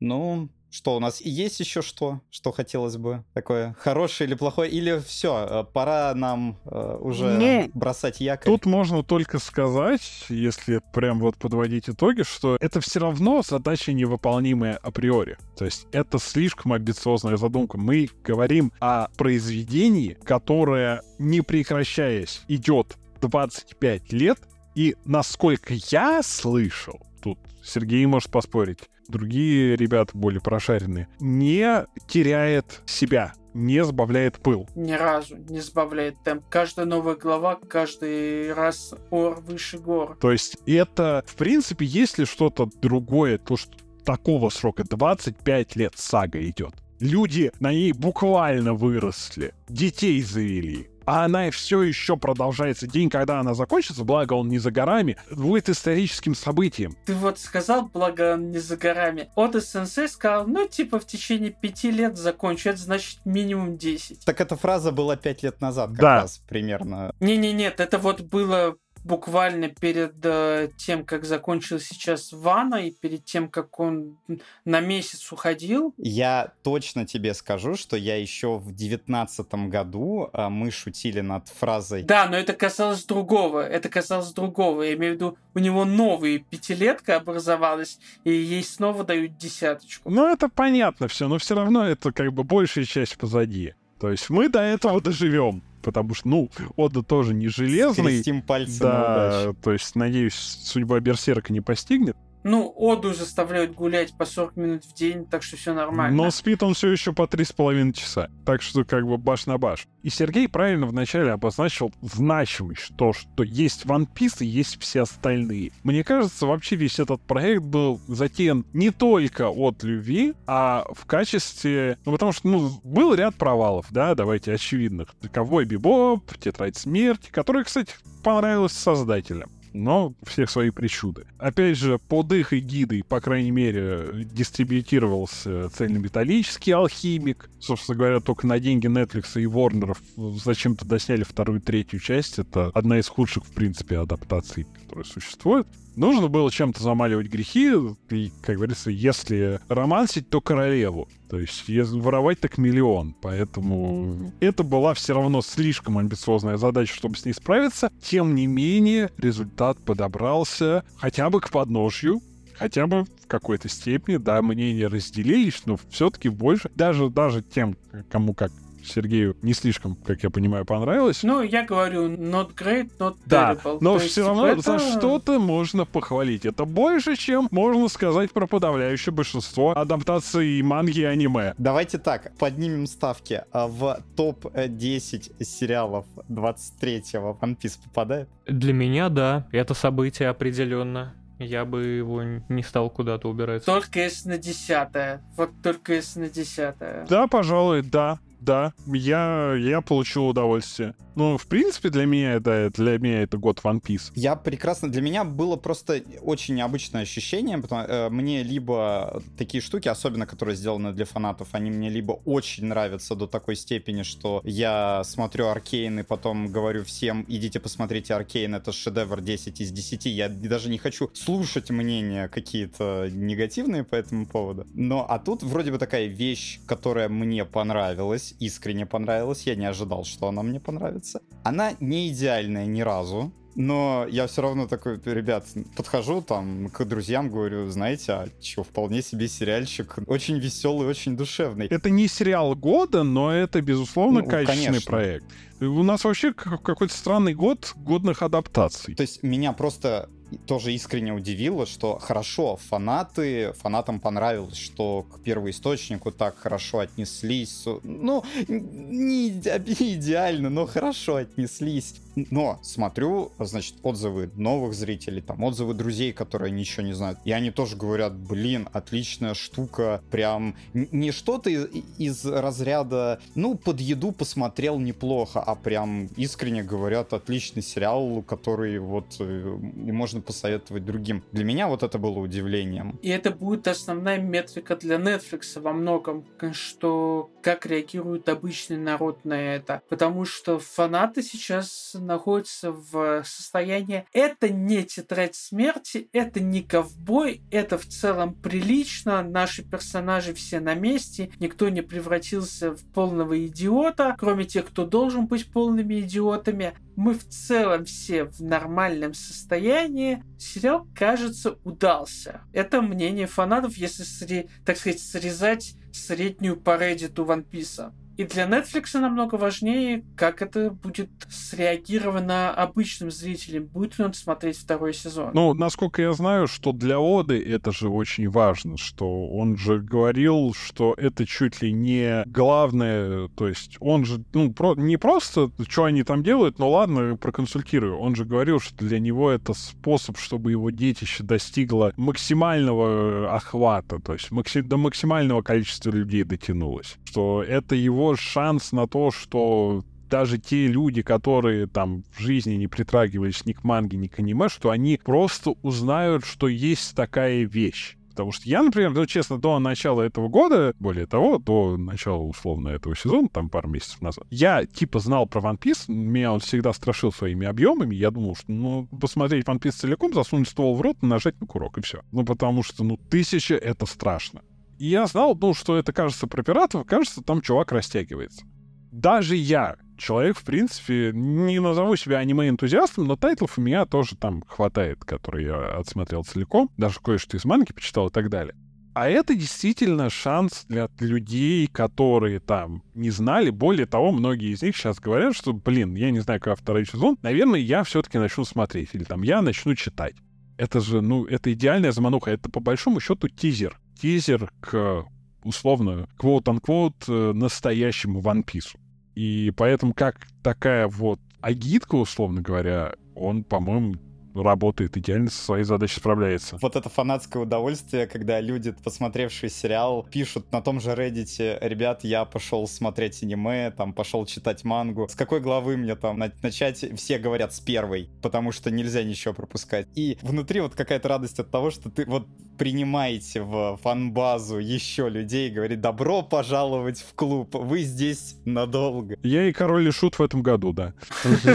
Ну, что у нас есть еще что, что хотелось бы такое хорошее или плохое, или все, пора нам э, уже Ну, бросать якорь. Тут можно только сказать, если прям вот подводить итоги, что это все равно задача невыполнимая априори. То есть это слишком амбициозная задумка. Мы говорим о произведении, которое, не прекращаясь, идет 25 лет, и насколько я слышал, тут Сергей может поспорить, другие ребята более прошаренные, не теряет себя, не сбавляет пыл. Ни разу не сбавляет темп. Каждая новая глава, каждый раз ор выше гор. То есть это, в принципе, если что-то другое, то что такого срока 25 лет сага идет. Люди на ней буквально выросли, детей завели. А она все еще продолжается. День, когда она закончится, благо он не за горами, будет историческим событием. Ты вот сказал, благо он не за горами. Ода Сенсей сказал, ну, типа, в течение пяти лет закончу. Это значит минимум 10. Так эта фраза была пять лет назад, как Да. раз примерно. Не-не-нет, это вот было буквально перед э, тем, как закончилась сейчас Вана, и перед тем, как он на месяц уходил. Я точно тебе скажу, что я еще в девятнадцатом году э, мы шутили над фразой... Да, но это касалось другого. Это касалось другого. Я имею в виду, у него новая пятилетка образовалась, и ей снова дают десяточку. Ну, это понятно все, но все равно это как бы большая часть позади. То есть мы до этого доживем. Потому что, ну, Ода тоже не железный. Скрестим пальцы да, то есть, надеюсь, судьба Берсерка не постигнет. Ну, Оду заставляют гулять по 40 минут в день, так что все нормально. Но спит он все еще по три с половиной часа. Так что как бы баш на баш. И Сергей правильно вначале обозначил значимость, то, что есть One Piece и есть все остальные. Мне кажется, вообще весь этот проект был затеян не только от любви, а в качестве... Ну, потому что, ну, был ряд провалов, да, давайте очевидных. Ковбой Бибоп, Тетрадь Смерти, которые, кстати, понравилось создателям но всех свои причуды. Опять же, под их эгидой, по крайней мере, дистрибьютировался цельнометаллический алхимик. Собственно говоря, только на деньги Netflix и Warner зачем-то досняли вторую и третью часть. Это одна из худших, в принципе, адаптаций, которые существуют. Нужно было чем-то замаливать грехи, и, как говорится, если романсить, то королеву. То есть, если воровать, так миллион. Поэтому это была все равно слишком амбициозная задача, чтобы с ней справиться. Тем не менее, результат подобрался хотя бы к подножью, хотя бы в какой-то степени, да, мнения разделились, но все-таки больше, даже, даже тем, кому как Сергею не слишком, как я понимаю, понравилось. Ну, я говорю, not great, not да, terrible. но То все есть, равно это... за что-то можно похвалить. Это больше, чем можно сказать про подавляющее большинство адаптаций манги и аниме. Давайте так, поднимем ставки. А В топ-10 сериалов 23-го One Piece попадает? Для меня, да, это событие определенно. Я бы его не стал куда-то убирать. Только если на десятое. Вот только если на десятое. Да, пожалуй, да. Да, я, я получил удовольствие. Ну, в принципе, для меня это, для меня это год One Piece. Я прекрасно... Для меня было просто очень необычное ощущение, потому э, мне либо такие штуки, особенно которые сделаны для фанатов, они мне либо очень нравятся до такой степени, что я смотрю Аркейн и потом говорю всем, идите посмотрите Аркейн, это шедевр 10 из 10. Я даже не хочу слушать мнения какие-то негативные по этому поводу. Но, а тут вроде бы такая вещь, которая мне понравилась, искренне понравилась, я не ожидал, что она мне понравится. Она не идеальная ни разу, но я все равно такой, ребят, подхожу там к друзьям, говорю, знаете, а что, вполне себе сериальчик, очень веселый, очень душевный. Это не сериал года, но это, безусловно, Ну, качественный конечно. проект. У нас вообще какой-то странный год годных адаптаций. То есть меня просто тоже искренне удивило, что хорошо, фанаты, фанатам понравилось, что к первоисточнику так хорошо отнеслись. Ну, не, [LAUGHS] не идеально, но хорошо отнеслись. Но смотрю, значит, отзывы новых зрителей, там, отзывы друзей, которые ничего не знают. И они тоже говорят, блин, отличная штука, прям не что-то из, из разряда, ну, под еду посмотрел неплохо, а прям искренне говорят, отличный сериал, который вот э, можно посоветовать другим. Для меня вот это было удивлением. И это будет основная метрика для Netflix во многом, что как реагирует обычный народ на это. Потому что фанаты сейчас находятся в состоянии это не тетрадь смерти, это не ковбой, это в целом прилично, наши персонажи все на месте, никто не превратился в полного идиота, кроме тех, кто должен быть полными идиотами. Мы в целом все в нормальном состоянии. Сериал, кажется, удался. Это мнение фанатов, если, так сказать, срезать среднюю по Reddit One Piece. И для Netflix намного важнее, как это будет среагировано обычным зрителем, будет ли он смотреть второй сезон. Ну, насколько я знаю, что для Оды это же очень важно, что он же говорил, что это чуть ли не главное, то есть он же, ну, про, не просто, что они там делают, ну ладно, проконсультирую, он же говорил, что для него это способ, чтобы его детище достигло максимального э, охвата, то есть макси- до максимального количества людей дотянулось, что это его шанс на то, что даже те люди, которые там в жизни не притрагивались ни к манге, ни к аниме, что они просто узнают, что есть такая вещь. Потому что я, например, ну, честно, до начала этого года, более того, до начала, условно, этого сезона, там пару месяцев назад, я, типа, знал про One Piece, меня он всегда страшил своими объемами, я думал, что, ну, посмотреть One Piece целиком, засунуть ствол в рот, нажать на курок, и все. Ну, потому что, ну, тысяча — это страшно. Я знал, ну, что это кажется про пиратов, кажется, там чувак растягивается. Даже я, человек, в принципе, не назову себя аниме-энтузиастом, но тайтлов у меня тоже там хватает, которые я отсмотрел целиком, даже кое-что из манги почитал и так далее. А это действительно шанс для людей, которые там не знали. Более того, многие из них сейчас говорят, что, блин, я не знаю, как второй сезон, наверное, я все-таки начну смотреть, или там я начну читать. Это же, ну, это идеальная замануха, это по большому счету тизер. Тизер к условно, квоут-анквоут, настоящему One Piece. И поэтому как такая вот агитка, условно говоря, он, по-моему, работает идеально со своей задачей справляется. Вот это фанатское удовольствие, когда люди, посмотревшие сериал, пишут на том же Reddit, ребят, я пошел смотреть аниме, там, пошел читать мангу. С какой главы мне там начать? Все говорят с первой, потому что нельзя ничего пропускать. И внутри вот какая-то радость от того, что ты вот принимаете в фанбазу еще людей, говорит, добро пожаловать в клуб, вы здесь надолго. Я и король и шут в этом году, да.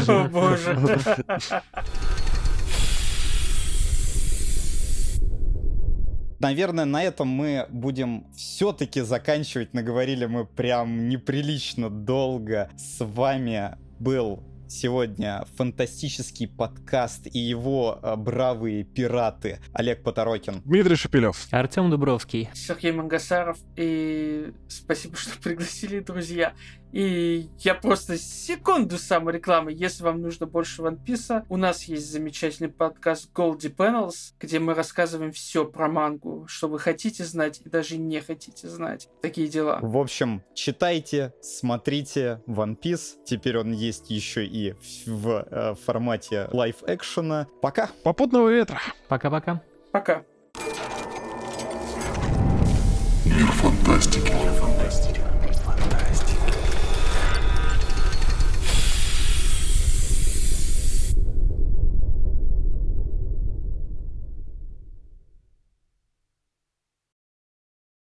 О боже. [LAUGHS] наверное, на этом мы будем все-таки заканчивать. Наговорили мы прям неприлично долго. С вами был сегодня фантастический подкаст и его э, бравые пираты Олег Поторокин, Дмитрий Шепелев, Артем Дубровский, Сергей Мангасаров. И спасибо, что пригласили, друзья. И я просто секунду саморекламы. Если вам нужно больше One Piece, у нас есть замечательный подкаст Goldie Panels, где мы рассказываем все про мангу, что вы хотите знать и даже не хотите знать. Такие дела. В общем, читайте, смотрите One Piece. Теперь он есть еще и в, в э, формате лайв-экшена. Пока! Попутного ветра! Пока-пока. Пока. Мир фантастики.